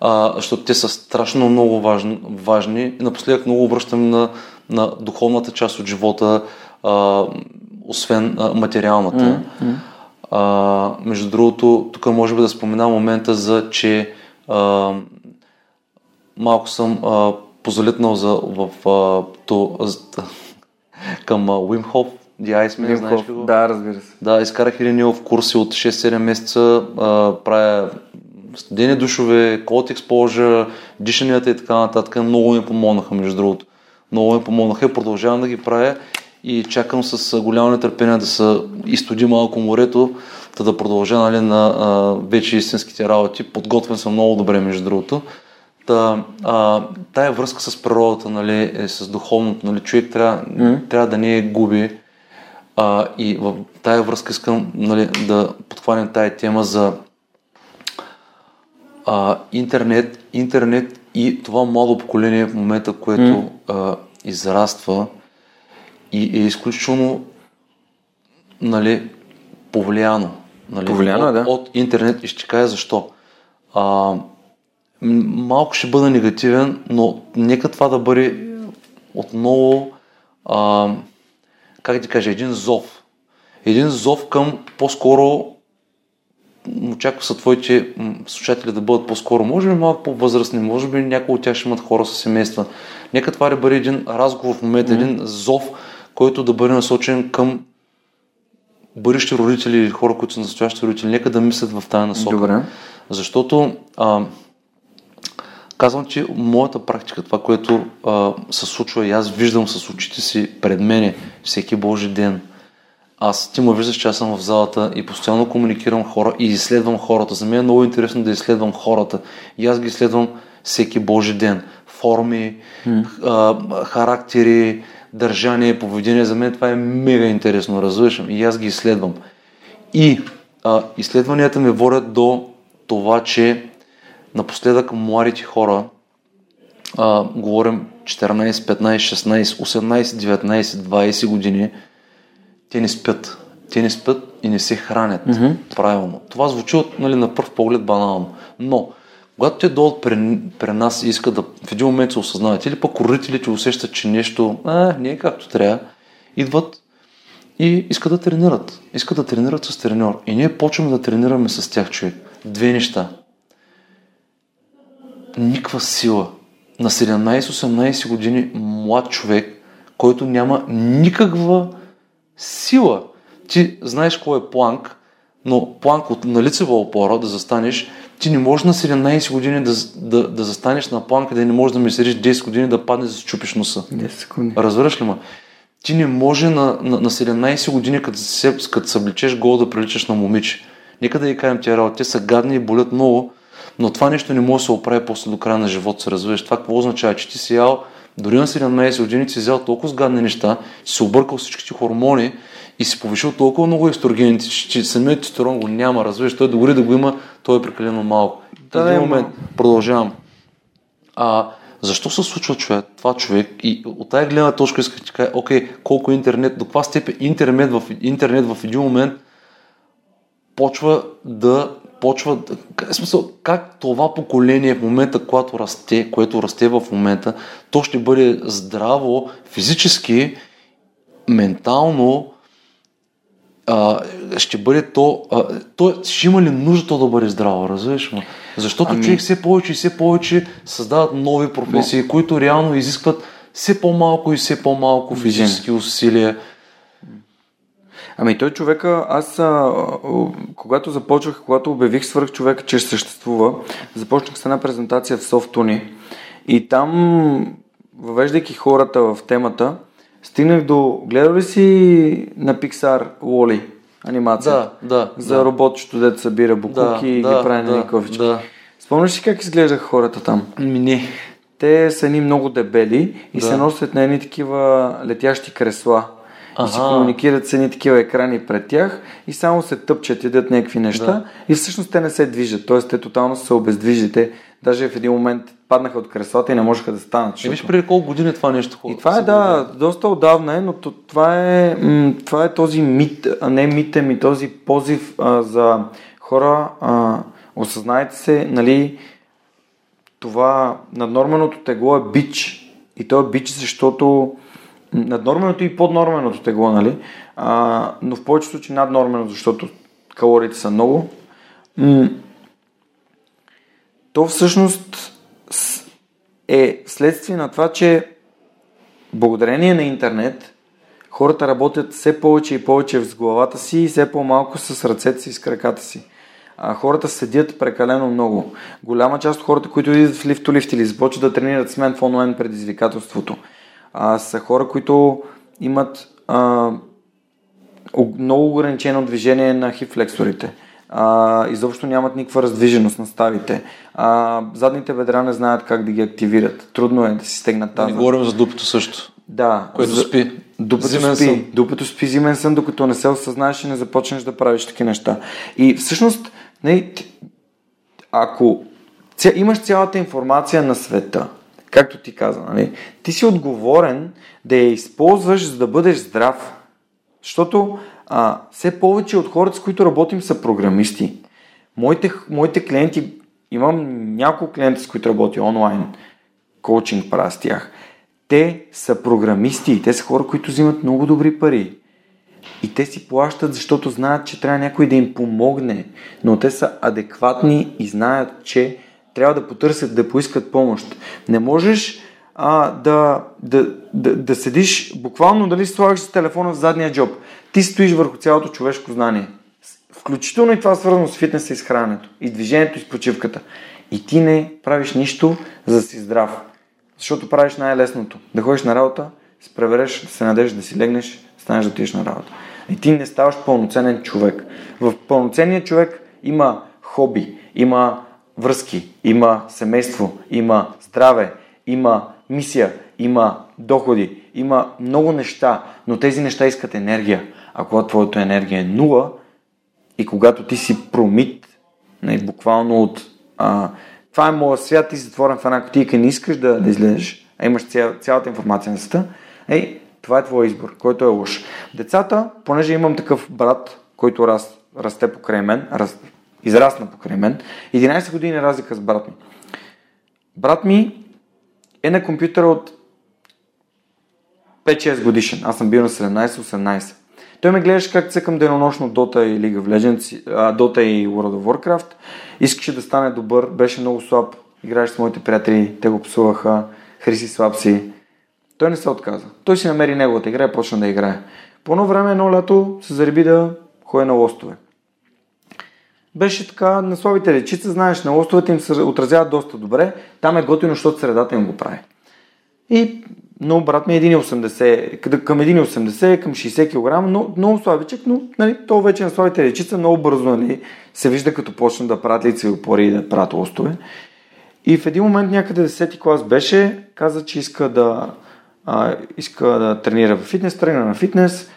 а, защото те са страшно много важни. важни. И напоследък много обръщам на, на духовната част от живота, а, освен а, материалната. А, между другото, тук може би да спомена момента за, че а, малко съм а, позалитнал за, в, а, то, а, към а, Wim Hof, The Iceman, Вим знаеш ли го? Да, разбира се. Да, изкарах един в курси от 6-7 месеца, а, правя студени душове, cold exposure, дишанията и така нататък. Много ми помогнаха, между другото. Много ми помогнаха и продължавам да ги правя и чакам с голямо нетърпение да се изтоди малко морето, та да продължа нали, на а, вече истинските работи. Подготвен съм много добре, между другото. Та, а, тая връзка с природата, нали, е, с духовното, нали, човек трябва, mm. трябва да не я губи. А, и в тая връзка искам нали, да подхванем тая тема за а, интернет, интернет и това младо поколение в момента, което mm. а, израства и е изключително нали, повлияно. Нали, Повлияно е, от, да. от интернет и ще кажа защо. А, малко ще бъда негативен, но нека това да бъде отново а, как ти кажа, един зов. Един зов към по-скоро очаква са твоите слушатели да бъдат по-скоро, може би малко по-възрастни, може би някои от тях ще имат хора с семейства. Нека това да бъде един разговор в момента, един зов, който да бъде насочен към бъдещи родители или хора, които са настоящи родители. Нека да мислят в тази насока. Добре. Защото а, казвам, че моята практика, това, което а, се случва и аз виждам с очите си пред мене всеки Божи ден. Аз, ти ме виждаш, че аз съм в залата и постоянно комуникирам хора и изследвам хората. За мен е много интересно да изследвам хората. И аз ги изследвам всеки Божи ден. Форми, а, характери, държание, поведение. За мен това е мега интересно, разбираш? И аз ги изследвам. И а, изследванията ме водят до това, че напоследък младите хора, а, говорим 14, 15, 16, 18, 19, 20 години, те не спят. Те не спят и не се хранят mm-hmm. правилно. Това звучи от, нали, на пръв поглед банално. Но, когато те дойдат при, при нас и искат да в един момент се осъзнават, или пък родителите усещат, че нещо а, не е както трябва, идват и искат да тренират. Искат да тренират с треньор. И ние почваме да тренираме с тях човек. Две неща. Никаква сила. На 17-18 години млад човек, който няма никаква сила. Ти знаеш кой е планк, но планк от на лицева опора да застанеш, ти не можеш на 17 години да, да, да застанеш на планка, да не можеш да ми седиш 10 години да паднеш да си чупиш носа. 10 секунди. Разбираш ли ма? Ти не може на, на, на 17 години, като се, като се обличеш гол да приличаш на момиче. Нека да ги кажем тия работи. Те са гадни и болят много, но това нещо не може да се оправи после до края на живота се развиваш. Това какво означава? Че ти си ял, дори на 17 години си взял толкова сгадни неща, си объркал всичките хормони и си повишил толкова много естрогените, че, че самият тестостерон го няма, развиваш. Той дори да го има, той е прекалено малко. Да, В един момент, продължавам. А, защо се случва човек, това човек? И от тази гледна точка исках да кажа, окей, колко е интернет, до каква степен интернет в, интернет в един момент почва да почва, в смисъл, как това поколение в момента, когато расте, което расте в момента, то ще бъде здраво, физически, ментално а, ще бъде то, а, то, ще има ли нужда то да бъде здраво, разбираш ме? Защото ами... човек все повече и все повече създават нови професии, Но... които реално изискват все по-малко и все по-малко физически усилия. Ами той човека, аз а, когато започвах, когато обявих свърх човека, че съществува, започнах с една презентация в Софтуни и там, въвеждайки хората в темата, стигнах до... Гледал ли си на Pixar Wall-E? Анимация. Да, да. За да. робот, дето събира букуки да, и да, ги прави да, на кофички. Да. Спомняш ли как изглеждаха хората там? Ми не. Те са едни много дебели и да. се носят на едни такива летящи кресла. Ага. И се комуникират с едни такива екрани пред тях и само се тъпчат, ядат някакви неща да. и всъщност те не се движат. Тоест те тотално са обездвижите. Даже в един момент паднаха от креслата и не можеха да станат. Защото... виж преди колко години това нещо хубаво. И това е, да, доста отдавна е, но това е, това е този мит, а не мите ми, този позив а, за хора, а, осъзнайте се, нали, това наднорменото тегло е бич. И то е бич, защото наднорменото и поднорменото тегло, нали? А, но в повечето случаи наднормено, защото калориите са много. То всъщност е следствие на това, че благодарение на интернет хората работят все повече и повече в главата си и все по-малко с ръцете си и с краката си. А, хората седят прекалено много. Голяма част от хората, които идват в лифтолифт или започват да тренират с мен в онлайн предизвикателството, а, са хора, които имат а, много ограничено движение на хипфлексорите а, изобщо нямат никаква раздвиженост на ставите. А, задните бедра не знаят как да ги активират. Трудно е да си стегнат тази. Не говорим за дупето също. Да. Което за... спи. Дупето зимен спи. Сън. Дупето спи зимен сън, докато не се осъзнаеш и не започнеш да правиш такива неща. И всъщност, не, ако ця, имаш цялата информация на света, както ти каза, нали, ти си отговорен да я използваш, за да бъдеш здрав. Защото а, все повече от хората, с които работим, са програмисти. Моите, моите клиенти, имам няколко клиента, с които работя онлайн, коучинг правя с тях. Те са програмисти, те са хора, които взимат много добри пари. И те си плащат, защото знаят, че трябва някой да им помогне. Но те са адекватни и знаят, че трябва да потърсят, да поискат помощ. Не можеш а, да, да, да, да седиш, буквално дали слагаш с телефона в задния джоб. Ти стоиш върху цялото човешко знание. Включително и това свързано с фитнеса и с храненето. И движението и с почивката. И ти не правиш нищо, за да си здрав. Защото правиш най-лесното. Да ходиш на работа, се пребереш, да се надежда да си легнеш, станеш да отидеш на работа. И ти не ставаш пълноценен човек. В пълноценния човек има хоби, има връзки, има семейство, има здраве, има мисия, има доходи, има много неща, но тези неща искат енергия. А когато твоята енергия е нула и когато ти си промит, не, нали, буквално от а, това е моят свят, ти си затворен в една кутийка и не искаш да, да излезеш, а имаш ця, цялата информация на света, ей, това е твой избор, който е лош. Децата, понеже имам такъв брат, който раз, расте покрай мен, раз, израсна покрай мен, 11 години разлика с брат ми. Брат ми е на компютъра от 5-6 годишен. Аз съм бил на 17-18. Той ме гледаше как цъкам денонощно Dota и League of Legends, а, Dota и World of Warcraft. Искаше да стане добър, беше много слаб. Играеше с моите приятели, те го псуваха, хриси слаб си. Той не се отказа. Той си намери неговата игра и почна да играе. По едно време, едно лято, се зареби да ходи на лостове. Беше така, на слабите речица, знаеш, на лостовете им се отразяват доста добре. Там е готино, защото средата им го прави. И но брат ми е 1,80, към 1,80, към 60 кг, но много слабичък, но нали, то вече на слабите речица много бързо нали, се вижда като почна да правят лицеви опори и да правят лостове. И в един момент някъде 10 клас беше, каза, че иска да, а, иска да тренира в фитнес, тренира на фитнес.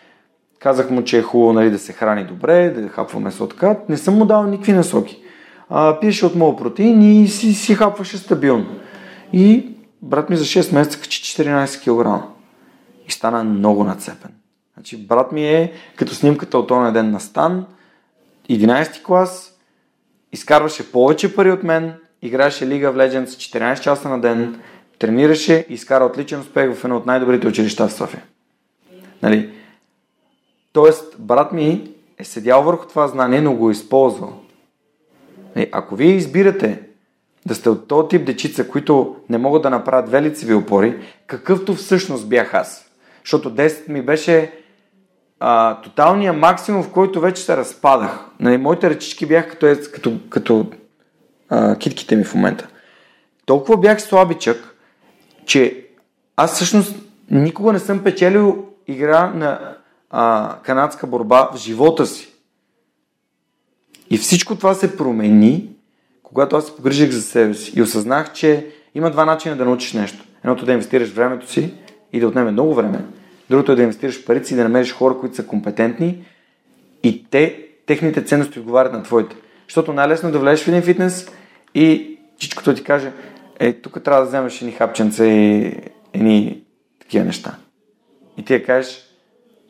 Казах му, че е хубаво нали, да се храни добре, да хапва месо така. Не съм му дал никакви насоки. А, пиеше от моят протеин и си, си хапваше стабилно. И брат ми за 6 месеца качи 14 кг. И стана много нацепен. Значи, брат ми е като снимката от този ден на Стан, 11 клас, изкарваше повече пари от мен, играеше Лига в Legends 14 часа на ден, тренираше и изкара отличен успех в едно от най-добрите училища в София. Нали? Тоест, брат ми е седял върху това знание, но го е използвал. Е, ако вие избирате да сте от този тип дечица, които не могат да направят две лицеви опори, какъвто всъщност бях аз. Защото 10 ми беше а, тоталния максимум, в който вече се разпадах. Нали, моите ръчички бяха като, като, като а, китките ми в момента. Толкова бях слабичък, че аз всъщност никога не съм печелил игра на а, канадска борба в живота си. И всичко това се промени, когато аз се погрижих за себе си и осъзнах, че има два начина да научиш нещо. Едното е да инвестираш времето си и да отнеме много време. Другото е да инвестираш парите и да намериш хора, които са компетентни и те, техните ценности отговарят на твоите. Защото най-лесно е да влезеш в един фитнес и всичкото ти каже, е, тук трябва да вземеш едни хапченца и едни такива неща. И ти я кажеш,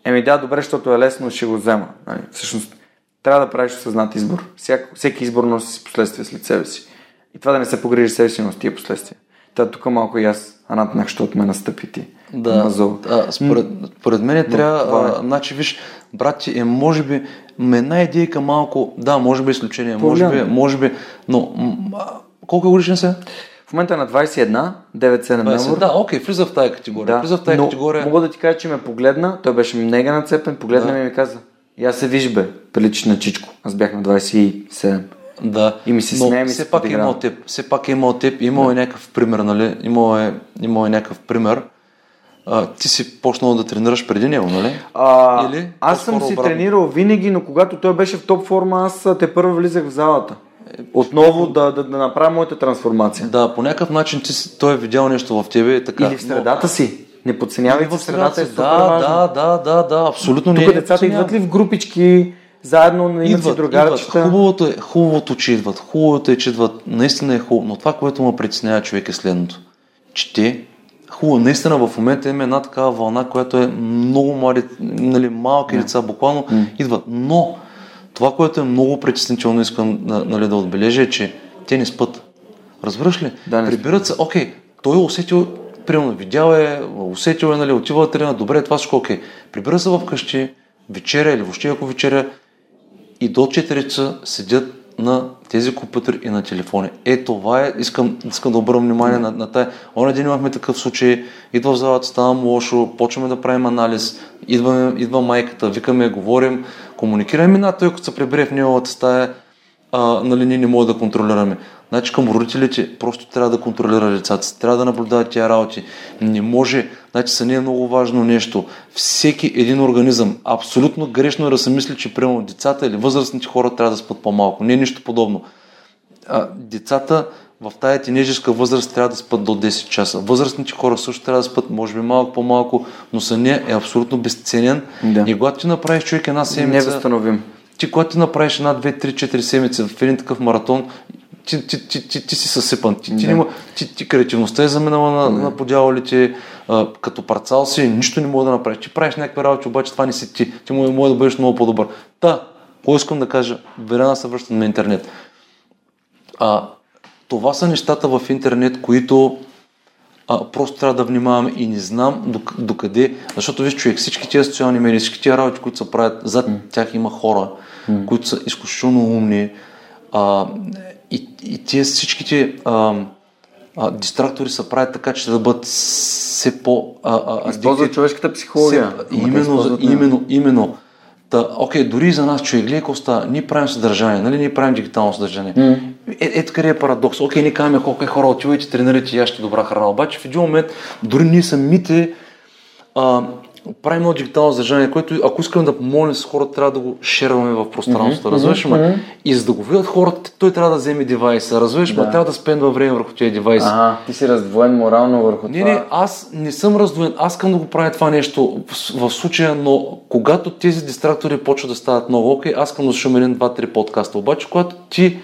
еми да, добре, защото е лесно, ще го взема. Нали? Всъщност, трябва да правиш осъзнат избор. Всяк, всеки избор носи си последствия след себе си. И това да не се погрижи себе си, носи тия последствия. Та тук малко и аз анатнах, защото ме настъпи ти. Да, а, според, според мен е трябва, а, значи виж, брати, е може би, ме една идейка малко, да, може би изключение, може би, може би, но м- колко е годишен се? В момента е на 21, 9-7 20, Да, окей, влиза в тази категория. Да, влиза в тази но категория. Мога да ти кажа, че ме погледна, той беше мега нацепен, погледна да. ми и ми каза, я се виж бе, прилича на Чичко. Аз бях на 27. Да, и ми се ми все се пак е имал теб, все пак е имал теб, имал да. е някакъв пример, нали? Имал е, имал е някакъв пример. А, ти си почнал да тренираш преди него, нали? А, Или, аз съм си обратно? тренирал винаги, но когато той беше в топ форма, аз те първо влизах в залата. Отново да, да, да направя моята трансформация. Да, по някакъв начин ти, той е видял нещо в тебе. Така, Или в средата но... си. Не подценявай в средата, е супер да. Да, да, да, да, абсолютно Тук не е децата идват ли в групички, заедно на имат си другарчета? Хубавото е, хубавото, че идват. Хубавото е, че идват. Наистина е хубаво. Но това, което ме притеснява човек е следното. Че те Хубаво, наистина в момента има една такава вълна, която е много млади, нали, малки деца, буквално mm. идват. Но това, което е много притеснително, искам нали, да отбележа, е, че те не спът. Разбираш ли? Да, не Прибират се, окей, той е усетил, примерно, видял е, усетил е, нали, отива да тренира, добре, това всичко окей. Прибира се вкъщи, вечеря или въобще ако вечеря и до 4 часа седят на тези компютъри и на телефони. Е, това е, искам, искам да обърна внимание на, на тая. Оня ден имахме такъв случай, идва в залата, ставам лошо, почваме да правим анализ, идва, идва майката, викаме, говорим, комуникираме на той, като се прибере в неговата стая, а, нали, ние не можем да контролираме. Значи към родителите просто трябва да контролира децата си, трябва да наблюдават тия работи. Не може, значи са не е много важно нещо. Всеки един организъм, абсолютно грешно е да се мисли, че примерно децата или възрастните хора трябва да спят по-малко. Не е нищо подобно. А, децата в тая тинежерска възраст трябва да спят до 10 часа. Възрастните хора също трябва да спят, може би малко по-малко, но съня е абсолютно безценен. Да. И когато ти направиш човек една седмица... Не възстановим. Ти, когато ти направиш една, две, три, четири седмици в един такъв маратон, ти, ти, ти, ти, ти си съсипан. Ти, ти, да. ти, ти креативността е заминала на, да. на подявалите, а, като парцал си, нищо не мога да направиш. Ти правиш някакви работи, обаче това не си ти. Ти може да бъдеш много по-добър. Та, кой искам да кажа? Верена се връщам на интернет. А, това са нещата в интернет, които а, просто трябва да внимаваме и не знам докъде, защото виж човек, всички тези социални медии, всички тези работи, които се правят, зад mm. тях има хора, mm. които са изключително умни а, и, и тези всичките а, а, дистрактори се правят така, че да бъдат все по... Използват човешката психология. Все, именно, именно, именно. Та, окей, дори за нас човек, гледай какво става, ние правим съдържание, нали, ние правим дигитално съдържание. Mm. Е, ето къде е парадокс. Окей, ние казваме колко е хора, отивайте, тренирайте ящите добра храна. Обаче в един момент, дори ние самите а, правим едно дигитално съдържание, което ако искаме да помолим с хората, трябва да го шерваме в пространството, mm-hmm, разбираш mm-hmm. И за да го видят хората, той трябва да вземе девайса, разбираш да. трябва да спендва време върху тези девайси. Ага, ти си раздвоен морално върху не, това. Не, аз не съм раздвоен, аз искам да го правя това нещо в, в случая, но когато тези дистрактори почват да стават много, окей, аз искам да слушам един, два, три подкаста, обаче когато ти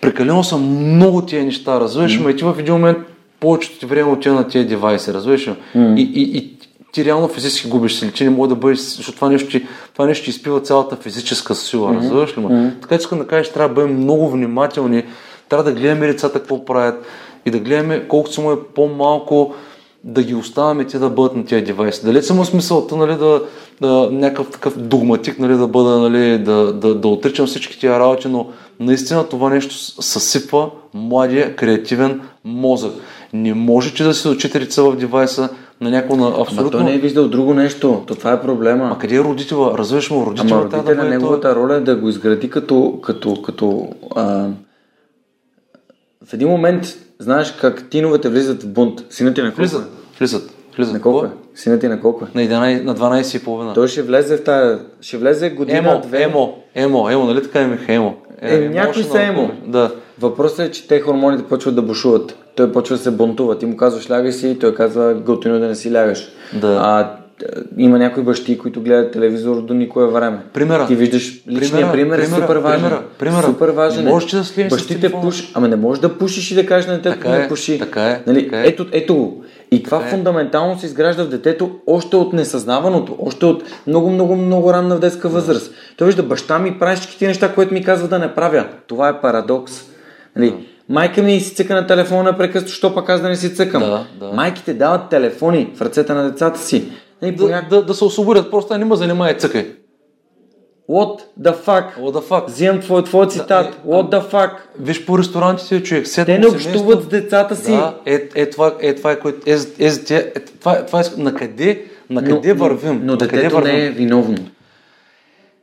прекалено са много тия неща, разбираш, mm-hmm. и ти в един момент повечето ти време отива на тези девайси, разбираш? Mm-hmm. И, и, и, ти реално физически губиш сили, че не може да бъдеш, защото това нещо, това нещо изпива цялата физическа сила, mm-hmm. разбираш ли Mm-hmm. Така че да кажеш, трябва да бъдем много внимателни, трябва да гледаме лицата какво правят и да гледаме колкото му е по-малко да ги оставяме те да бъдат на тези девайси. Дали съм смисълта нали, да, да, някакъв такъв догматик, нали, да бъда, нали, да, да, да отричам всички тия работи, но наистина това нещо съсипва младия креативен мозък. Не може, че да си учителица в девайса на някакво на абсолютно... Ама той не е виждал друго нещо. То това е проблема. А къде е родителя? Развиваш му родителя? Ама родителя, да неговата роля е да го изгради като, като, като а... в един момент знаеш как тиновете влизат в бунт. Синът ти на колко Влизат, е? влизат, влизат. На колко е? Синът ти на колко е? На, 11, на 12 и половина. Той ще влезе в тая... Ще влезе година, Емо, две. емо, емо, емо, нали така имаха емо? Е, някои са emotional емо. Да. Въпросът е, че те хормоните почват да бушуват. Той почва да се бунтува. Ти му казваш лягай си и той казва готино да не си лягаш. Да. А, е, има някои бащи, които гледат телевизор до никое време. Примера. Ти виждаш, Примера, пример е примера, супер важен. примера, примера. Супер важен. Не е. можеш да слиеш Бащите пуш... Ами не можеш да пушиш и да кажеш на детето Така да е, не пуши. така е, Нали? така е. Ето, ето го. И това фундаментално се изгражда в детето още от несъзнаваното, още от много, много, много ранна в детска възраст. Той вижда, баща ми прави всички неща, които ми казва да не правя. Това е парадокс. Нали? Майка ми си цъка на телефона непрекъснато, що пък аз да не си цъкам. Да, да. Майките дават телефони в ръцете на децата си. Нали, Да, да, да се освободят, просто не ме занимай цъкай. What the fuck? What the fuck? Взимам твой, твой цитат. е, What the fuck? Виж по ресторантите, човек. седмо Те не общуват с децата си. Да, е, е, това, е, това е, което, е, е, е, е, това, е, това е, на къде, на къде вървим? Но, но детето вървим? не е виновно.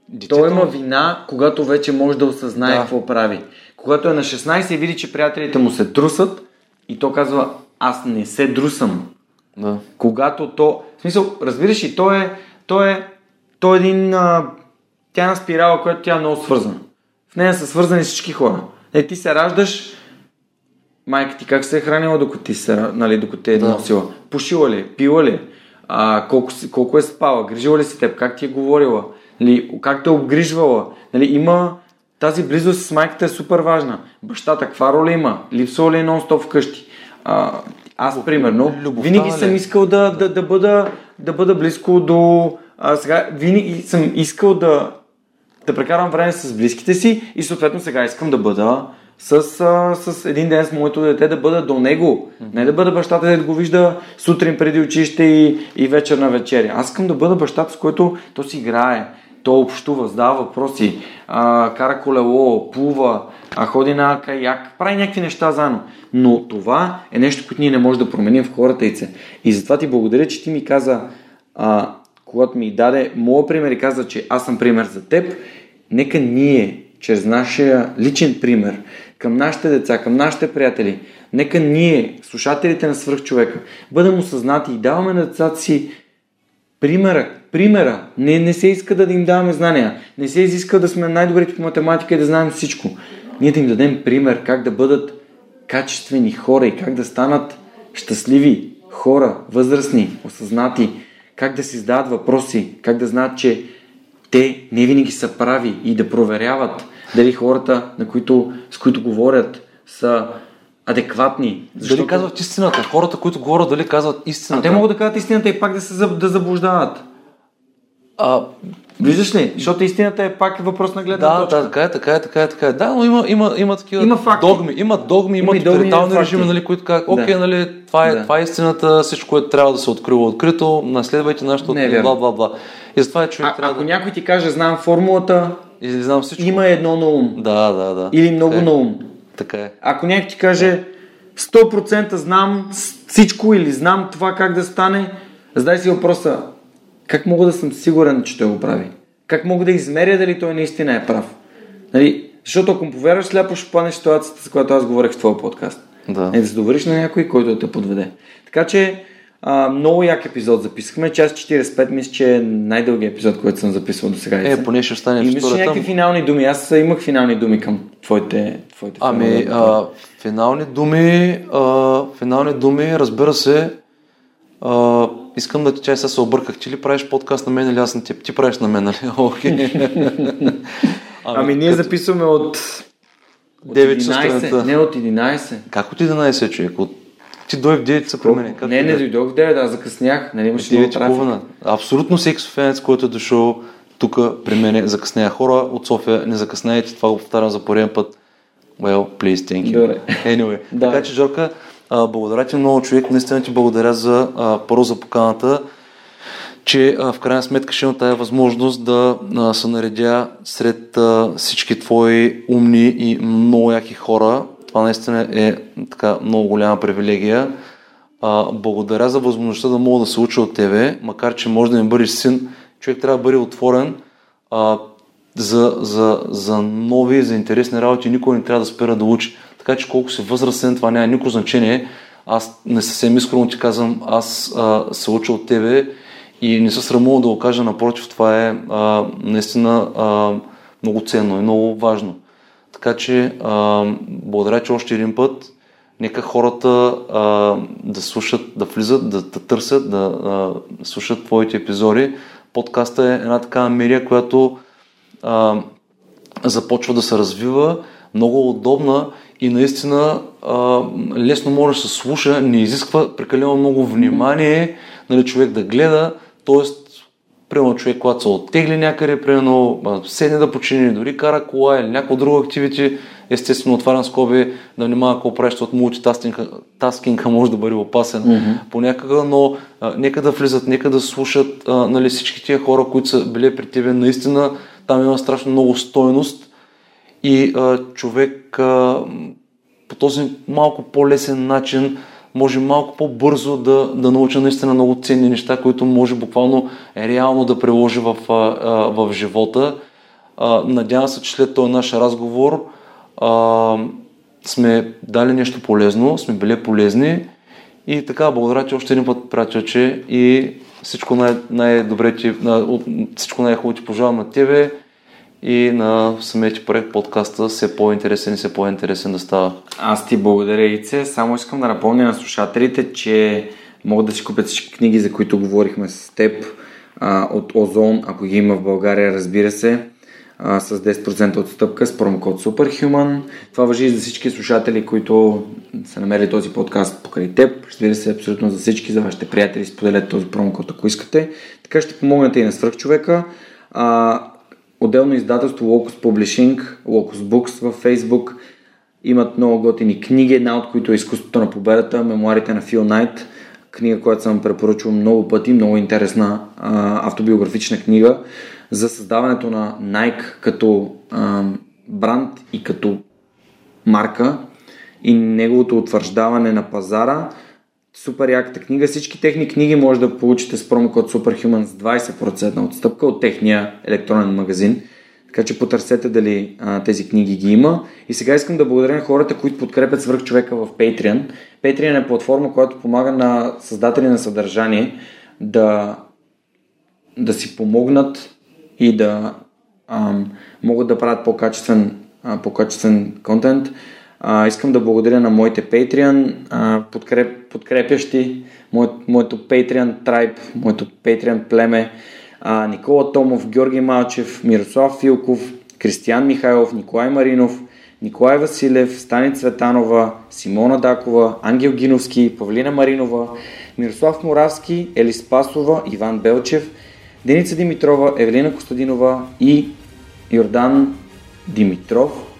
Детето- Той има вина, когато вече може да осъзнае Да. какво прави. Когато е на 16 и види, че приятелите му се трусат и то казва, аз не се друсам. Да. Когато то... В смисъл, разбираш ли, то е, то е, то е един... А, тя е една спирала, която тя е много свързана. В нея са свързани всички хора. Е, ти се раждаш, майка ти как се е хранила, докато ти се, нали, докато те е Да. носила? Пушила ли, пила ли, а, колко, колко е спала, грижила ли си теб, как ти е говорила, нали, как те е обгрижвала. Нали, има тази близост с майката е супер важна. Бащата каква роля има? Липсва ли е нон-стоп вкъщи? А, аз, примерно, Любовта винаги съм искал да, да, да, бъда, да бъда близко до... А, сега, винаги съм искал да, да прекарам време с близките си и съответно сега искам да бъда с, а, с един ден с моето дете, да бъда до него. Не да бъда бащата, да го вижда сутрин преди училище и, и вечер на вечеря. Аз искам да бъда бащата, с който то си играе, то общува, задава въпроси, а, кара колело, плува, а, ходи на каяк, прави някакви неща заедно. Но това е нещо, което ние не можем да променим в хората и се. И затова ти благодаря, че ти ми каза, а, когато ми даде моят пример и каза, че аз съм пример за теб, нека ние, чрез нашия личен пример, към нашите деца, към нашите приятели, нека ние, слушателите на свръхчовека, бъдем осъзнати и даваме на децата си примера. Примера. Не, не се иска да им даваме знания. Не се изиска да сме най-добрите по математика и да знаем всичко. Ние да им дадем пример как да бъдат качествени хора и как да станат щастливи хора, възрастни, осъзнати, как да си задават въпроси, как да знаят, че те не винаги са прави и да проверяват дали хората, на които, с които говорят, са адекватни. Дали казват истината? Хората, които говорят, дали казват А истината? те могат да кажат истината и пак да се да заблуждават. А, Виждаш ли? Защото истината е пак въпрос на гледна да, точка. да, така е, така е, така е, така е. Да, но има, има, има такива Има факти. догми, има догми, има, Има и догми, тоталитарни има режими, нали, които казват, окей, Да. нали, това е, Да. това е истината, всичко, което трябва да се открива открито, наследвайте нашето, Не е бла, бла, бла. И затова е човек А, трябва ако да... някой ти каже, знам формулата, И знам всичко. има едно на ум. Да, да, да. Или много така е. на ум. Така е. Ако някой ти каже 100% знам всичко или знам това как да стане, задай си въпроса, как мога да съм сигурен, че той го прави? Как мога да измеря дали той наистина е прав? Нали? Защото ако му повярваш сляпо, ще паднеш в ситуацията, с която аз говорех в твоя подкаст. Да. Е, да се довериш на някой, който да те подведе. Така че, а, много як епизод записахме. Час 45 мисля, че е най-дългият епизод, който съм записвал до сега. Е, поне ще стане И мисля, че някакви финални думи. Аз имах финални думи към твоите, твоите Ами, а, финални думи, а, финални думи, разбира се, а, искам да ти чай сега се обърках. Ти ли правиш подкаст на мен или аз на теб? Ти правиш на мен, нали? Окей. Ами, ние записваме от, от 9 часа 11, сутринта. не от 11. Как от 11 човек? От... Ти дой в 9 са при мен. Не, не дойдох в 9, аз закъснях. Нали, имаше много 9 и трафик. половина. Абсолютно всеки софиянец, който е дошъл тук при мен закъснява хора от София. Не закъсняйте, това го повтарям за пореден път. Well, please, thank you. Добре. Anyway. Да. Така че, Жорка, А, благодаря ти много, човек. Наистина ти благодаря за а, първо за поканата, че а, в крайна сметка ще имам тази възможност да а, се наредя сред а, всички твои умни и много яки хора. Това наистина е така много голяма привилегия. А, благодаря за възможността да мога да се уча от тебе, макар че може да не бъдеш син. Човек трябва да бъде отворен а, за, за, за нови, за интересни работи. Никой не трябва да спира да учи. Така че колко си възрастен, това няма никакво значение. Аз не съвсем искрено ти казвам, аз а, се уча от тебе и не се срамувам да го кажа, напротив, това е а, наистина а, много ценно и много важно. Така че, а, благодаря, че още един път нека хората а, да слушат, да влизат, да, да търсят, да а, слушат твоите епизоди. Подкаста е една такава медия, която а, започва да се развива, много удобна и наистина а, лесно може да се слуша, не изисква прекалено много внимание, нали, човек да гледа, т.е. примерно човек, когато се оттегли някъде, примерно седне да почини, дори кара кола или някакво друго активити, естествено отварям скоби, да внимава какво правиш, от мултитаскинга може да бъде опасен mm-hmm. понякога, но а, нека да влизат, нека да слушат а, нали, всички тия хора, които са били при тебе, наистина там има страшно много стойност и а, човек а, по този малко по-лесен начин може малко по-бързо да, да науча наистина много ценни неща, които може буквално реално да приложи в, в живота. Надявам се, че след този наш разговор сме дали нещо полезно, сме били полезни и така, благодаря ти още един път, приятелче, и всичко най- най-добре ти, всичко най-хубаво ти пожелавам на тебе и на самия проект подкаста все по-интересен и все по-интересен да става. Аз ти благодаря, Ице. Само искам да напомня на слушателите, че могат да си купят всички книги, за които говорихме с теб от Озон, ако ги има в България, разбира се, с 10% отстъпка с промокод Superhuman. Това въжи и за всички слушатели, които са намерили този подкаст покрай теб. Разбира се, абсолютно за всички, за вашите приятели, споделете този промокод, ако искате. Така ще помогнете и на свръхчовека. А, Отделно издателство Locus Publishing, Locus Books във Facebook. Имат много готини книги, една от които е Изкуството на победата, мемуарите на Фил Найт, книга, която съм препоръчвал много пъти, много интересна а, автобиографична книга за създаването на Nike като а, бранд и като марка и неговото утвърждаване на пазара супер яката книга. Всички техни книги може да получите с промокод Superhuman с 20% отстъпка от техния електронен магазин. Така че потърсете дали а, тези книги ги има. И сега искам да благодаря на хората, които подкрепят свърх човека в Patreon. Patreon е платформа, която помага на създатели на съдържание да, да си помогнат и да ам, могат да правят по-качествен, а, по-качествен контент. А, искам да благодаря на моите Patreon а, подкреп, подкрепящи, мое, моето Patreon Tribe, моето Patreon племе, а, Никола Томов, Георги Малчев, Мирослав Филков, Кристиян Михайлов, Николай Маринов, Николай Василев, Стани Цветанова, Симона Дакова, Ангел Гиновски, Павлина Маринова, Мирослав Моравски, Елис Пасова, Иван Белчев, Деница Димитрова, Евелина Костадинова и Йордан Димитров.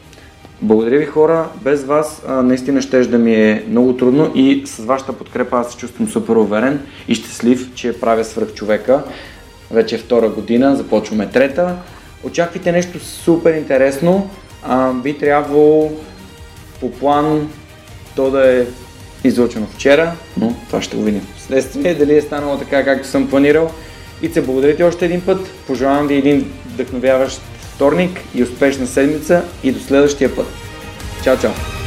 Благодаря ви хора, без вас а, наистина ще да ми е много трудно и с вашата подкрепа аз се чувствам супер уверен и щастлив, че правя свръх човека. Вече е втора година, започваме трета. Очаквайте нещо супер интересно. А, би трябвало по план то да е излучено вчера, но това ще го видим. Следствие дали е станало така, както съм планирал. И се благодаря ти още един път. Пожелавам ви един вдъхновяващ вторник и успешна седмица и до следващия път. Чао, чао!